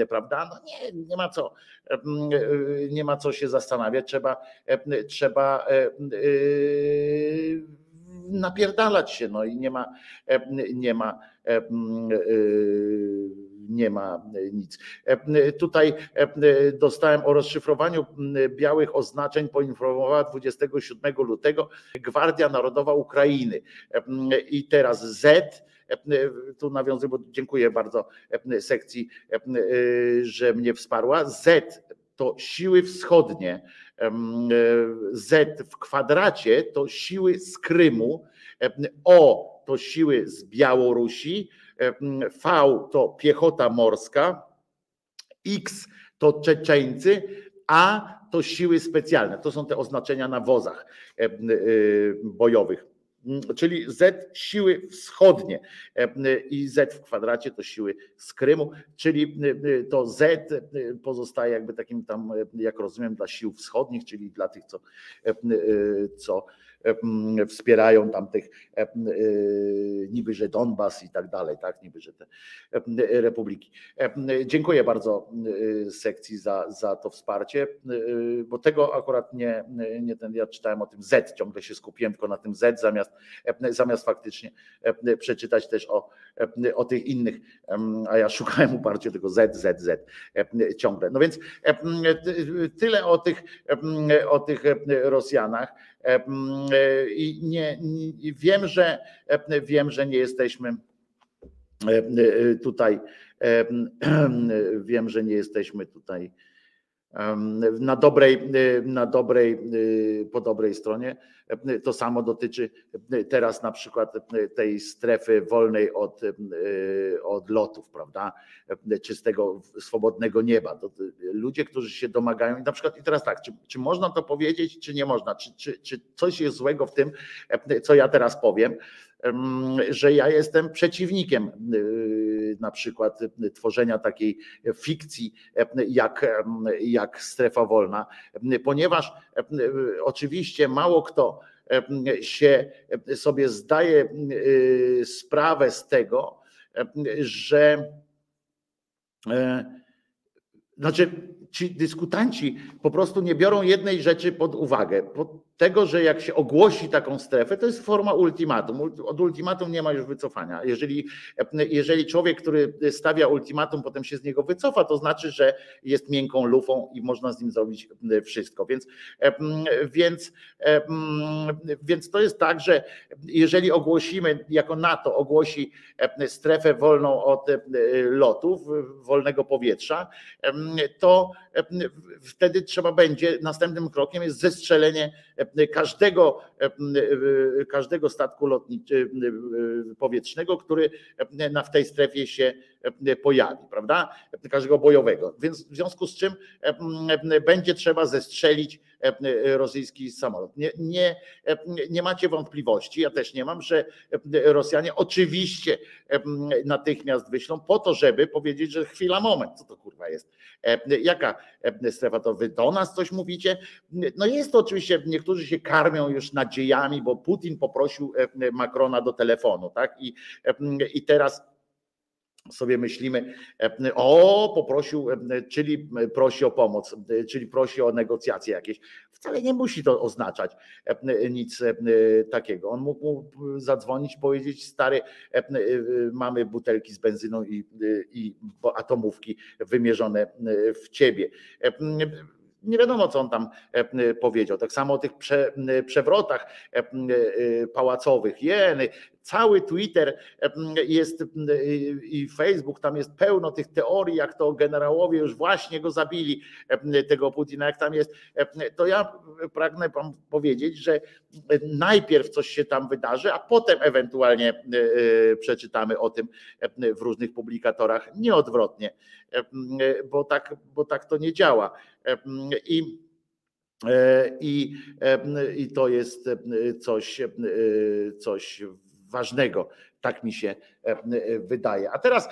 S2: prawda? No nie, nie ma co, nie ma co się zastanawiać, trzeba, trzeba napierdalać się, no i nie ma, nie ma, nie ma nic. Tutaj dostałem o rozszyfrowaniu białych oznaczeń, poinformowała 27 lutego Gwardia Narodowa Ukrainy. I teraz Z, tu nawiązuję, bo dziękuję bardzo sekcji, że mnie wsparła. Z to siły wschodnie, Z w kwadracie to siły z Krymu, O to siły z Białorusi, V to piechota morska, X to Czeczeńcy, A to siły specjalne. To są te oznaczenia na wozach y, bojowych. Czyli Z siły wschodnie em, i Z w kwadracie to siły z Krymu, czyli to Z pozostaje jakby takim tam, y, jak rozumiem, dla sił wschodnich, czyli dla tych, co, y, co wspierają tamtych em, y, niby, że Donbas i tak dalej, tak, niby, że te em, republiki. Em, Dziękuję bardzo sekcji za, za to wsparcie, bo tego akurat nie, nie ten, ja czytałem o tym Z, ciągle się skupiłem tylko na tym Z, zamiast, zamiast faktycznie przeczytać też o, o tych innych, a ja szukałem uparcie tego Z, Z, Z ciągle. No więc tyle o tych, o tych Rosjanach. Em, I nie, nie, wiem, że em, wiem, że nie jesteśmy tutaj em, wiem, że nie jesteśmy tutaj na dobrej, na dobrej, po dobrej stronie. To samo dotyczy teraz na przykład tej strefy wolnej od, od lotów, prawda? Czystego, swobodnego nieba. Ludzie, którzy się domagają, i na przykład i teraz tak, czy, czy można to powiedzieć, czy nie można? Czy, czy, czy coś jest złego w tym, co ja teraz powiem? Że ja jestem przeciwnikiem y, na przykład tworzenia takiej fikcji jak, jak strefa wolna, ponieważ y, oczywiście mało kto się sobie zdaje y, sprawę z tego, że e, znaczy ci dyskutanci po prostu nie biorą jednej rzeczy pod uwagę. Tego, że jak się ogłosi taką strefę, to jest forma ultimatum. Od ultimatum nie ma już wycofania. Jeżeli, jeżeli człowiek, który stawia ultimatum, potem się z niego wycofa, to znaczy, że jest miękką lufą i można z nim zrobić wszystko. Więc, więc, więc to jest tak, że jeżeli ogłosimy, jako NATO ogłosi strefę wolną od lotów, wolnego powietrza, to wtedy trzeba będzie, następnym krokiem jest zestrzelenie każdego, każdego statku lotniczego, powietrznego, który na, w tej strefie się pojawi, prawda? Każdego bojowego. Więc w związku z czym będzie trzeba zestrzelić rosyjski samolot. Nie, nie, nie macie wątpliwości, ja też nie mam, że Rosjanie oczywiście natychmiast wyślą po to, żeby powiedzieć, że chwila, moment, co to kurwa jest? Jaka strefa to wy do nas coś mówicie? No jest to oczywiście, niektórzy się karmią już nadziejami, bo Putin poprosił Macrona do telefonu, tak? I, i teraz sobie myślimy, o, poprosił, czyli prosi o pomoc, czyli prosi o negocjacje jakieś. Wcale nie musi to oznaczać nic takiego. On mógł zadzwonić, powiedzieć, stary, mamy butelki z benzyną i, i atomówki wymierzone w ciebie nie wiadomo, co on tam powiedział. Tak samo o tych prze, przewrotach pałacowych. Jeny, cały Twitter jest i Facebook, tam jest pełno tych teorii, jak to generałowie już właśnie go zabili, tego Putina, jak tam jest. To ja pragnę wam powiedzieć, że najpierw coś się tam wydarzy, a potem ewentualnie przeczytamy o tym w różnych publikatorach, nie odwrotnie, bo tak, bo tak to nie działa. I i, I to jest coś, coś ważnego. Tak mi się wydaje. A teraz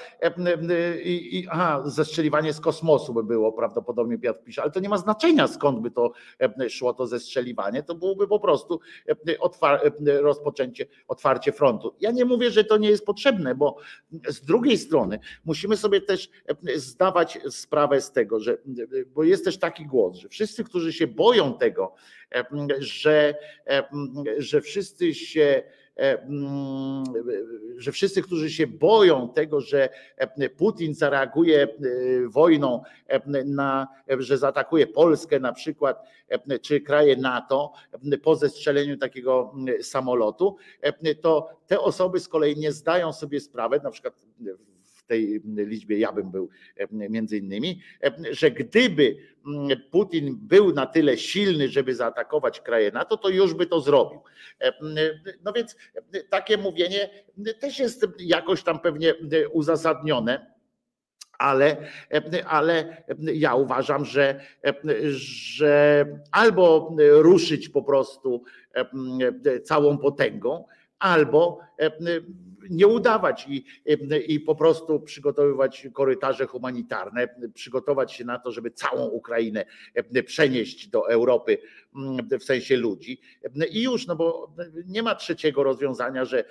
S2: i, aha, zestrzeliwanie z kosmosu by było, prawdopodobnie Piotr pisze, ale to nie ma znaczenia skąd by to szło, to zestrzeliwanie, to byłoby po prostu rozpoczęcie, otwarcie frontu. Ja nie mówię, że to nie jest potrzebne, bo z drugiej strony musimy sobie też zdawać sprawę z tego, że bo jest też taki głos, że wszyscy, którzy się boją tego, że, że wszyscy się że wszyscy, którzy się boją tego, że Putin zareaguje wojną, na, że zaatakuje Polskę na przykład, czy kraje NATO po zestrzeleniu takiego samolotu, to te osoby z kolei nie zdają sobie sprawy, na przykład tej liczbie ja bym był między innymi, że gdyby Putin był na tyle silny, żeby zaatakować kraje NATO, to już by to zrobił. No więc takie mówienie też jest jakoś tam pewnie uzasadnione ale, ale ja uważam, że, że albo ruszyć po prostu całą potęgą, albo nie udawać i, i po prostu przygotowywać korytarze humanitarne, przygotować się na to, żeby całą Ukrainę przenieść do Europy w sensie ludzi. I już, no bo nie ma trzeciego rozwiązania, że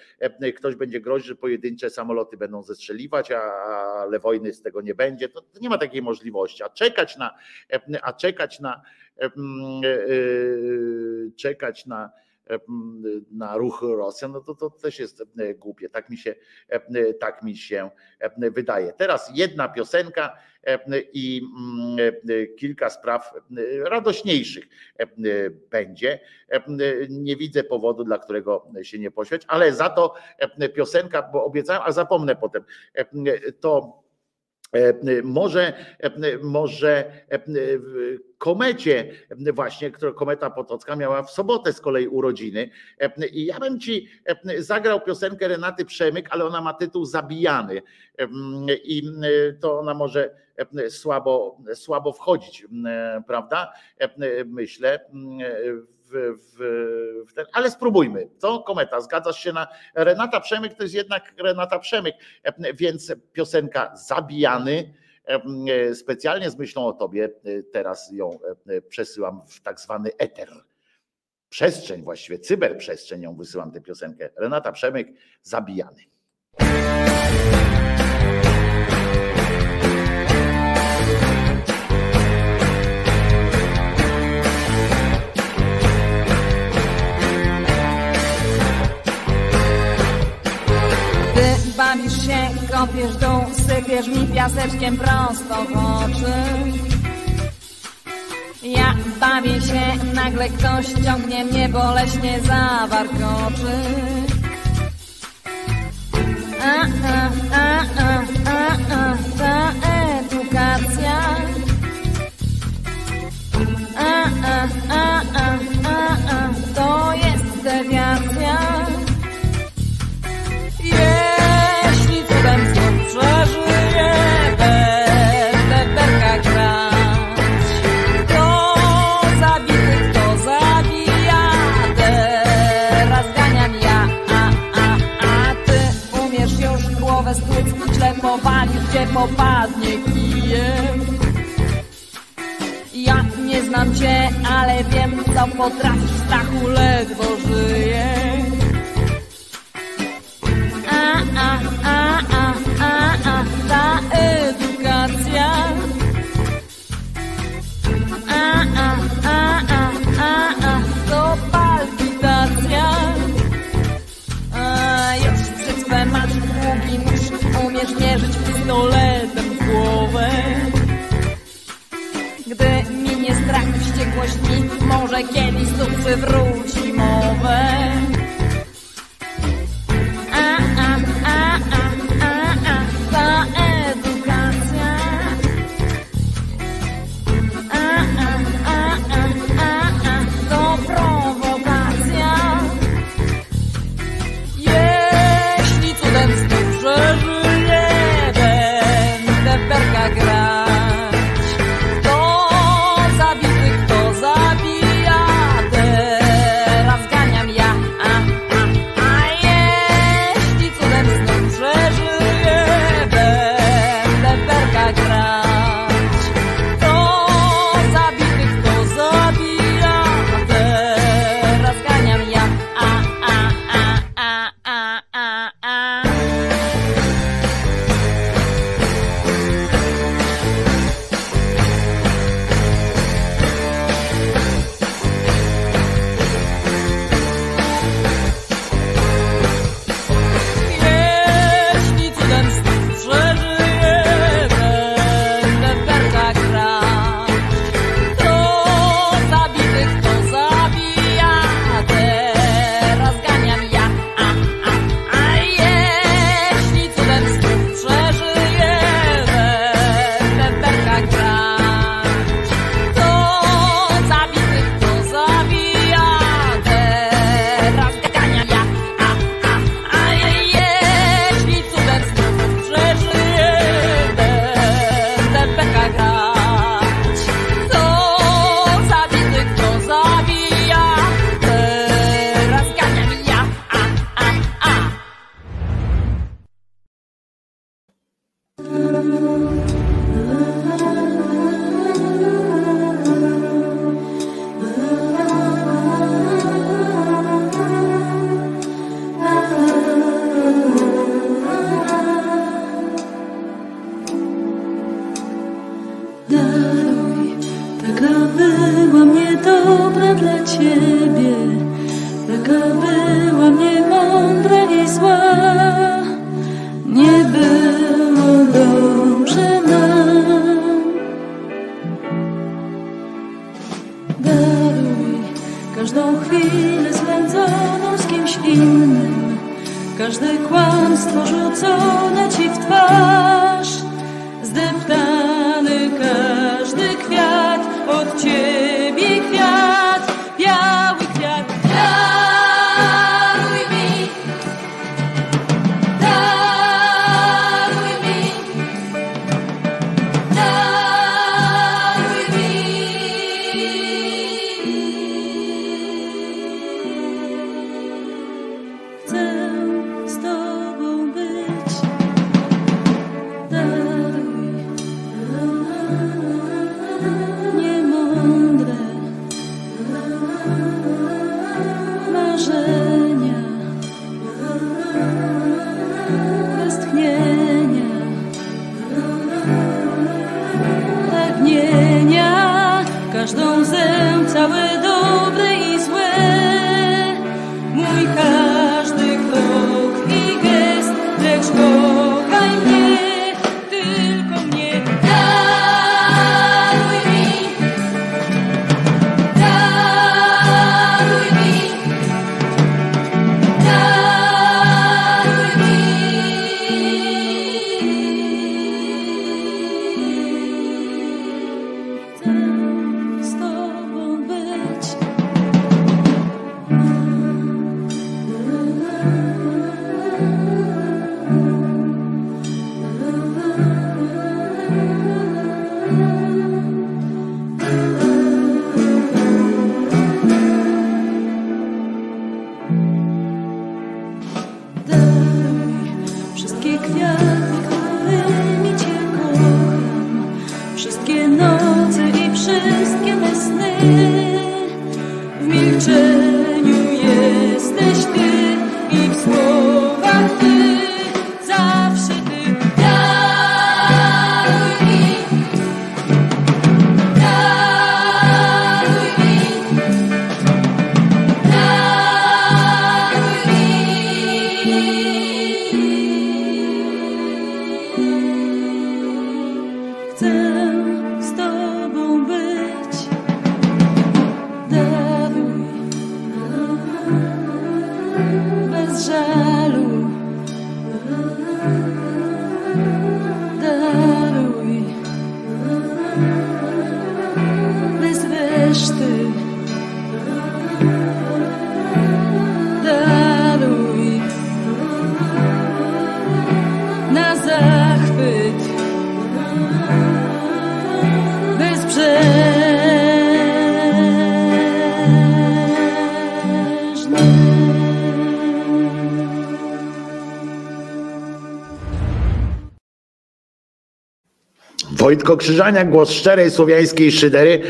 S2: ktoś będzie grozić, że pojedyncze samoloty będą zestrzeliwać, ale wojny z tego nie będzie. To nie ma takiej możliwości. A czekać na, a czekać na, czekać na na ruch Rosjan, no to, to też jest e, głupie. Tak mi się, e, tak mi się e, wydaje. Teraz jedna piosenka i kilka spraw radośniejszych będzie. Nie widzę powodu, dla którego się nie poświeć, ale za to piosenka, bo obiecałem, a zapomnę potem, to może, może komecie, właśnie, która kometa Potocka miała w sobotę z kolei urodziny. I ja bym ci zagrał piosenkę Renaty Przemyk, ale ona ma tytuł Zabijany. I to ona może słabo, słabo wchodzić, prawda? Myślę. W, w, ten, ale spróbujmy. Co? Kometa, zgadzasz się na Renata Przemyk, to jest jednak Renata Przemyk, więc piosenka Zabijany E, specjalnie z myślą o tobie e, teraz ją e, przesyłam w tak zwany eter. Przestrzeń właściwie, cyberprzestrzeń ją wysyłam tę piosenkę. Renata Przemyk, zabijany.
S6: Się, kopiesz dół, sypiesz mi piaseczkiem prosto w oczy. Ja bawię się, nagle ktoś ciągnie mnie boleśnie za warkoczy. A, a, a, a, a, a, ta edukacja. A, a, a, a, a, a, to jest dewiacja. Gdzie popadnie kijem. Ja nie znam cię, ale wiem, co potrafisz, strachu ledwo żyję. A, a, a, a, a, a, ta edukacja. A, a, a, a, a, a, to palpitacja. A, już brzytwę masz, długi nóż, umiesz mierzyć pistoletem w głowę. Gdy minie strach, wściekłość mi może kiedyś znów przywróci mowę.
S2: Wojtko Krzyżania, głos szczerej słowiańskiej szydery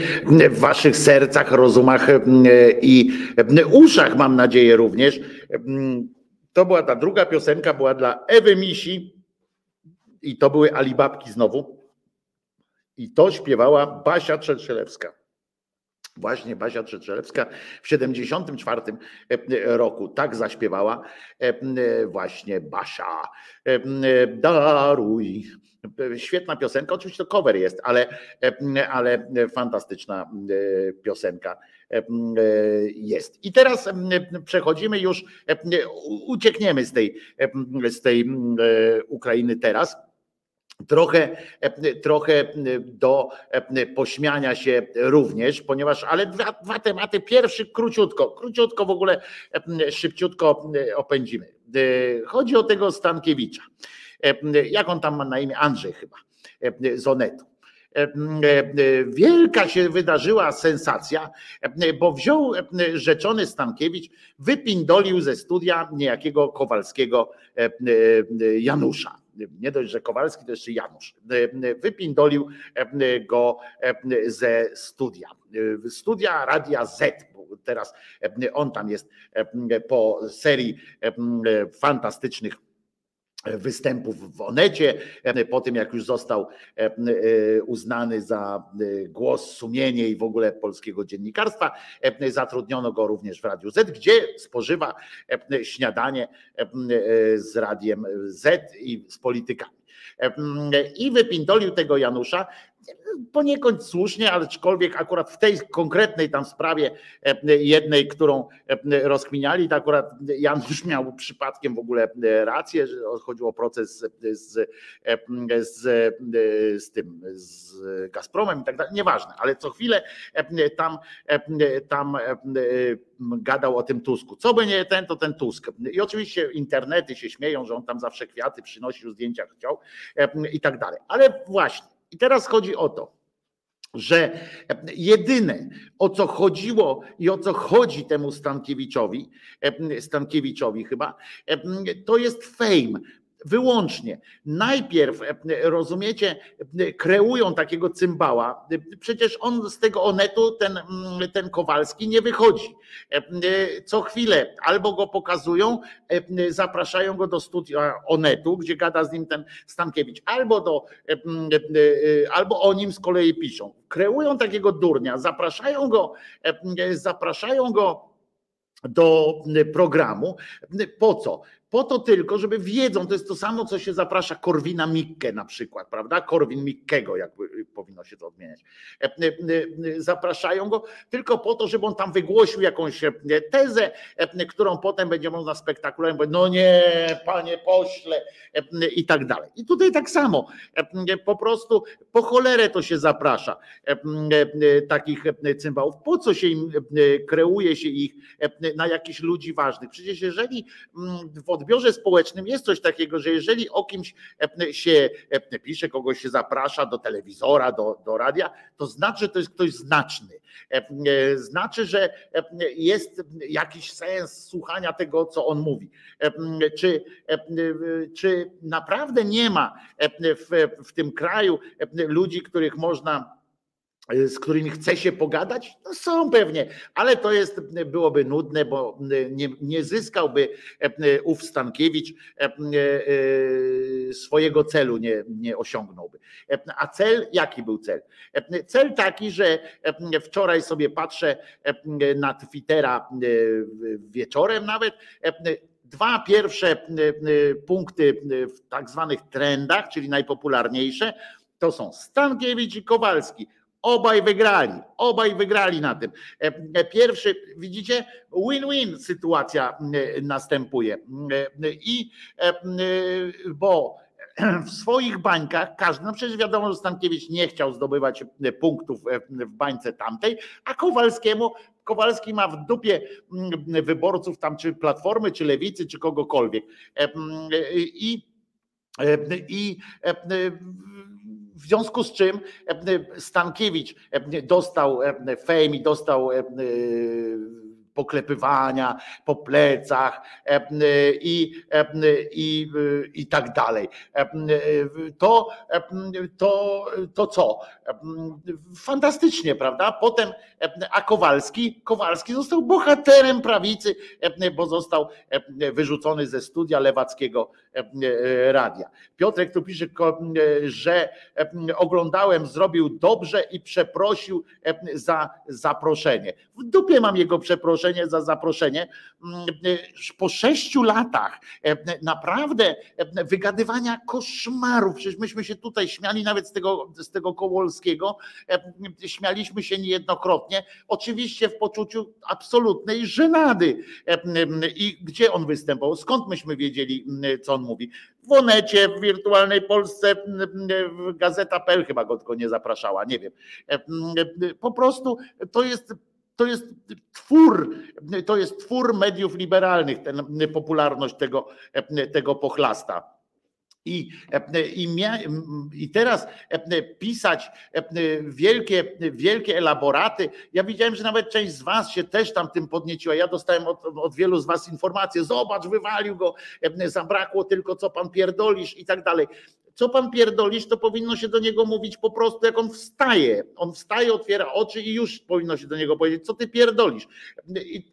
S2: w waszych sercach, rozumach e, i e, uszach, mam nadzieję również. To była ta druga piosenka, była dla Ewy Misi i to były Alibabki znowu. I to śpiewała Basia Trzetrzelewska. Właśnie Basia Trzetrzelewska w 74 roku tak zaśpiewała właśnie Basia. Daruj. Świetna piosenka, oczywiście to cover jest, ale, ale fantastyczna e, piosenka jest. I teraz przechodzimy już, uciekniemy z tej, z tej Ukrainy teraz trochę, trochę do pośmiania się również, ponieważ, ale dwa, dwa tematy. Pierwszy króciutko, króciutko w ogóle, szybciutko opędzimy. Chodzi o tego Stankiewicza. Jak on tam ma na imię? Andrzej chyba, z Onetu. Wielka się wydarzyła sensacja, bo wziął rzeczony Stankiewicz, wypindolił ze studia niejakiego Kowalskiego Janusza nie dość, że Kowalski, to jeszcze Janusz, wypindolił go ze studia. Studia Radia Z, teraz on tam jest po serii fantastycznych występów w Onecie, e, po tym jak już został e, e, uznany za głos sumienia i w ogóle polskiego dziennikarstwa, zatrudniono go również w Radiu Z, gdzie spożywa śniadanie z Radiem Z i z politykami. I wypindolił tego Janusza, poniekąd słusznie, aczkolwiek akurat w tej konkretnej tam sprawie e, jednej, którą e, rozkminiali, to akurat Janusz miał przypadkiem w ogóle e, rację, że chodziło o proces z, z, z, z tym, z Gazpromem i tak dalej, nieważne, ale co chwilę tam, tam gadał o tym Tusku. Co by nie ten, to ten Tusk. I oczywiście internety się śmieją, że on tam zawsze kwiaty przynosił, zdjęcia chciał i tak dalej. Ale właśnie, i teraz chodzi o to, że jedyne o co chodziło i o co chodzi temu Stankiewiczowi, Stankiewiczowi chyba, to jest fame. Wyłącznie. Najpierw, rozumiecie, kreują takiego cymbała. Przecież on z tego onetu, ten, ten Kowalski, nie wychodzi. Co chwilę albo go pokazują, zapraszają go do studia onetu, gdzie gada z nim ten Stankiewicz, albo, do, albo o nim z kolei piszą. Kreują takiego durnia, zapraszają go, zapraszają go do programu. Po co? Po to tylko, żeby wiedzą, to jest to samo, co się zaprasza Korwina Mikke na przykład, prawda? Korwin Mikkego, jakby powinno się to odmieniać. Zapraszają go tylko po to, żeby on tam wygłosił jakąś tezę, którą potem będzie można spektakularnie powiedzieć, no nie, panie pośle i tak dalej. I tutaj tak samo, po prostu po cholerę to się zaprasza takich cymbałów. Po co się im kreuje się ich na jakichś ludzi ważnych? Przecież jeżeli w odbiorze społecznym jest coś takiego, że jeżeli o kimś się pisze, kogoś się zaprasza do telewizora, do, do radia, to znaczy, że to jest ktoś znaczny. Znaczy, że jest jakiś sens słuchania tego, co on mówi. Czy, czy naprawdę nie ma w, w tym kraju ludzi, których można z którymi chce się pogadać? No są pewnie, ale to jest, byłoby nudne, bo nie, nie zyskałby ów Stankiewicz swojego celu, nie, nie osiągnąłby. A cel, jaki był cel? Cel taki, że wczoraj sobie patrzę na Twittera wieczorem nawet, dwa pierwsze punkty w tak zwanych trendach, czyli najpopularniejsze, to są Stankiewicz i Kowalski. Obaj wygrali, obaj wygrali na tym. Pierwszy, widzicie, win-win sytuacja następuje. I bo w swoich bańkach każdy, no przecież wiadomo, że Stankiewicz nie chciał zdobywać punktów w bańce tamtej, a Kowalskiemu Kowalski ma w dupie wyborców tam, czy Platformy, czy Lewicy, czy kogokolwiek. I, i w związku z czym Stankiewicz dostał fame i dostał poklepywania po plecach i, i, i tak dalej. To, to, to co? Fantastycznie, prawda? Potem, a Kowalski, Kowalski został bohaterem prawicy, bo został wyrzucony ze studia lewackiego radia. Piotrek tu pisze, że oglądałem, zrobił dobrze i przeprosił za zaproszenie. W dupie mam jego przeproszenie za zaproszenie. Po sześciu latach naprawdę wygadywania koszmarów, przecież myśmy się tutaj śmiali nawet z tego, z tego Kołolskiego, śmialiśmy się niejednokrotnie, oczywiście w poczuciu absolutnej żenady. I gdzie on występował? Skąd myśmy wiedzieli, co on mówi? W Onecie, w wirtualnej Polsce, w Gazeta.pl chyba go tylko nie zapraszała, nie wiem. Po prostu to jest to jest twór, to jest twór mediów liberalnych, ten, popularność tego, tego pochlasta. I, i, mia, I teraz pisać wielkie, wielkie elaboraty. Ja widziałem, że nawet część z Was się też tam tym podnieciła. Ja dostałem od, od wielu z Was informacje: zobacz, wywalił go, zabrakło tylko co pan pierdolisz i tak dalej co pan pierdolisz, to powinno się do niego mówić po prostu, jak on wstaje. On wstaje, otwiera oczy i już powinno się do niego powiedzieć, co ty pierdolisz. I,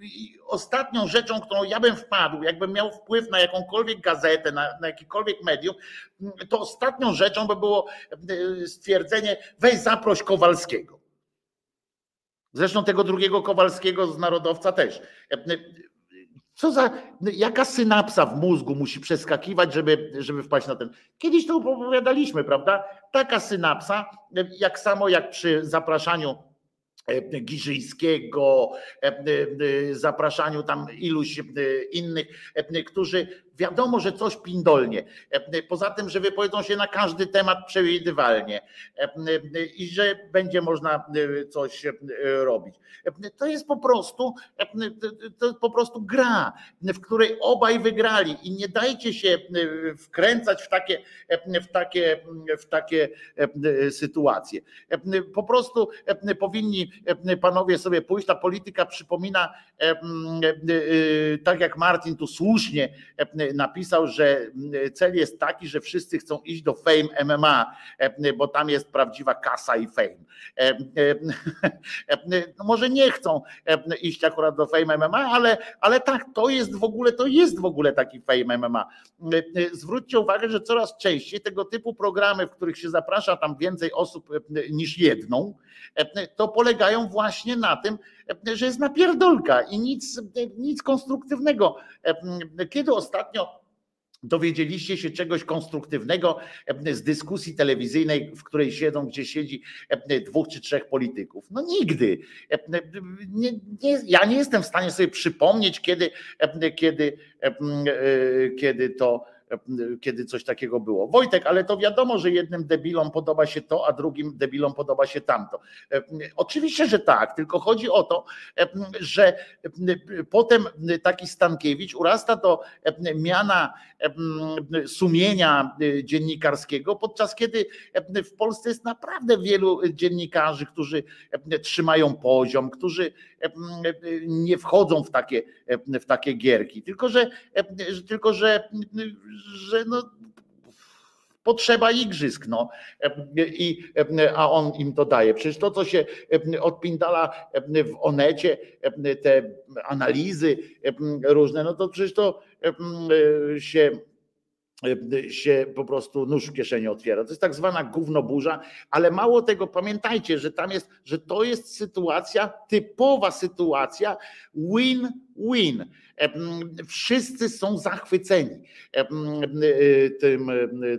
S2: i ostatnią rzeczą, którą ja bym wpadł, jakbym miał wpływ na jakąkolwiek gazetę, na, na jakikolwiek medium, to ostatnią rzeczą by było e, stwierdzenie, weź zaproś Kowalskiego. Zresztą tego drugiego Kowalskiego z narodowca też. Co za, jaka synapsa w mózgu musi przeskakiwać, żeby, żeby wpaść na ten. Kiedyś to opowiadaliśmy, prawda? Taka synapsa, jak samo jak przy zapraszaniu e, Giżyńskiego, e, e, zapraszaniu tam iluś innych, którzy wiadomo, że coś pindolnie. Poza tym, że wypowiedzą się na każdy temat przewidywalnie i że będzie można coś robić. To jest po prostu, to jest po prostu gra, w której obaj wygrali i nie dajcie się wkręcać w takie, w takie, w takie sytuacje. Po prostu powinni panowie sobie pójść. Ta polityka przypomina, tak jak Martin tu słusznie napisał, że cel jest taki, że wszyscy chcą iść do Fame MMA, bo tam jest prawdziwa kasa i fame. No może nie chcą iść akurat do Fame MMA, ale, ale tak, to jest w ogóle, to jest w ogóle taki Fame MMA. Zwróćcie uwagę, że coraz częściej tego typu programy, w których się zaprasza tam więcej osób niż jedną, to polegają właśnie na tym, że jest napierdolka i nic, nic konstruktywnego. Kiedy ostatnio dowiedzieliście się czegoś konstruktywnego z dyskusji telewizyjnej, w której siedzą, gdzie siedzi dwóch czy trzech polityków? No nigdy. Nie, nie, ja nie jestem w stanie sobie przypomnieć, kiedy, kiedy, kiedy to kiedy coś takiego było. Wojtek, ale to wiadomo, że jednym debilom podoba się to, a drugim debilom podoba się tamto. Oczywiście, że tak, tylko chodzi o to, że potem taki Stankiewicz urasta do miana sumienia dziennikarskiego, podczas kiedy w Polsce jest naprawdę wielu dziennikarzy, którzy trzymają poziom, którzy nie wchodzą w takie, w takie gierki. Tylko, że, tylko, że, że no, potrzeba igrzysk, no. I, a on im to daje. Przecież to, co się odpindala w Onecie, te analizy różne, no to przecież to się się po prostu nóż w kieszeni otwiera. To jest tak zwana gównoburza, ale mało tego, pamiętajcie, że tam jest, że to jest sytuacja, typowa sytuacja win-win. Wszyscy są zachwyceni tym,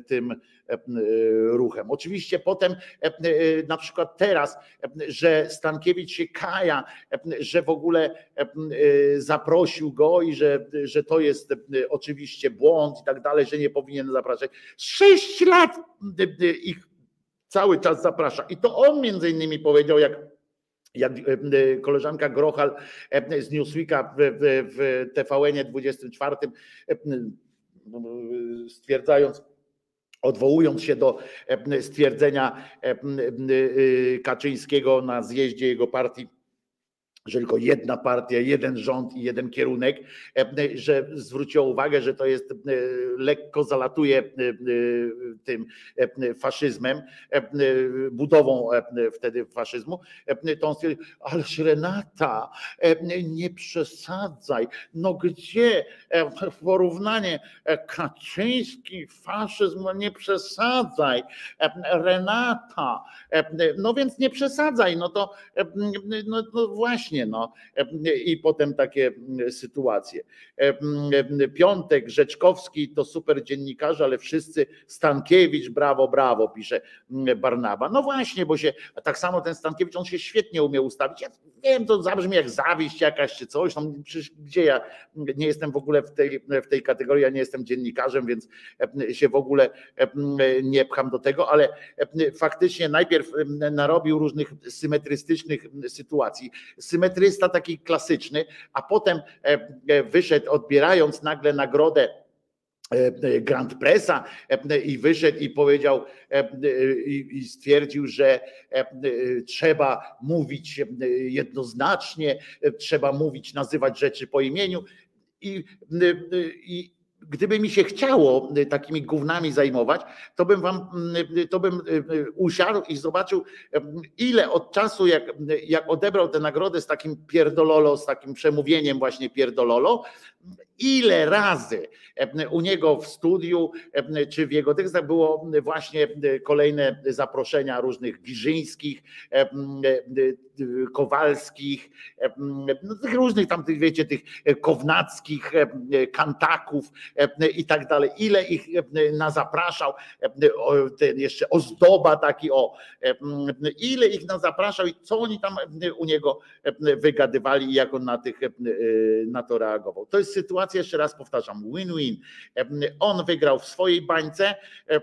S2: tym ruchem. Oczywiście potem na przykład teraz, że Stankiewicz się kaja, że w ogóle zaprosił go i że, że to jest oczywiście błąd i tak dalej, że nie powinien zapraszać. Sześć lat ich cały czas zaprasza. I to on między innymi powiedział, jak jak koleżanka Grochal z Newsweeka w, w, w TVN 24 stwierdzając, odwołując się do stwierdzenia Kaczyńskiego na zjeździe jego partii, że tylko jedna partia, jeden rząd i jeden kierunek, że zwróciło uwagę, że to jest lekko zalatuje tym faszyzmem, budową wtedy faszyzmu, to on stwierdził, ależ Renata, nie przesadzaj, no gdzie porównanie Kaczyński, faszyzm, no nie przesadzaj, Renata, no więc nie przesadzaj, no to no, no właśnie, właśnie, no i potem takie sytuacje. Piątek, Rzeczkowski to super dziennikarze, ale wszyscy Stankiewicz, brawo, brawo, pisze Barnaba. No właśnie, bo się tak samo ten Stankiewicz, on się świetnie umie ustawić. Ja wiem, to zabrzmi jak zawiść jakaś czy coś, no przecież gdzie ja nie jestem w ogóle w tej, w tej kategorii, ja nie jestem dziennikarzem, więc się w ogóle nie pcham do tego, ale faktycznie najpierw narobił różnych symetrystycznych sytuacji symetrysta taki klasyczny, a potem wyszedł odbierając nagle nagrodę Grand Pressa i wyszedł i powiedział i stwierdził, że trzeba mówić jednoznacznie, trzeba mówić, nazywać rzeczy po imieniu i, i gdyby mi się chciało y, takimi gównami zajmować, to bym wam, y, to bym y, y, usiadł i zobaczył, y, ile od czasu, jak, jak odebrał tę nagrodę z takim pierdololo, z takim przemówieniem właśnie pierdololo, ile razy y, u niego w studiu, y, czy w jego tekstach było właśnie y, kolejne zaproszenia różnych Giżyńskich, Kowalskich, no, tych różnych tam, tych, wiecie, tych Kownackich, Kantaków, e, i tak dalej. Ile ich e, nazapraszał, e, o, ten jeszcze ozdoba taki o, e, ile ich nazapraszał i co oni tam e, u niego e, wygadywali i jak on na, tych, e, na to reagował. To jest sytuacja, jeszcze raz powtarzam, win-win. E, On wygrał w swojej bańce e,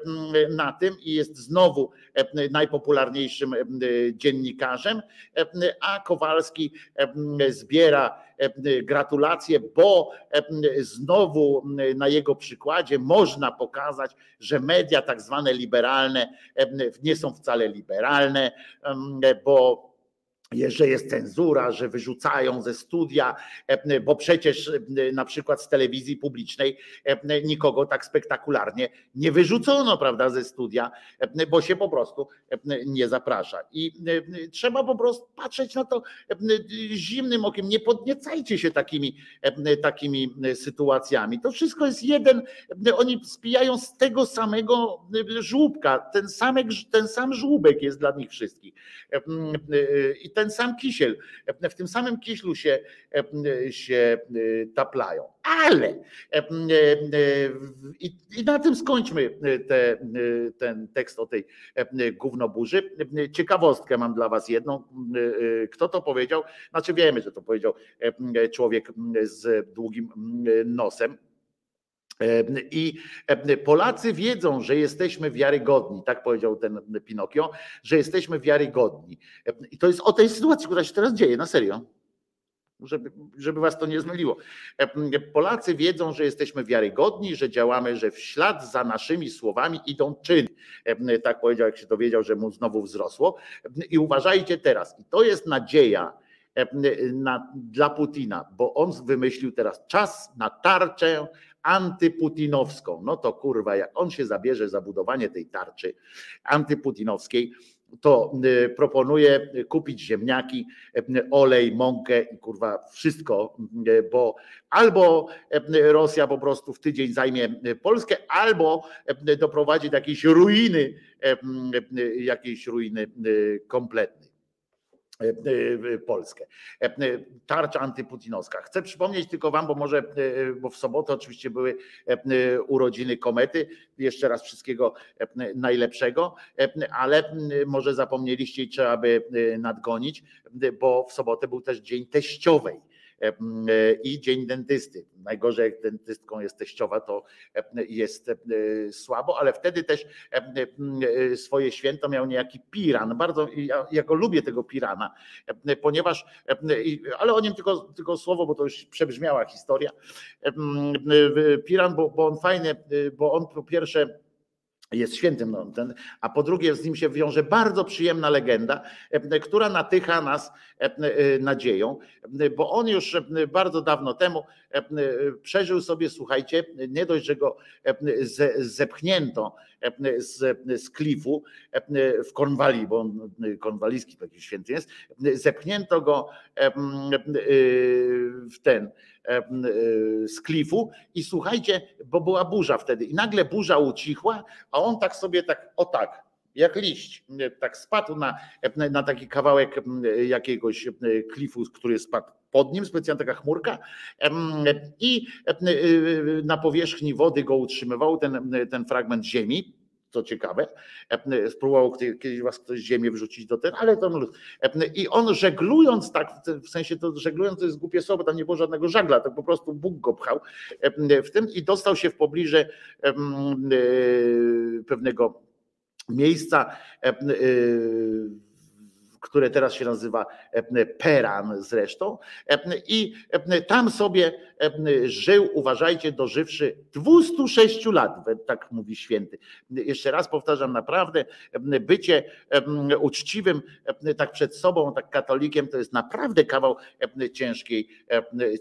S2: na tym i jest znowu e, najpopularniejszym dziennikarzem, a Kowalski zbiera gratulacje, bo znowu na jego przykładzie można pokazać, że media tak zwane liberalne nie są wcale liberalne, bo że jest cenzura, że wyrzucają ze studia, e, bo przecież e, na przykład z telewizji publicznej e, nikogo tak spektakularnie nie wyrzucono, prawda, ze studia, e, bo się po prostu e, nie zaprasza. I e, trzeba po prostu patrzeć na to e, zimnym okiem, nie podniecajcie się takimi, e, takimi sytuacjami. To wszystko jest jeden, oni spijają z tego samego żłóbka, ten, samek, ten sam żłóbek jest dla nich wszystkich. E, I ten sam kisiel, w tym samym kiślu się, się taplają. Ale i, i na tym skończmy te, ten tekst o tej gównoburzy. Ciekawostkę mam dla was jedną. Kto to powiedział? Znaczy wiemy, że to powiedział człowiek z długim nosem. I Polacy wiedzą, że jesteśmy wiarygodni, tak powiedział ten Pinokio, że jesteśmy wiarygodni. I to jest o tej sytuacji, która się teraz dzieje, na serio. Żeby, żeby was to nie zmyliło. Polacy wiedzą, że jesteśmy wiarygodni, że działamy, że w ślad za naszymi słowami idą czyny. Tak powiedział, jak się dowiedział, że mu znowu wzrosło. I uważajcie teraz, i to jest nadzieja na, dla Putina, bo on wymyślił teraz czas na tarczę antyputinowską. No to kurwa, jak on się zabierze za budowanie tej tarczy antyputinowskiej, to y, proponuje kupić ziemniaki, y, olej, mąkę i kurwa wszystko, y, bo albo Rosja po prostu w tydzień zajmie Polskę, albo doprowadzi do jakiejś ruiny, jakiejś ruiny kompletnej. Polskę. Tarcza antyputinowska. Chcę przypomnieć tylko Wam, bo może, bo w sobotę oczywiście były urodziny komety. Jeszcze raz wszystkiego najlepszego, ale może zapomnieliście i trzeba by nadgonić, bo w sobotę był też Dzień Teściowej i Dzień Dentysty. Najgorzej jak dentystką jest teściowa, to jest słabo, ale wtedy też swoje święto miał niejaki Piran. Bardzo, ja, ja go lubię tego Pirana, ponieważ, ale o nim tylko, tylko słowo, bo to już przebrzmiała historia. Piran, bo, bo on fajnie, bo on po pierwsze jest świętym, no, ten, a po drugie z nim się wiąże bardzo przyjemna legenda, e, która natycha nas e, e, nadzieją, bo on już bardzo dawno temu przeżył sobie, słuchajcie, nie dość, że go zepchnięto z, z klifu w Kornwalii, bo on kornwalijski taki święty jest, zepchnięto go w ten z klifu. I słuchajcie, bo była burza wtedy. I nagle burza ucichła, a on tak sobie tak, o tak, jak liść, tak spadł na, na taki kawałek jakiegoś klifu, który spadł pod nim, specjalna taka chmurka. I na powierzchni wody go utrzymywał ten, ten fragment ziemi, co ciekawe, spróbował kiedyś was ktoś z ziemi wrzucić do ten, ale to luz. I on żeglując tak, w sensie to żeglując to jest głupie słowo, tam nie było żadnego żagla, to po prostu Bóg go pchał w tym i dostał się w pobliże pewnego miejsca, które teraz się nazywa Peran zresztą. I tam sobie żył, uważajcie, dożywszy 206 lat, tak mówi święty. Jeszcze raz powtarzam, naprawdę bycie uczciwym tak przed sobą, tak katolikiem, to jest naprawdę kawał ciężkiej,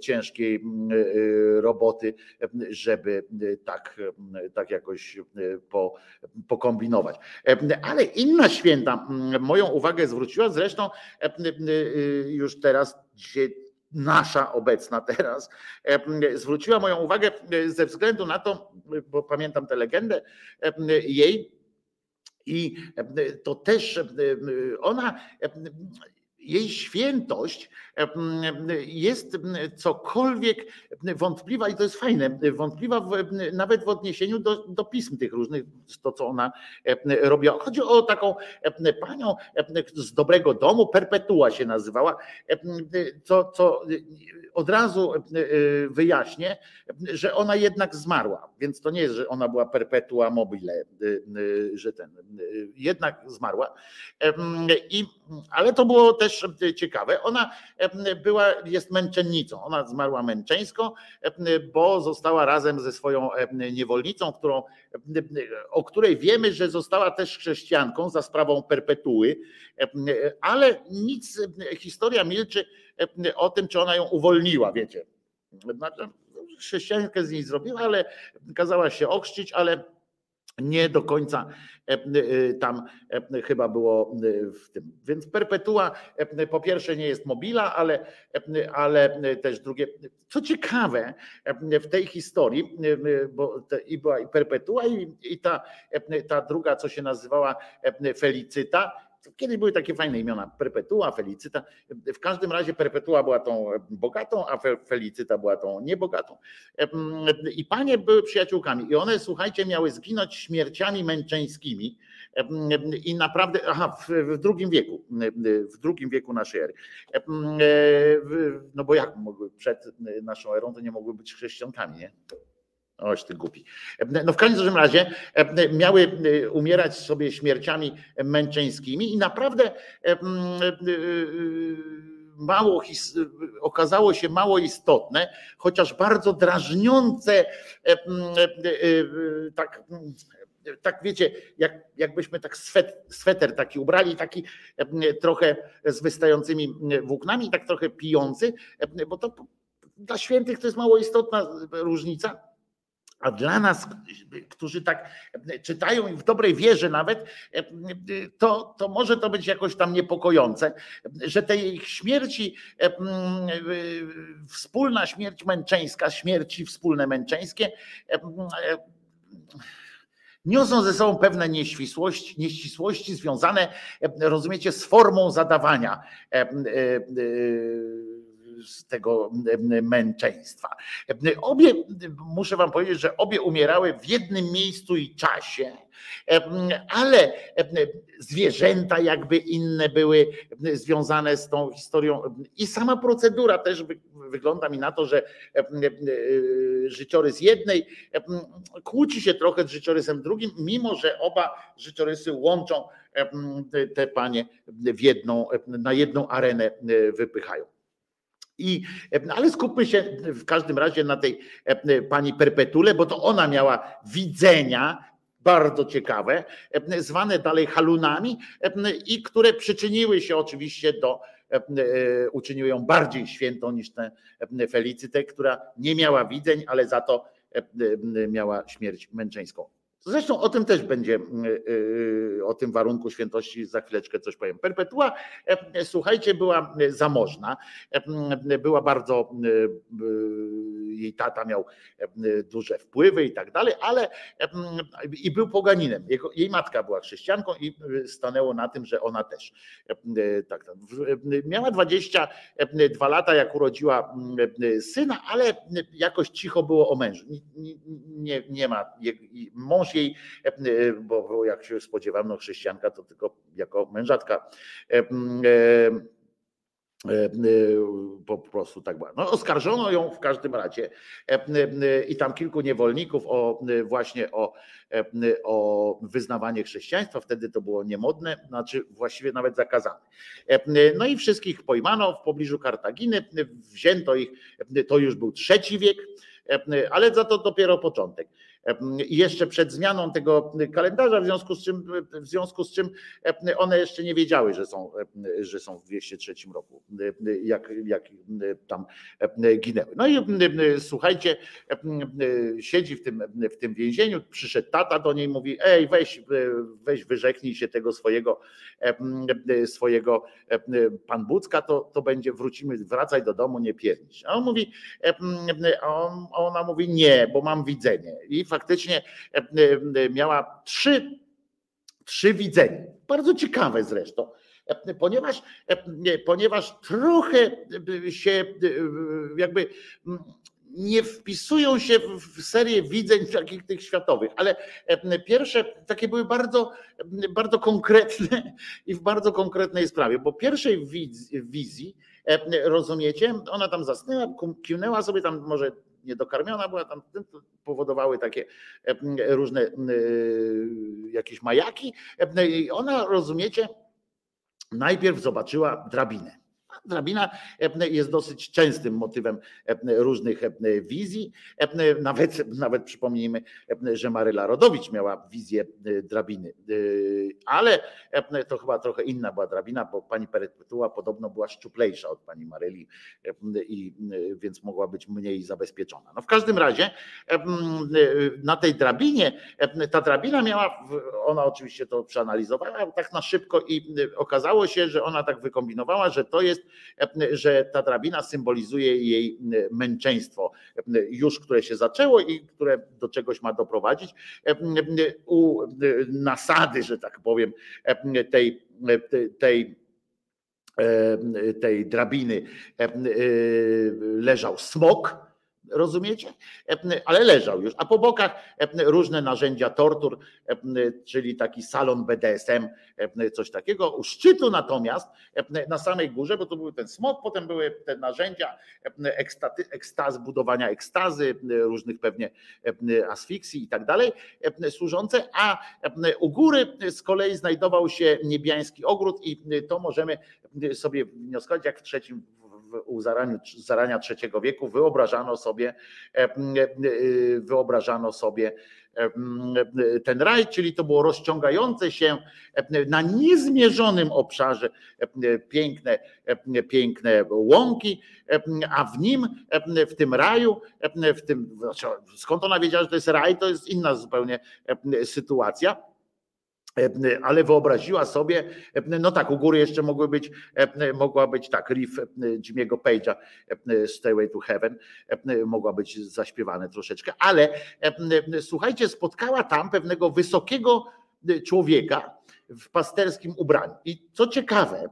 S2: ciężkiej roboty, żeby tak, tak jakoś po, pokombinować. Ale inna święta moją uwagę zwróciła, zresztą już teraz dzisiaj nasza obecna teraz, zwróciła moją uwagę ze względu na to, bo pamiętam tę legendę jej, i to też ona, jej świętość jest cokolwiek wątpliwa i to jest fajne, wątpliwa w, nawet w odniesieniu do, do pism tych różnych, to co ona robiła. Chodzi o taką panią z dobrego domu, Perpetua się nazywała, co, co od razu wyjaśnię, że ona jednak zmarła, więc to nie jest, że ona była perpetua mobile, że ten, jednak zmarła. I, ale to było też ciekawe. Ona była, jest męczennicą. Ona zmarła męczeńsko, bo została razem ze swoją niewolnicą, którą, o której wiemy, że została też chrześcijanką za sprawą perpetuły, ale nic, historia milczy o tym, czy ona ją uwolniła, wiecie. Znaczy, Chrześcijankę z niej zrobiła, ale kazała się ochrzcić, ale nie do końca tam chyba było w tym. Więc perpetua po pierwsze nie jest mobila, ale, ale też drugie. Co ciekawe w tej historii, bo i była i perpetua, i, i ta, ta druga, co się nazywała Felicyta, Kiedyś były takie fajne imiona, Perpetua, Felicyta. W każdym razie Perpetua była tą bogatą, a Felicyta była tą niebogatą. I panie były przyjaciółkami i one, słuchajcie, miały zginąć śmierciami męczeńskimi i naprawdę, aha, w, w drugim wieku, w drugim wieku naszej ery. No bo jak mogły przed naszą erą, to nie mogły być chrześcijankami, nie? Oś ty głupi. No w każdym razie miały umierać sobie śmierciami męczeńskimi i naprawdę mało okazało się mało istotne, chociaż bardzo drażniące tak tak wiecie, jak, jakbyśmy tak swet, sweter taki ubrali, taki trochę z wystającymi włóknami, tak trochę pijący, bo to dla świętych to jest mało istotna różnica, a dla nas, którzy tak czytają i w dobrej wierze nawet, to, to może to być jakoś tam niepokojące, że tej ich śmierci, wspólna śmierć męczeńska, śmierci wspólne męczeńskie, niosą ze sobą pewne nieścisłości, nieścisłości związane, rozumiecie, z formą zadawania z tego męczeństwa. Obie, muszę wam powiedzieć, że obie umierały w jednym miejscu i czasie, ale zwierzęta jakby inne były związane z tą historią i sama procedura też wygląda mi na to, że życiorys jednej kłóci się trochę z życiorysem drugim, mimo że oba życiorysy łączą te panie w jedną, na jedną arenę wypychają. I, ale skupmy się w każdym razie na tej pani Perpetule, bo to ona miała widzenia, bardzo ciekawe, zwane dalej halunami, i które przyczyniły się oczywiście do, uczyniły ją bardziej świętą niż tę Felicytę, która nie miała widzeń, ale za to miała śmierć męczeńską. Zresztą o tym też będzie, o tym warunku świętości za chwileczkę coś powiem. Perpetua, słuchajcie, była zamożna, była bardzo, jej tata miał duże wpływy i tak dalej, ale i był poganinem. Jej matka była chrześcijanką i stanęło na tym, że ona też. Tak, miała 22 lata, jak urodziła syna, ale jakoś cicho było o mężu. Nie, nie, nie ma, mąż jej, bo jak się spodziewam, no chrześcijanka to tylko jako mężatka E, e, Po prostu tak było. No, oskarżono ją w każdym razie e, e, i tam kilku niewolników o e, właśnie o, e, o wyznawanie chrześcijaństwa. Wtedy to było niemodne, znaczy właściwie nawet zakazane. E, No i wszystkich pojmano w pobliżu Kartaginy, wzięto ich, to już był trzeci wiek, e, ale za to dopiero początek. Jeszcze przed zmianą tego kalendarza, w związku z czym, w związku z czym one jeszcze nie wiedziały, że są, że są w 203 roku, jak, jak tam ginęły. No i słuchajcie, siedzi w tym, w tym więzieniu, przyszedł tata do niej, mówi, ej weź, weź wyrzeknij się tego swojego, swojego pan Bucka, to, to będzie, wrócimy, wracaj do domu, nie piernicz. A on mówi, a ona mówi, nie, bo mam widzenie. I faktycznie e, e, miała trzy, trzy widzenia. Bardzo ciekawe zresztą. E, Ponieważ, nie, ponieważ trochę się jakby nie wpisują się w serię widzeń takich tych światowych, ale pierwsze takie były bardzo, bardzo konkretne i w bardzo konkretnej sprawie, bo pierwszej wiz- wizji, rozumiecie, ona tam zasnęła, kiwnęła sobie tam może niedokarmiona była, tam powodowały takie e, różne e, jakieś majaki e, i ona, rozumiecie, najpierw zobaczyła drabinę. Drabina e, jest dosyć częstym motywem e, różnych e, wizji. Nawet, nawet przypomnijmy, że Maryla Rodowicz miała wizję drabiny, ale to chyba trochę inna była drabina, bo pani Perpetua podobno była szczuplejsza od pani Maryli, i, więc mogła być mniej zabezpieczona. No w każdym razie na tej drabinie, ta drabina miała, ona oczywiście to przeanalizowała tak na szybko i okazało się, że ona tak wykombinowała, że to jest, że ta drabina symbolizuje jej męczeństwo, już które się zaczęło i które do czegoś ma doprowadzić. U nasady, że tak powiem, tej, tej tej drabiny e, e, leżał smok, rozumiecie? Ale leżał już, a po bokach różne narzędzia tortur, czyli taki salon BDSM, coś takiego. U szczytu natomiast, na samej górze, bo to był ten smok, potem były te narzędzia ekstaty, ekstaz, budowania ekstazy, różnych pewnie asfiksji i tak dalej, służące, a u góry z kolei znajdował się niebiański ogród i to możemy sobie wnioskować, jak w trzecim u zaraniu, zarania trzeciego wieku wyobrażano sobie, e, e, wyobrażano sobie e, ten raj, czyli to było rozciągające się e, na niezmierzonym obszarze e, piękne, e, piękne łąki, e, a w nim, e, w tym raju, e, w tym, znaczy, skąd ona wiedziała, że to jest raj, to jest inna zupełnie e, sytuacja ale wyobraziła sobie, no tak, u góry jeszcze mogły być, mogła być tak, riff Jimmy'ego Page'a, Stairway to Heaven, mogła być zaśpiewane troszeczkę, ale słuchajcie, spotkała tam pewnego wysokiego człowieka w pasterskim ubraniu. I co ciekawe,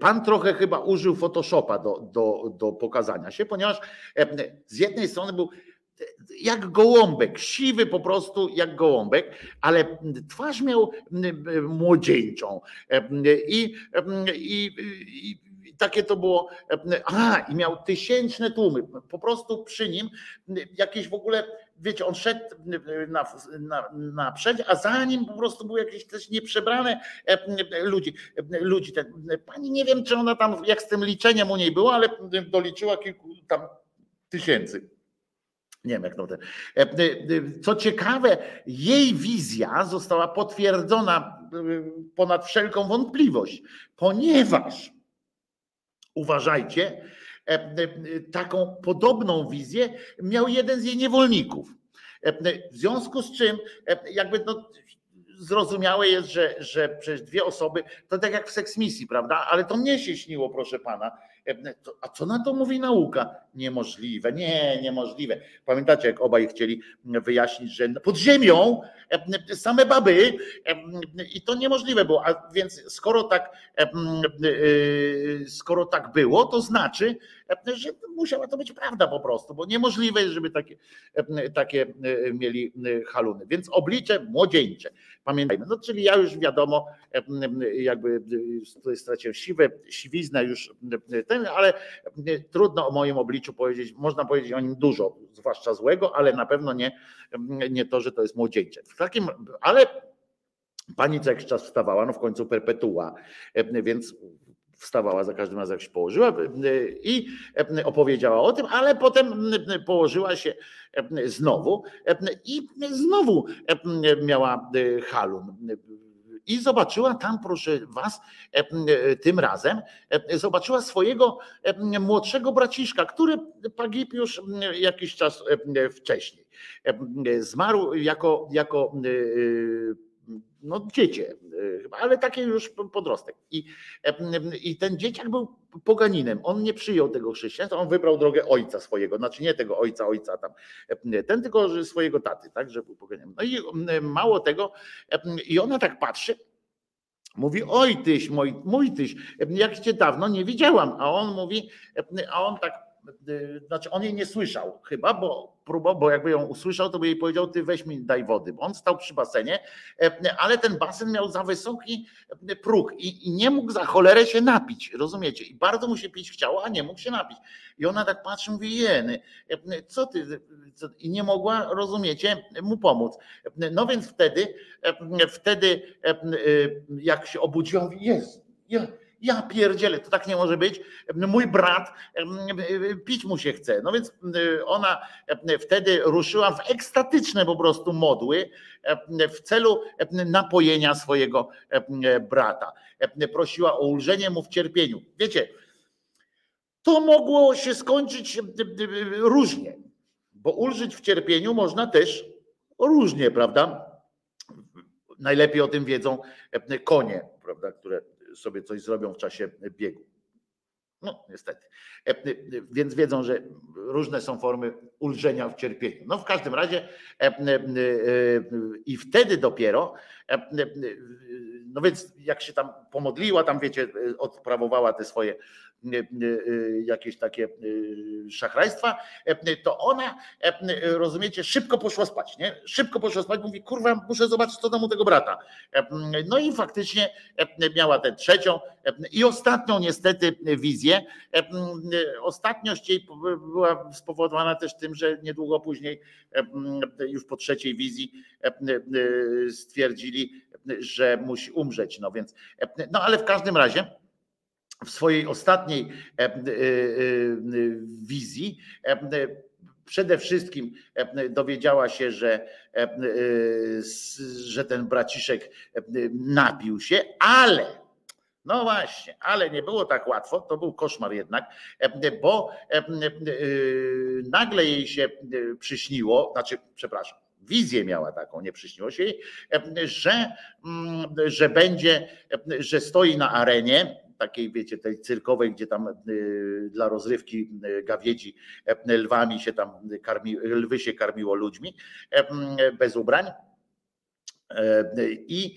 S2: Pan trochę chyba użył Photoshopa do, do, do pokazania się, ponieważ z jednej strony był jak gołąbek, siwy po prostu jak gołąbek, ale twarz miał młodzieńczą. I, i, i takie to było. A, i miał tysięczne tłumy. Po prostu przy nim jakieś w ogóle, wiecie, on szedł na, na, naprzeć, a za nim po prostu były jakieś też nieprzebrane ludzi. ludzi. Ten, pani nie wiem, czy ona tam, jak z tym liczeniem u niej było, ale doliczyła kilku tam tysięcy. Nie wiem, jak to ten. Co ciekawe, jej wizja została potwierdzona ponad wszelką wątpliwość, ponieważ uważajcie, taką podobną wizję miał jeden z jej niewolników. W związku z czym, jakby no, zrozumiałe jest, że, że przecież dwie osoby, to tak jak w seksmisji, prawda? Ale to mnie się śniło, proszę pana, A co na to mówi nauka? Niemożliwe, nie, niemożliwe. Pamiętacie, jak obaj chcieli wyjaśnić, że pod ziemią same baby i to niemożliwe było. A więc skoro tak, skoro tak było, to znaczy, że musiała to być prawda po prostu, bo niemożliwe jest, żeby takie, takie mieli haluny. Więc oblicze młodzieńcze. Pamiętajmy, no czyli ja już wiadomo, jakby straciłem siwę, siwiznę już ten, ale trudno o moim obliczu powiedzieć, można powiedzieć o nim dużo, zwłaszcza złego, ale na pewno nie, nie to, że to jest młodzieńcze. W takim, ale pani co jakiś czas wstawała, no w końcu perpetua, więc wstawała za każdym razem, jak się położyła i opowiedziała o tym, ale potem położyła się znowu i znowu miała halun. I zobaczyła tam, proszę was, tym razem, zobaczyła swojego młodszego braciszka, który pagib już jakiś czas wcześniej. Zmarł jako, jako no dziecię, ale takie już podrostek. I, I ten dzieciak był poganinem. On nie przyjął tego chrześcijaństwa, on wybrał drogę ojca swojego, znaczy nie tego ojca, ojca tam, ten tylko swojego taty, tak, że był poganinem. No i mało tego, i ona tak patrzy, Mówi, oj tyś, mój, mój tyś, jak cię dawno nie widziałam. A on mówi, a on tak, znaczy on jej nie słyszał chyba, bo próbował, bo jakby ją usłyszał, to by jej powiedział, ty weź mi daj wody, bo on stał przy basenie, ale ten basen miał za wysoki próg i, i nie mógł za cholerę się napić, rozumiecie? I bardzo mu się pić chciało, a nie mógł się napić. I ona tak patrzy, mówi, jeny, co ty, co? i nie mogła, rozumiecie, mu pomóc. No więc wtedy, wtedy jak się obudziła, mówi, jest, ja, ja pierdzielę, to tak nie może być. Mój brat, pić mu się chce. No więc ona wtedy ruszyła w ekstatyczne po prostu modły w celu napojenia swojego brata. Prosiła o ulżenie mu w cierpieniu. Wiecie, to mogło się skończyć różnie, bo ulżyć w cierpieniu można też różnie, prawda? Najlepiej o tym wiedzą konie, prawda, które sobie coś zrobią w czasie biegu. No, niestety. Więc wiedzą, że różne są formy ulżenia w cierpieniu. No, w każdym razie, i wtedy dopiero, no więc jak się tam pomodliła, tam wiecie, odprawowała te swoje jakieś takie szachrajstwa, to ona, rozumiecie, szybko poszła spać, nie? Szybko poszła spać, mówi, kurwa, muszę zobaczyć, co tam u tego brata. No i faktycznie miała tę trzecią i ostatnią niestety wizję. Ostatniość jej była spowodowana też tym, że niedługo później, już po trzeciej wizji, stwierdzili, że musi umrzeć. No więc, no ale w każdym razie w swojej ostatniej wizji przede wszystkim dowiedziała się, że, że ten braciszek napił się, ale no właśnie, ale nie było tak łatwo, to był koszmar jednak, bo nagle jej się przyśniło, znaczy, przepraszam, wizję miała taką, nie przyśniło się jej, że, że będzie, że stoi na arenie, takiej, wiecie, tej cyrkowej, gdzie tam dla rozrywki gawiedzi lwami się tam karmi, lwy się karmiło ludźmi bez ubrań. I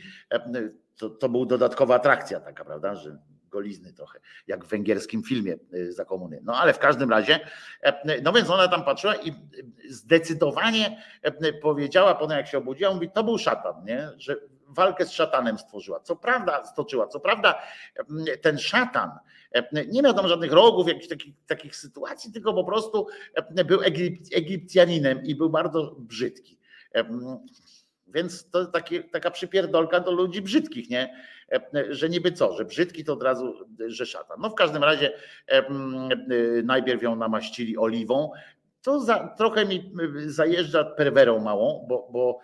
S2: to, to był dodatkowa atrakcja taka, prawda, że golizny trochę, jak w węgierskim filmie za komuny. No ale w każdym razie, no więc ona tam patrzyła i zdecydowanie powiedziała, potem jak się obudziła, mówi, to był szatan, nie? że walkę z szatanem stworzyła. Co prawda stoczyła, co prawda ten szatan nie miał tam żadnych rogów, jakichś takich, takich sytuacji, tylko po prostu był Egipcjaninem i był bardzo brzydki. Więc to taka przypierdolka do ludzi brzydkich, nie? Że niby co, że brzydki to od razu, że. No w każdym razie najpierw ją namaścili oliwą, to za, trochę mi zajeżdża perwerą małą, bo, bo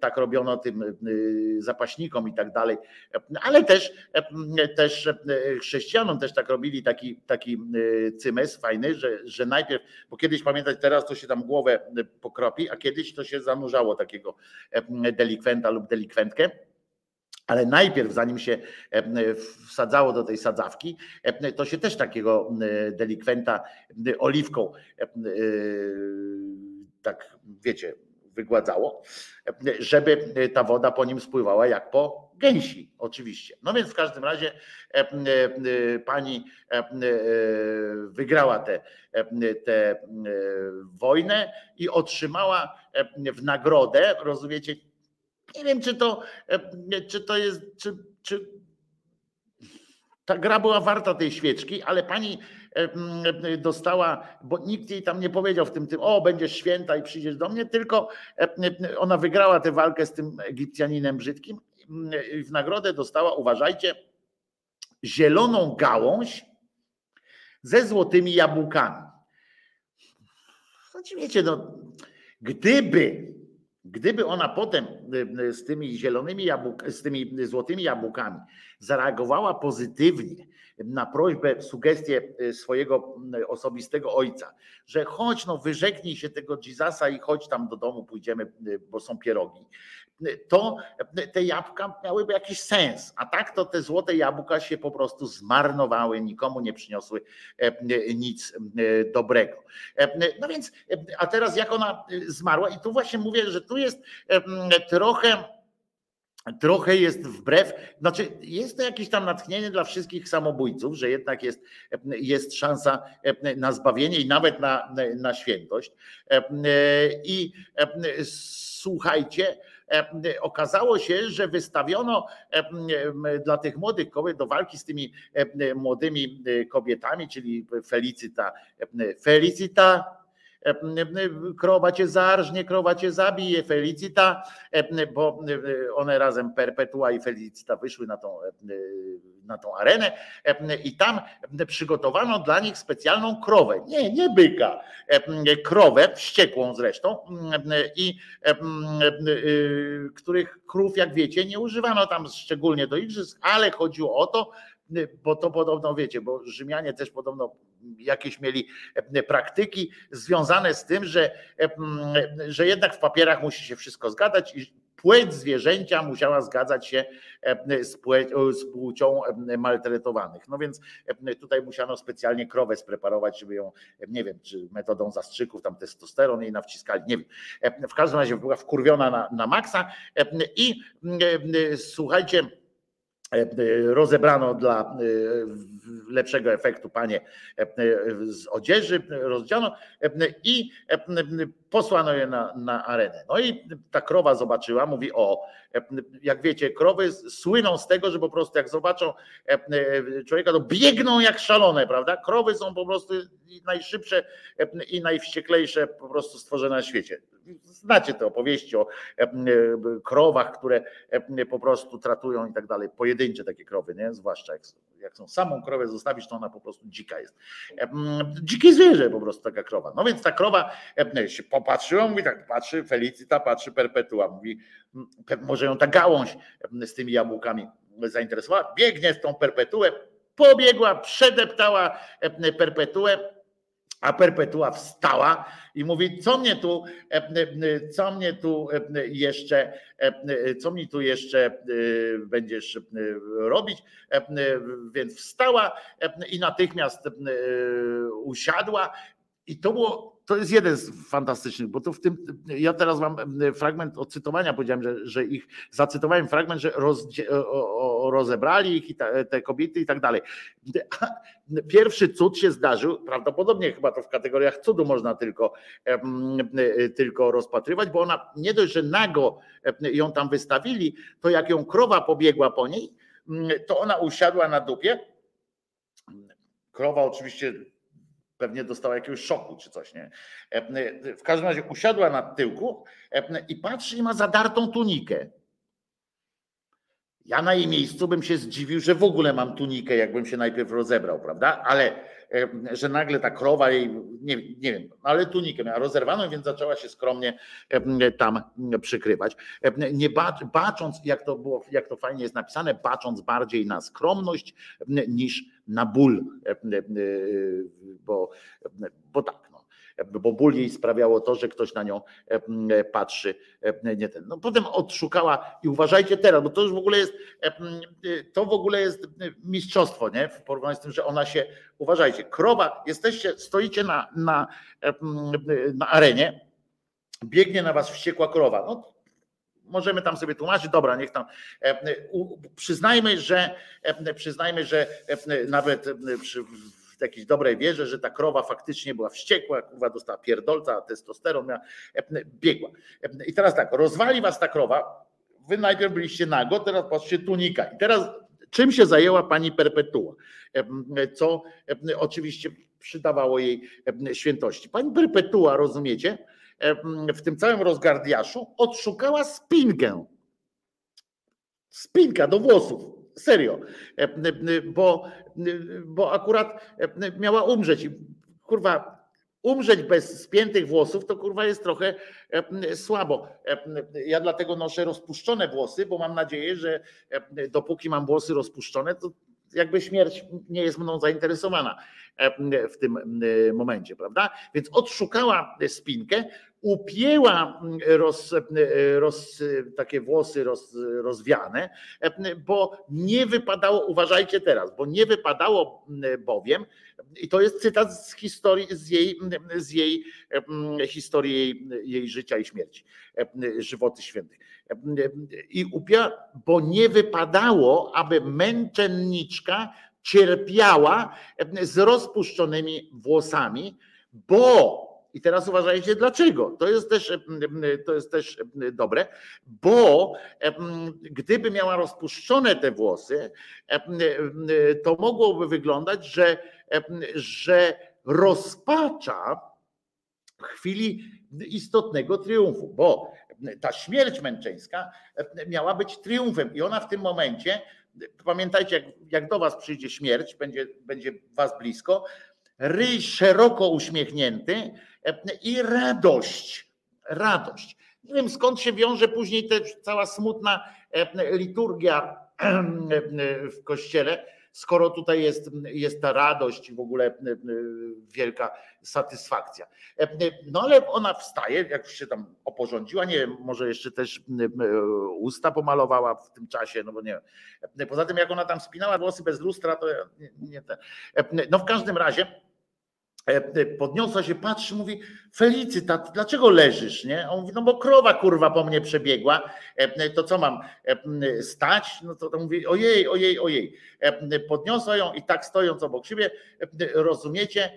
S2: tak robiono tym zapaśnikom i tak dalej, ale też, też chrześcijanom też tak robili taki, taki cymes fajny, że, że najpierw, bo kiedyś pamiętać teraz to się tam głowę pokropi, a kiedyś to się zanurzało takiego delikwenta lub delikwentkę Ale najpierw, zanim się e, wsadzało do tej sadzawki, e, to się też takiego e, delikwenta e, oliwką e, e, tak, wiecie, wygładzało, e, żeby ta woda po nim spływała jak po gęsi, oczywiście. No więc w każdym razie e, e, e, pani e, e, wygrała tę te, te, e, wojnę i otrzymała e, w nagrodę, rozumiecie, nie wiem, czy to, e, czy to jest, czy, czy ta gra była warta tej świeczki, ale pani e, m, dostała, bo nikt jej tam nie powiedział w tym, tym, o, będziesz święta i przyjdziesz do mnie, tylko e, ona wygrała tę walkę z tym Egipcjaninem brzydkim i w nagrodę dostała, uważajcie, zieloną gałąź ze złotymi jabłkami. Znaczy wiecie, no, gdyby, gdyby ona potem y, z tymi zielonymi jabłk, z tymi złotymi jabłkami zareagowała pozytywnie na prośbę, sugestię y, swojego y, osobistego ojca, że chodź, no wyrzeknij się tego Jezusa i chodź tam do domu, pójdziemy, y, bo są pierogi, y, to te jabłka miałyby jakiś sens, a tak to te złote jabłka się po prostu zmarnowały, nikomu nie przyniosły e, nic y, dobrego. E, No więc, e, a teraz jak ona zmarła, i tu właśnie mówię, że tu jest trochę trochę jest wbrew, znaczy jest to jakieś tam natchnienie dla wszystkich samobójców, że jednak jest, jest szansa na zbawienie i nawet na, na świętość. I słuchajcie, okazało się, że wystawiono dla tych młodych kobiet do walki z tymi młodymi kobietami, czyli Felicita, Felicita krowa cię zarżnie, krowa cię zabije, Felicita, bo one razem Perpetua i Felicita wyszły na tą, na tą arenę i tam przygotowano dla nich specjalną krowę, nie, nie byka, krowę, wściekłą zresztą i których krów, jak wiecie, nie używano tam szczególnie do igrzysk, ale chodziło o to, bo to podobno wiecie, bo Rzymianie też podobno jakieś mieli praktyki związane z tym, że, że jednak w papierach musi się wszystko zgadzać i płeć zwierzęcia musiała zgadzać się z, płeć, z płcią maltretowanych. No więc tutaj musiano specjalnie krowę spreparować, żeby ją, nie wiem, czy metodą zastrzyków, tam testosteron jej nawciskali, nie wiem. W każdym razie była wkurwiona na, na maksa i słuchajcie, rozebrano dla lepszego efektu panie z odzieży, rozdziano i posłano je na, na arenę. No i ta krowa zobaczyła, mówi o, jak wiecie, krowy słyną z tego, że po prostu jak zobaczą człowieka, to biegną jak szalone, prawda? Krowy są po prostu najszybsze i najwścieklejsze po prostu stworzone na świecie. Znacie te opowieści o krowach, które po prostu tratują i tak dalej. Pojedyncze takie krowy, nie? Zwłaszcza jak, jak są samą krowę zostawić, to ona po prostu dzika jest. Dzikie zwierzę po prostu taka krowa. No więc ta krowa się popatrzyła, mówi tak, patrzy Felicita, patrzy Perpetua, mówi, może ją ta gałąź z tymi jabłkami zainteresowała, biegnie w tą Perpetuę, pobiegła, przedeptała Perpetuę, a Perpetua wstała i mówi, co mnie tu, co mnie tu jeszcze, co mi tu jeszcze będziesz robić? Więc wstała i natychmiast usiadła. I to było, to jest jeden z fantastycznych, bo to w tym, ja teraz mam fragment odcytowania, powiedziałem, że, że ich, zacytowałem fragment, że roz, o, rozebrali ich i ta, te kobiety i tak dalej. Pierwszy cud się zdarzył, prawdopodobnie chyba to w kategoriach cudu można tylko, tylko rozpatrywać, bo ona nie dość, że nago ją tam wystawili, to jak ją krowa pobiegła po niej, to ona usiadła na dupie. Krowa oczywiście pewnie dostała jakiegoś szoku czy coś, nie? W każdym razie usiadła na tyłku i patrzy i ma zadartą tunikę. Ja na jej miejscu bym się zdziwił, że w ogóle mam tunikę, jakbym się najpierw rozebrał, prawda? Ale że nagle ta krowa jej, nie, nie wiem, ale tunikę miała rozerwaną, więc zaczęła się skromnie tam przykrywać. Nie bacząc, jak to było, jak to fajnie jest napisane, bacząc bardziej na skromność niż na ból, bo, bo tak. Bo ból jej sprawiało to, że ktoś na nią patrzy. Nie ten. No potem odszukała i uważajcie teraz, bo to już w ogóle jest, to w ogóle jest mistrzostwo, nie? W porównaniu z tym, że ona się, uważajcie, krowa, jesteście, stoicie na, na, na arenie, biegnie na was wściekła krowa. No, możemy tam sobie tłumaczyć, dobra, niech tam przyznajmy, że przyznajmy, że nawet przy w jakiejś dobrej wierze, że ta krowa faktycznie była wściekła, kurwa dostała pierdolca, testosteron miała, biegła. I teraz tak, rozwali was ta krowa, wy najpierw byliście nago, teraz patrzcie tunika. I teraz czym się zajęła pani Perpetua? Co oczywiście przydawało jej świętości. Pani Perpetua, rozumiecie, w tym całym rozgardiaszu odszukała spinkę. Spinka do włosów. Serio. Bo, bo akurat miała umrzeć. I kurwa, umrzeć bez spiętych włosów to kurwa jest trochę słabo. Ja dlatego noszę rozpuszczone włosy, bo mam nadzieję, że dopóki mam włosy rozpuszczone, to jakby śmierć nie jest mną zainteresowana w tym momencie, prawda? Więc odszukała spinkę, upięła roz, roz, takie włosy roz, rozwiane, bo nie wypadało, uważajcie teraz, bo nie wypadało bowiem, i to jest cytat z historii, z jej, z jej historii jej, jej życia i śmierci, żywoty świętych. I upięła, bo nie wypadało, aby męczenniczka cierpiała z rozpuszczonymi włosami, bo i teraz uważajcie dlaczego. To jest też, to jest też dobre, bo gdyby miała rozpuszczone te włosy, to mogłoby wyglądać, że, że rozpacza w chwili istotnego triumfu, bo ta śmierć męczeńska miała być triumfem i ona w tym momencie, pamiętajcie, jak, jak do was przyjdzie śmierć, będzie, będzie was blisko, ryj szeroko uśmiechnięty i radość. Radość. Nie wiem skąd się wiąże później też cała smutna liturgia w kościele, skoro tutaj jest, jest ta radość i w ogóle wielka satysfakcja. No ale ona wstaje, jak się tam oporządziła, nie wiem, może jeszcze też usta pomalowała w tym czasie, no bo nie wiem. Poza tym jak ona tam spinała włosy bez lustra, to nie, nie No w każdym razie podniosła się, patrzy, mówi Felicytat, dlaczego leżysz, nie? On mówi, no bo krowa kurwa po mnie przebiegła, to co mam stać? No to, to mówi, ojej, ojej, ojej. Podniosła ją i tak stojąc obok siebie, rozumiecie,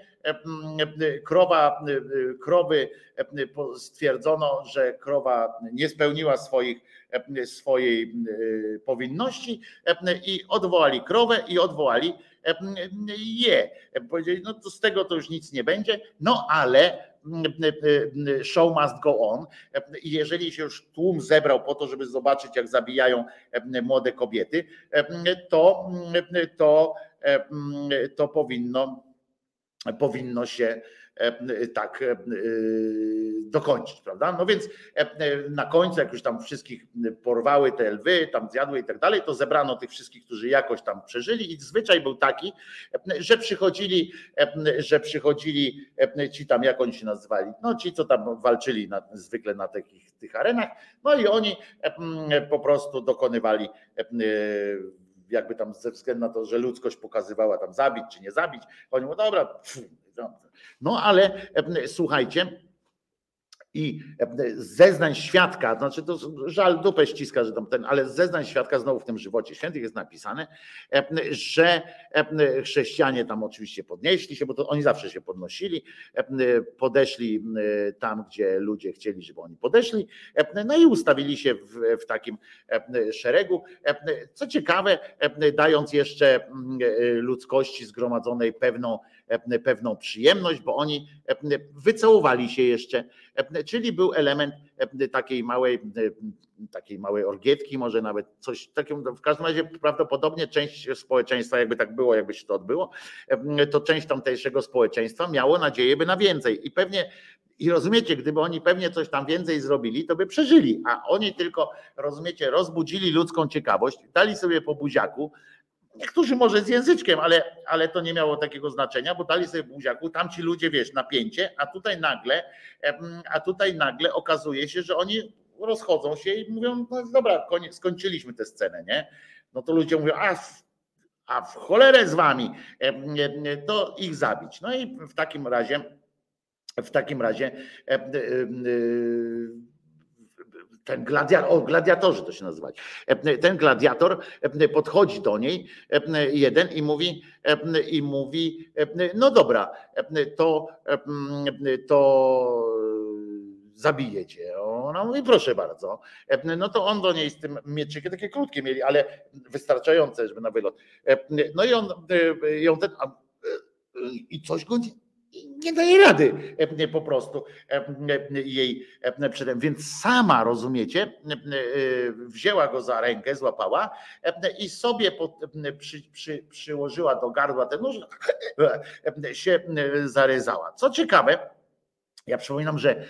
S2: krowa, krowy stwierdzono, że krowa nie spełniła swoich, swojej powinności i odwołali krowę i odwołali je. Powiedzieli, no to z tego to już nic nie będzie, no ale show must go on. Jeżeli się już tłum zebrał po to, żeby zobaczyć, jak zabijają młode kobiety, to, to, to powinno, powinno się tak dokończyć, prawda? No więc na końcu, jak już tam wszystkich porwały te lwy, tam zjadły i tak dalej, to zebrano tych wszystkich, którzy jakoś tam przeżyli i zwyczaj był taki, że przychodzili, że przychodzili ci tam, jak oni się nazywali, no ci, co tam walczyli na, zwykle na takich tych arenach, no i oni po prostu dokonywali jakby tam ze względu na to, że ludzkość pokazywała tam zabić czy nie zabić, oni mówią, dobra, pff, no ale słuchajcie, i zeznań świadka, znaczy to żal dupę ściska, że tam ten, ale zeznań świadka znowu w tym żywocie świętych jest napisane, że chrześcijanie tam oczywiście podnieśli się, bo to oni zawsze się podnosili, podeszli tam, gdzie ludzie chcieli, żeby oni podeszli, no i ustawili się w, w takim szeregu. Co ciekawe, dając jeszcze ludzkości zgromadzonej pewną pewną przyjemność, bo oni wycałowali się jeszcze, czyli był element takiej małej, takiej małej orgietki, może nawet coś takiego, w każdym razie prawdopodobnie część społeczeństwa, jakby tak było, jakby się to odbyło, to część tamtejszego społeczeństwa miało nadzieję by na więcej. I pewnie i rozumiecie, gdyby oni pewnie coś tam więcej zrobili, to by przeżyli, a oni tylko, rozumiecie, rozbudzili ludzką ciekawość, dali sobie po buziaku, Niektórzy może z języczkiem, ale, ale to nie miało takiego znaczenia, bo dali sobie buziaku, tamci ludzie, wiesz, napięcie, a tutaj nagle, a tutaj nagle okazuje się, że oni rozchodzą się i mówią, no dobra, skończyliśmy tę scenę, nie? No to ludzie mówią, a, a w cholerę z wami, to ich zabić. No i w takim razie, w takim razie ten gladiator, o gladiatorzy to się nazywać. Ten gladiator podchodzi do niej jeden i mówi, i mówi, no dobra, to, to zabiję cię. Ona mówi, proszę bardzo. No to on do niej z tym mieczykiem, takie krótkie mieli, ale wystarczające, żeby na wylot. No i on ją ten, i coś go nie, nie daje rady e, po prostu e, jej e, przedem. Więc sama, rozumiecie, e, wzięła go za rękę, złapała e, i sobie przy, przy, przyłożyła do gardła ten nóż, e, się zaryzała. Co ciekawe, ja przypominam, że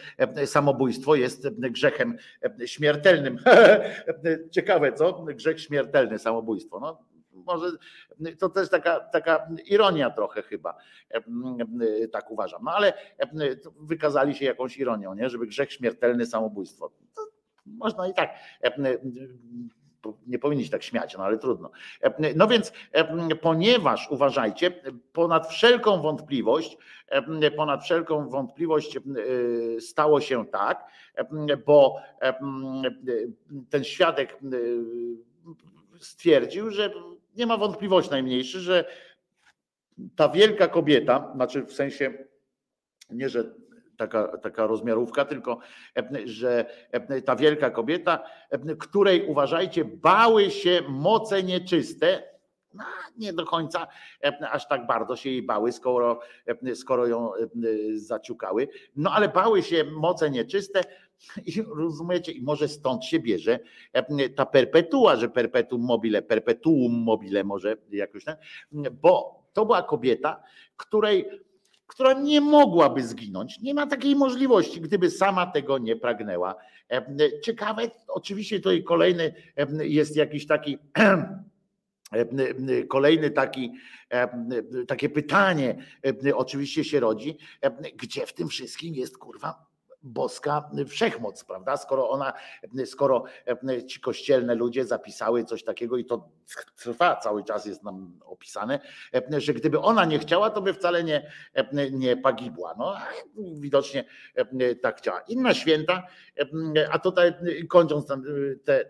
S2: samobójstwo jest grzechem śmiertelnym. Ciekawe, co? Grzech śmiertelny, samobójstwo. No, może to też taka, taka ironia trochę chyba, tak uważam. No ale wykazali się jakąś ironią, nie? żeby grzech śmiertelny, samobójstwo. To można i tak. Nie powinni się tak śmiać, no ale trudno. No więc, ponieważ uważajcie, ponad wszelką wątpliwość, ponad wszelką wątpliwość stało się tak, bo ten świadek stwierdził, że nie ma wątpliwości najmniejszych, że ta wielka kobieta, znaczy w sensie nie, że taka, taka rozmiarówka, tylko że ta wielka kobieta, której uważajcie, bały się moce nieczyste, no, nie do końca aż tak bardzo się jej bały, skoro, skoro ją zaciukały, no ale bały się moce nieczyste i rozumiecie, i może stąd się bierze ta perpetua, że perpetuum mobile, perpetuum mobile może jakoś ten, bo to była kobieta, której która nie mogłaby zginąć. Nie ma takiej możliwości, gdyby sama tego nie pragnęła. Ciekawe, oczywiście tutaj kolejny jest jakiś taki kolejny taki, takie pytanie oczywiście się rodzi, gdzie w tym wszystkim jest kurwa boska wszechmoc, prawda? Skoro ona, skoro ci kościelne ludzie zapisały coś takiego i to trwa cały czas, jest nam opisane, że gdyby ona nie chciała, to by wcale nie, nie pagibła. No, widocznie tak chciała. Inna święta, a tutaj kończąc tam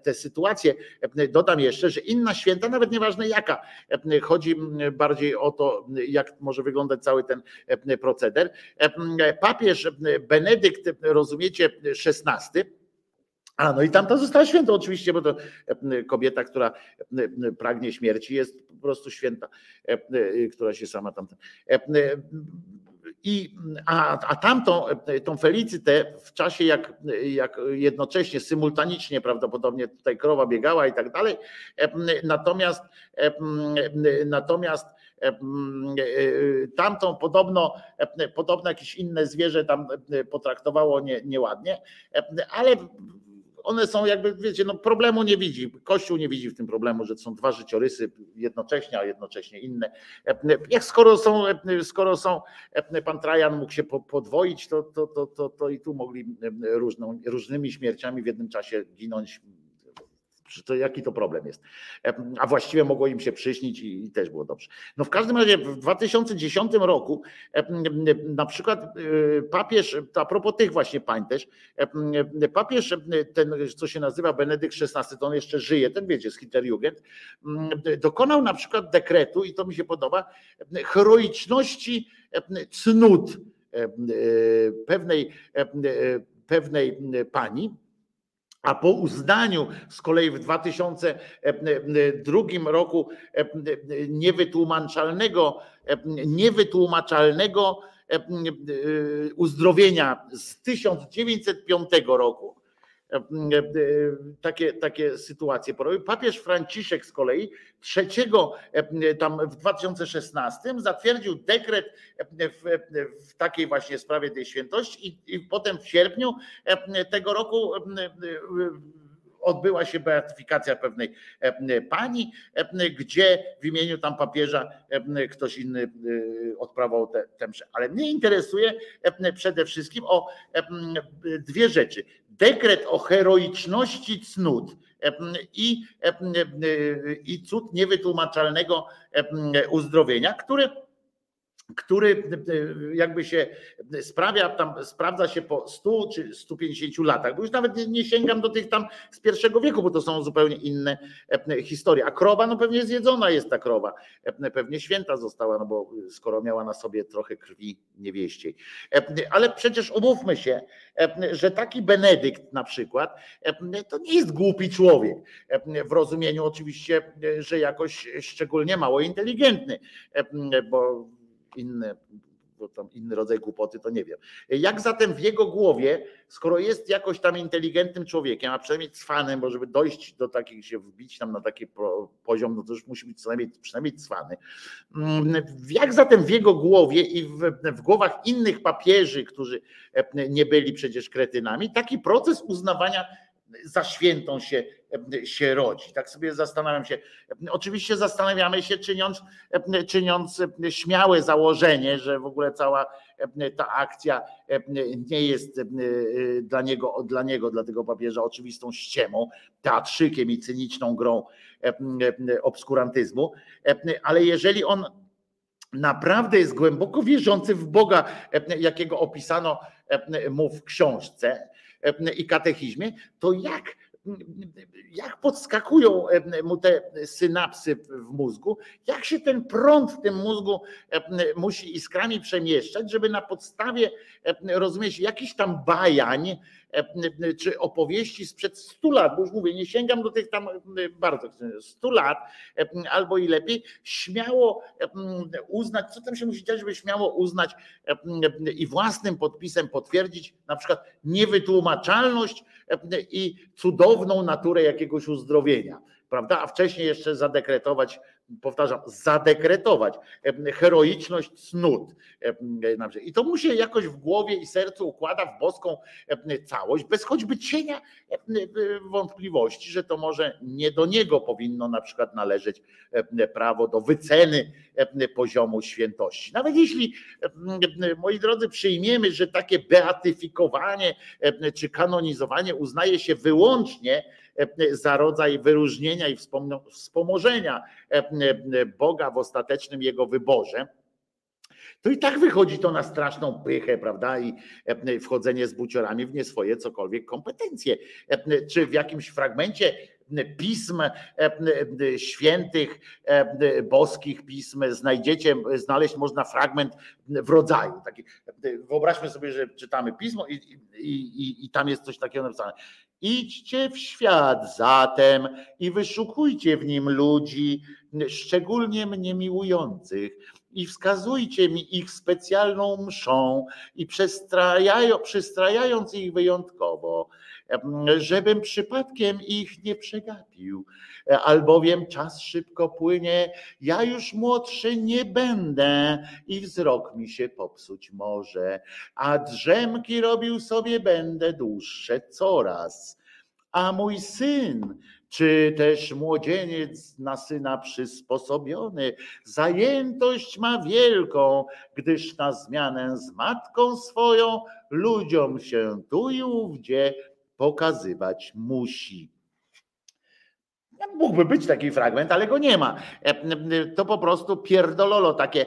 S2: te, sytuacje, dodam jeszcze, że inna święta, nawet nieważne jaka, chodzi bardziej o to, jak może wyglądać cały ten proceder. Papież Benedykt, rozumiecie, XVI, a no i tamta została święta oczywiście, bo to kobieta, która pragnie śmierci, jest po prostu święta, która się sama tam. I, a, a tamtą, tą Felicytę w czasie jak, jak jednocześnie, symultanicznie prawdopodobnie tutaj krowa biegała i tak dalej, natomiast natomiast tamtą podobno, podobno jakieś inne zwierzę tam potraktowało nie, nieładnie, ale one są jakby, wiecie, no problemu nie widzi. Kościół nie widzi w tym problemu, że są dwa życiorysy jednocześnie, a jednocześnie inne. Jak skoro są, skoro są, pan Trajan mógł się po- podwoić, to, to, to, to, to i tu mogli różną, różnymi śmierciami w jednym czasie ginąć. To jaki to problem jest? A właściwie mogło im się przyśnić i, i też było dobrze. No w każdym razie w 2010 roku na przykład e, papież, a propos tych właśnie pań też, papież ten, co się nazywa Benedykt XVI, to on jeszcze żyje, ten wiecie, z Hitlerjugend, dokonał na przykład dekretu i to mi się podoba, heroiczności cnót pewnej, pewnej pani, a po uznaniu z kolei w 2002 roku niewytłumaczalnego, niewytłumaczalnego uzdrowienia z 1905 roku, takie, takie sytuacje porobił. Papież Franciszek z kolei trzeciego tam w 2016 zatwierdził dekret w, w takiej właśnie sprawie tej świętości i, i potem w sierpniu tego roku odbyła się beatyfikacja pewnej e, pani, e, gdzie w imieniu tam papieża e, ktoś inny e, odprawował tę mszę. Ale mnie interesuje e, przede wszystkim o e, dwie rzeczy. Dekret o heroiczności cnót. I, e, i cud niewytłumaczalnego uzdrowienia, który który e, jakby się sprawia, tam sprawdza się po 100 czy 150 latach, bo już nawet nie, nie sięgam do tych tam z pierwszego wieku, bo to są zupełnie inne e, historie. A krowa, no pewnie zjedzona jest ta krowa, E, pewnie święta została, no bo skoro miała na sobie trochę krwi niewieściej. E, Ale przecież umówmy się, e, że taki Benedykt na przykład, e, to nie jest głupi człowiek, e, w rozumieniu oczywiście, e, że jakoś szczególnie mało inteligentny, e, bo inne, tam inny rodzaj głupoty, to nie wiem. Jak zatem w jego głowie, skoro jest jakoś tam inteligentnym człowiekiem, a przynajmniej cwanym, bo żeby dojść do takich, się wbić tam na taki po- poziom, no to już musi być co najmniej, przynajmniej cwany. Mm, Jak zatem w jego głowie i w, w głowach innych papieży, którzy e, nie byli przecież kretynami, taki proces uznawania za świętą się, się rodzi. Tak sobie zastanawiam się. Oczywiście zastanawiamy się, czyniąc, czyniąc śmiałe założenie, że w ogóle cała ta akcja nie jest dla niego, dla niego, dla tego papieża oczywistą ściemą, teatrzykiem i cyniczną grą obskurantyzmu, ale jeżeli on naprawdę jest głęboko wierzący w Boga, jakiego opisano mu w książce i katechizmie, to jak, jak podskakują mu te synapsy w mózgu, jak się ten prąd w tym mózgu musi iskrami przemieszczać, żeby na podstawie, rozumiesz, jakiś tam bajań, czy opowieści sprzed 100 lat, bo już mówię, nie sięgam do tych tam bardzo 100 lat albo i lepiej, śmiało uznać, co tam się musi dziać, żeby śmiało uznać i własnym podpisem potwierdzić na przykład niewytłumaczalność i cudowną naturę jakiegoś uzdrowienia, prawda? A wcześniej jeszcze zadekretować, powtarzam, zadekretować heroiczność cnót. I to mu się jakoś w głowie i sercu układa w boską całość, bez choćby cienia wątpliwości, że to może nie do niego powinno na przykład należeć prawo do wyceny poziomu świętości. Nawet jeśli, moi drodzy, przyjmiemy, że takie beatyfikowanie czy kanonizowanie uznaje się wyłącznie za rodzaj wyróżnienia i wspomożenia Boga w ostatecznym jego wyborze, to i tak wychodzi to na straszną pychę, prawda? I wchodzenie z buciorami w nie swoje cokolwiek kompetencje. Czy w jakimś fragmencie pism świętych, boskich pism znajdziecie, znaleźć można fragment w rodzaju. Taki, wyobraźmy sobie, że czytamy pismo i, i, i, i tam jest coś takiego napisane. Idźcie w świat zatem i wyszukujcie w nim ludzi, szczególnie mnie miłujących, i wskazujcie mi ich specjalną mszą i przystrajając ich wyjątkowo, żebym przypadkiem ich nie przegapił, albowiem czas szybko płynie, ja już młodszy nie będę i wzrok mi się popsuć może, a drzemki robił sobie będę dłuższe coraz. A mój syn, czy też młodzieniec na syna przysposobiony, zajętość ma wielką, gdyż na zmianę z matką swoją ludziom się tu i ówdzie pokazywać musi. No, Mógłby być taki fragment, ale go nie ma. To po prostu pierdololo takie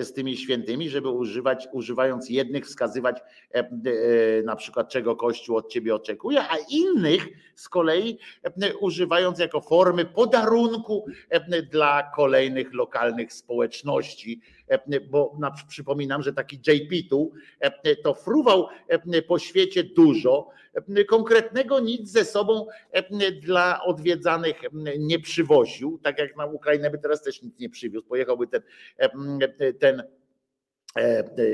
S2: z tymi świętymi, żeby używać, używając jednych wskazywać na przykład czego Kościół od ciebie oczekuje, a innych z kolei używając jako formy podarunku dla kolejnych lokalnych społeczności. Bo na, przypominam, że taki JP tu to fruwał po świecie dużo, konkretnego nic ze sobą dla odwiedzanych nie przywoził, tak jak na Ukrainę by teraz też nic nie przywiózł. Pojechałby ten, ten e, e,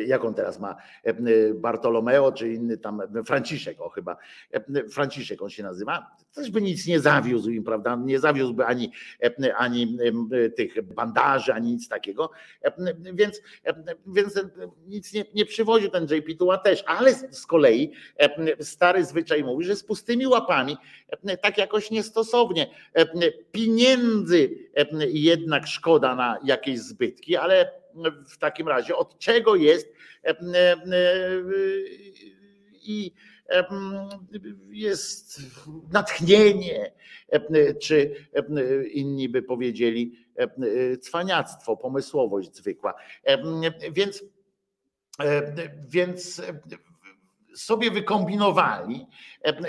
S2: jak on teraz ma, e, e, Bartolomeo czy inny tam, e, Franciszek, o chyba, e, e, Franciszek on się nazywa, też by nic nie zawiózł im, prawda, nie zawiózłby ani, e, ani e, tych bandaży, ani nic takiego, e, więc, e, więc e, nic nie, nie przywoził ten JP Tuła też, ale z kolei e, stary zwyczaj mówi, że z pustymi łapami e, tak jakoś niestosownie, e, pieniędzy e, jednak szkoda na jakieś zbytki, ale w takim razie od czego jest e, e, e, i jest natchnienie, czy inni by powiedzieli cwaniactwo, pomysłowość zwykła. Więc, więc sobie wykombinowali.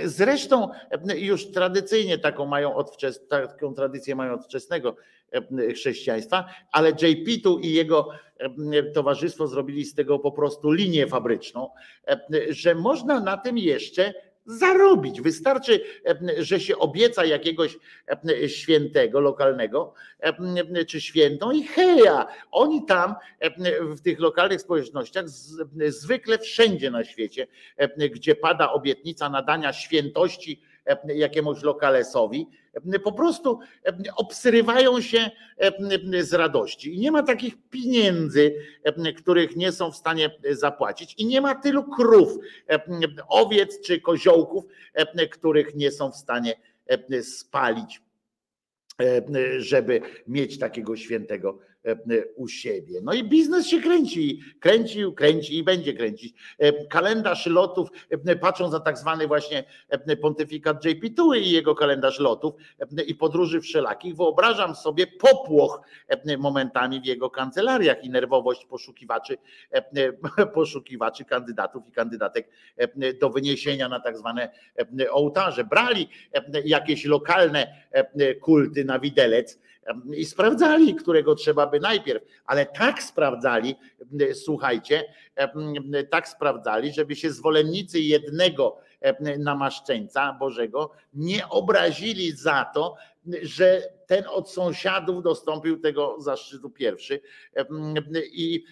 S2: Zresztą już tradycyjnie taką mają od wczes, taką tradycję mają od wczesnego chrześcijaństwa, ale JP tu i jego towarzystwo zrobili z tego po prostu linię fabryczną, że można na tym jeszcze zarobić. Wystarczy, że się obieca jakiegoś świętego lokalnego czy świętą i heja, oni tam w tych lokalnych społecznościach zwykle wszędzie na świecie, gdzie pada obietnica nadania świętości jakiemuś lokalesowi, po prostu obsrywają się z radości. I nie ma takich pieniędzy, których nie są w stanie zapłacić, i nie ma tylu krów, owiec czy koziołków, których nie są w stanie spalić żeby mieć takiego świętego u siebie. No i biznes się kręci, kręcił, kręci i będzie kręcić. Kalendarz lotów, patrząc na tak zwany właśnie pontyfikat JP Tuły i jego kalendarz lotów i podróży wszelakich, wyobrażam sobie popłoch momentami w jego kancelariach i nerwowość poszukiwaczy, poszukiwaczy kandydatów i kandydatek do wyniesienia na tak zwane ołtarze. Brali jakieś lokalne kulty na widelec i sprawdzali, którego trzeba by najpierw, ale tak sprawdzali, słuchajcie, tak sprawdzali, żeby się zwolennicy jednego namaszczeńca Bożego nie obrazili za to, że ten od sąsiadów dostąpił tego zaszczytu pierwszy. I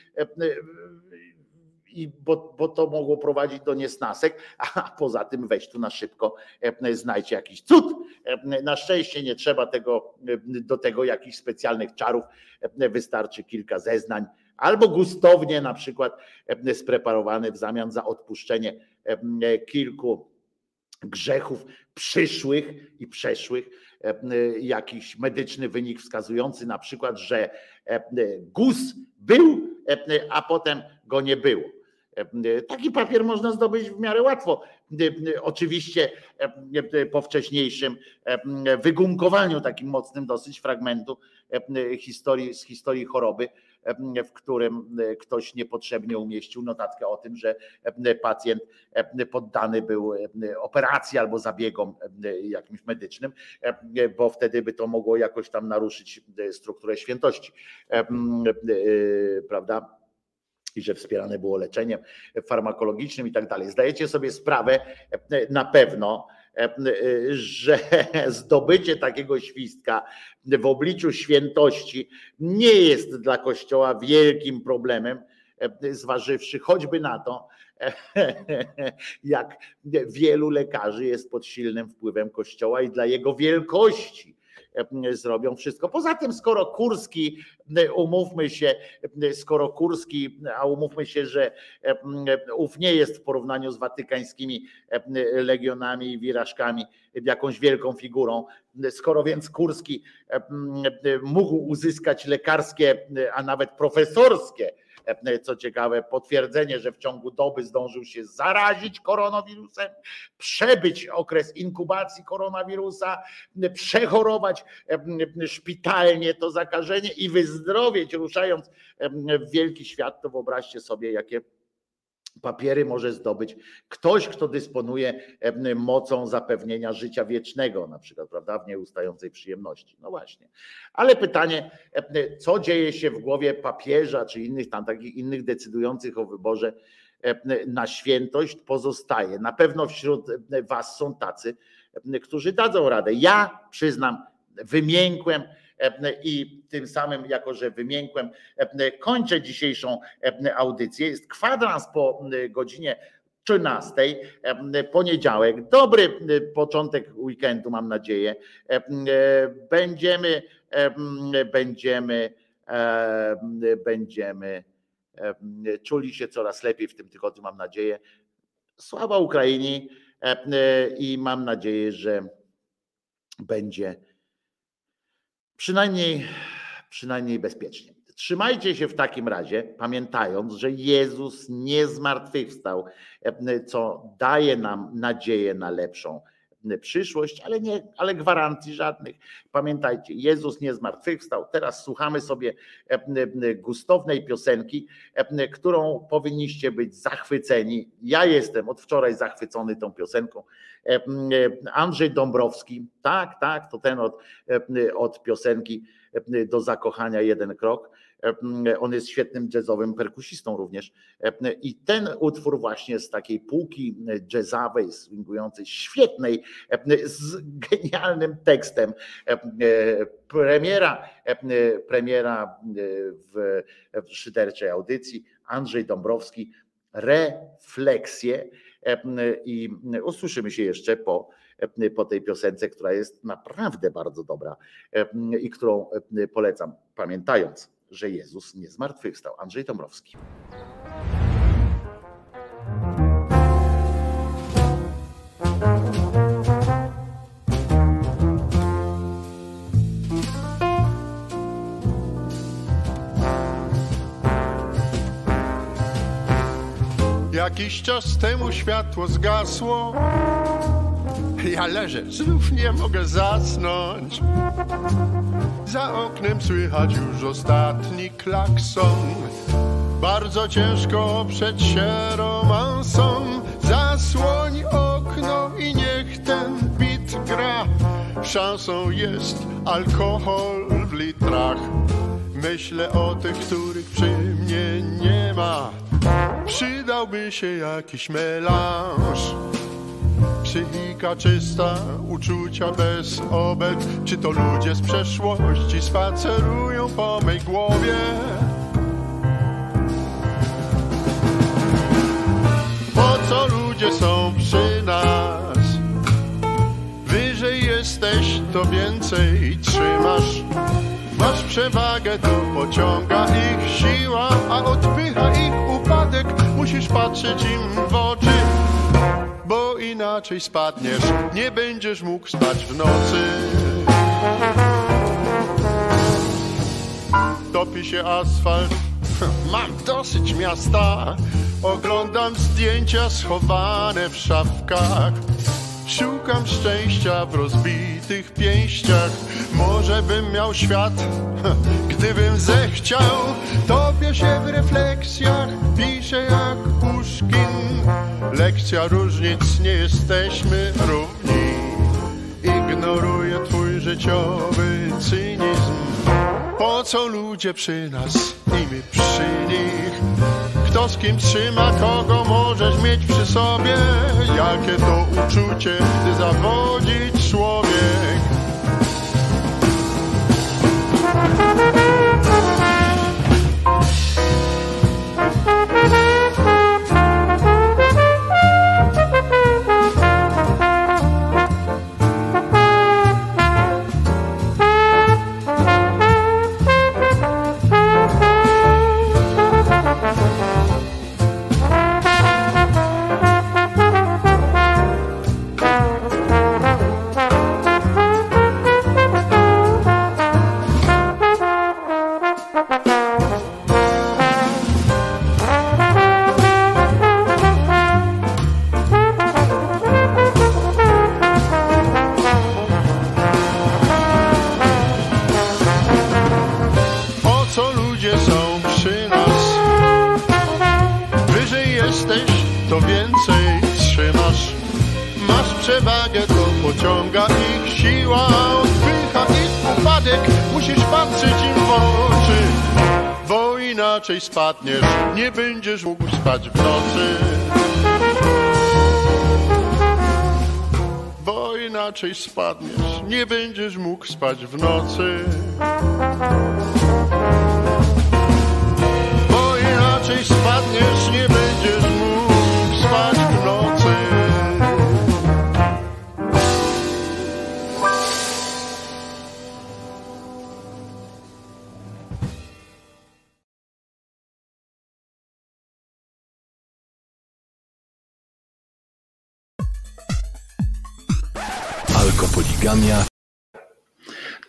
S2: i bo, bo to mogło prowadzić do niesnasek, a poza tym weź tu na szybko, e, znajdźcie jakiś cud. E, Na szczęście nie trzeba tego, e, do tego jakichś specjalnych czarów, wystarczy kilka zeznań, albo gustownie na przykład e, spreparowany w zamian za odpuszczenie kilku grzechów przyszłych i przeszłych, jakiś medyczny wynik wskazujący na przykład, że guz był, a potem go nie było. E, Taki papier można zdobyć w miarę łatwo. E, Oczywiście e, po wcześniejszym e, wygunkowaniu takim mocnym dosyć fragmentu e, historii, z historii choroby, e, w którym e, ktoś niepotrzebnie umieścił notatkę o tym, że e, pacjent e, poddany był e, operacji albo zabiegom e, jakimś medycznym, e, bo wtedy by to mogło jakoś tam naruszyć e, strukturę świętości. E, e, Prawda? I że wspierane było leczeniem farmakologicznym i tak dalej. Zdajecie sobie sprawę e, na pewno, e, że zdobycie takiego świstka w obliczu świętości nie jest dla Kościoła wielkim problemem, e, zważywszy choćby na to, jak wielu lekarzy jest pod silnym wpływem Kościoła i dla jego wielkości e, zrobią wszystko. Poza tym, skoro Kurski, e, umówmy się, e, skoro Kurski, a umówmy się, że e, ów nie jest w porównaniu z watykańskimi e, legionami i wirażkami jakąś wielką figurą, skoro więc Kurski e, mógł uzyskać lekarskie, a nawet profesorskie, e, co ciekawe, potwierdzenie, że w ciągu doby zdążył się zarazić koronawirusem, przebyć okres inkubacji koronawirusa, przechorować e, szpitalnie to zakażenie i wyzdrowieć, ruszając e, w wielki świat, to wyobraźcie sobie, jakie papiery może zdobyć ktoś, kto dysponuje mocą zapewnienia życia wiecznego, na przykład, prawda, w nieustającej przyjemności. No właśnie. Ale pytanie, co dzieje się w głowie papieża, czy innych tam takich innych decydujących o wyborze na świętość pozostaje. Na pewno wśród Was są tacy, którzy dadzą radę. Ja przyznam, wymiękłem i tym samym, jako że wymiękłem, kończę dzisiejszą audycję. Jest kwadrans po godzinie 13, e, poniedziałek. Dobry początek weekendu, mam nadzieję. Będziemy, będziemy, będziemy czuli się coraz lepiej w tym tygodniu, mam nadzieję. Sława Ukrainie i mam nadzieję, że będzie przynajmniej, przynajmniej bezpiecznie. Trzymajcie się w takim razie, pamiętając, że Jezus nie zmartwychwstał, e, co daje nam nadzieję na lepszą przyszłość, ale nie, ale gwarancji żadnych. Pamiętajcie, Jezus nie zmartwychwstał. Teraz słuchamy sobie e, gustownej piosenki, e, którą powinniście być zachwyceni. Ja jestem od wczoraj zachwycony tą piosenką. E, Andrzej Dąbrowski, tak, tak, to ten od, od piosenki do zakochania jeden krok. E, On jest świetnym jazzowym perkusistą również. E, I ten utwór właśnie z takiej półki jazzowej, swingującej, świetnej, e, z genialnym tekstem. Premiera, premiera w, szyderczej audycji. Andrzej Dąbrowski, refleksje i usłyszymy się jeszcze po, po tej piosence, która jest naprawdę bardzo dobra i którą polecam, pamiętając, że Jezus nie zmartwychwstał. Andrzej Dąbrowski.
S7: Jakiś czas temu światło zgasło. Ja leżę, znów nie mogę zasnąć. Za oknem słychać już ostatni klakson. Bardzo ciężko oprzeć się romansom. Zasłoń okno i niech ten bit gra. Szansą jest alkohol w litrach. Myślę o tych, których przy mnie nie ma. Przydałby się jakiś melanż. Psychika czysta, uczucia bez obelg. Czy to ludzie z przeszłości spacerują po mej głowie? Po co ludzie są przy nas? Wyżej jesteś, to więcej trzymasz. Masz przewagę, to pociąga ich siła, a odpycha ich upadek. Musisz patrzeć im w oczy, bo inaczej spadniesz. Nie będziesz mógł spać w nocy. Topi się asfalt, mam dosyć miasta. Oglądam zdjęcia schowane w szafkach. Szukam szczęścia w rozbitych pięściach. Może bym miał świat, gdybym zechciał. Topię się w refleksjach, piszę jak Puszkin. Lekcja różnic, nie jesteśmy równi. Ignoruję twój życiowy cynizm. Po co ludzie przy nas i my przy nich? Kto z kim trzyma, kogo możesz mieć przy sobie? Jakie to uczucie, gdy zawodzi człowiek? Inaczej spadniesz. Nie będziesz mógł spać w nocy. bo inaczej spadniesz, nie będziesz mógł spać w nocy. Bo inaczej spadniesz,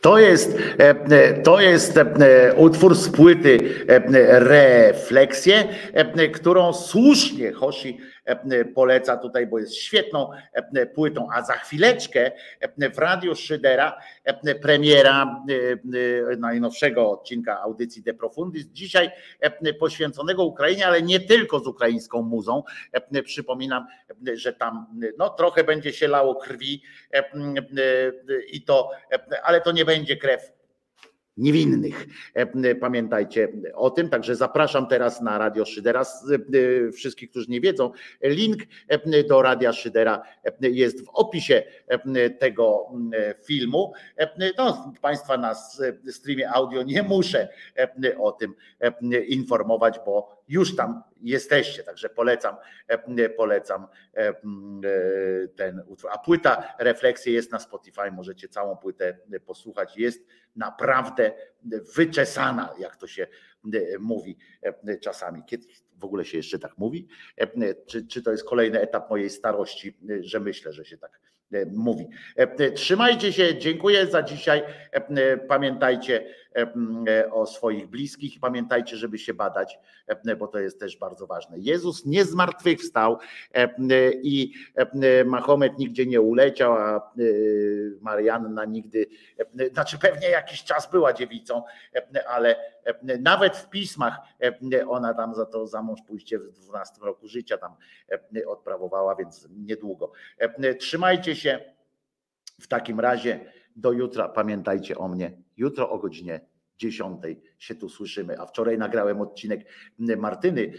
S2: To jest, e, e, to jest e, utwór z płyty Refleksje, którą słusznie Hoshi poleca tutaj, bo jest świetną e, płytą, a za chwileczkę e, w Radiu Szydera e, premiera e, e, najnowszego odcinka audycji De Profundis, dzisiaj e, poświęconego Ukrainie, ale nie tylko z ukraińską muzą. E, Przypominam, e, że tam no, trochę będzie się lało krwi e, e, i to, e, ale to nie będzie krew niewinnych. E, Pamiętajcie o tym, także zapraszam teraz na Radio Szydera. E, Wszystkich, którzy nie wiedzą, link e, do Radia Szydera e, jest w opisie e, tego e, filmu. E, No, Państwa na streamie audio nie muszę e, o tym e, informować, bo już tam jesteście, także polecam, e, polecam e, e, ten utwór. A płyta Refleksje jest na Spotify, możecie całą płytę posłuchać. Jest naprawdę wyczesana, jak to się e, mówi e, czasami. Kiedy w ogóle się jeszcze tak mówi? E, Czy, czy to jest kolejny etap mojej starości, że myślę, że się tak mówi. Trzymajcie się, dziękuję za dzisiaj. Pamiętajcie o swoich bliskich, pamiętajcie, żeby się badać, e, bo to jest też bardzo ważne. Jezus nie zmartwychwstał e, i e, Mahomet nigdzie nie uleciał, a e, Marianna nigdy, e, znaczy pewnie jakiś czas była dziewicą, e, ale e, nawet w pismach e, ona tam za to za mąż pójście w 12 roku życia tam e, odprawowała, więc niedługo. E, Trzymajcie się w takim razie do jutra. Pamiętajcie o mnie. Jutro o godzinie 10 się tu słyszymy. A wczoraj nagrałem odcinek Martyny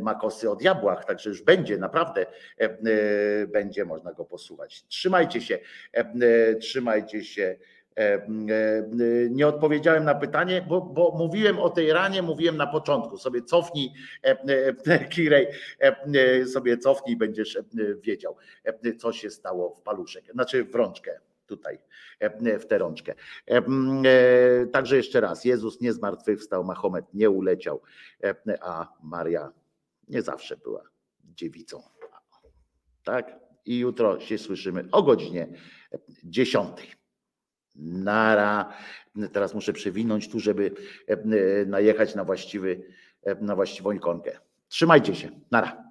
S2: Makosy o diabłach, także już będzie, naprawdę e, będzie można go posłuchać. Trzymajcie się, e, trzymajcie się. E, Nie odpowiedziałem na pytanie, bo, bo mówiłem o tej ranie, mówiłem na początku. Sobie cofnij, Kirej, sobie cofnij, będziesz wiedział, co się stało w paluszek, znaczy w rączkę tutaj, e, w tę rączkę. E, e, Także jeszcze raz, Jezus nie zmartwychwstał, Mahomet nie uleciał, a Maria nie zawsze była dziewicą. Tak? I jutro się słyszymy o godzinie 10. Nara. Teraz muszę przewinąć tu, żeby najechać na właściwy, na właściwą ikonkę. Trzymajcie się. Nara.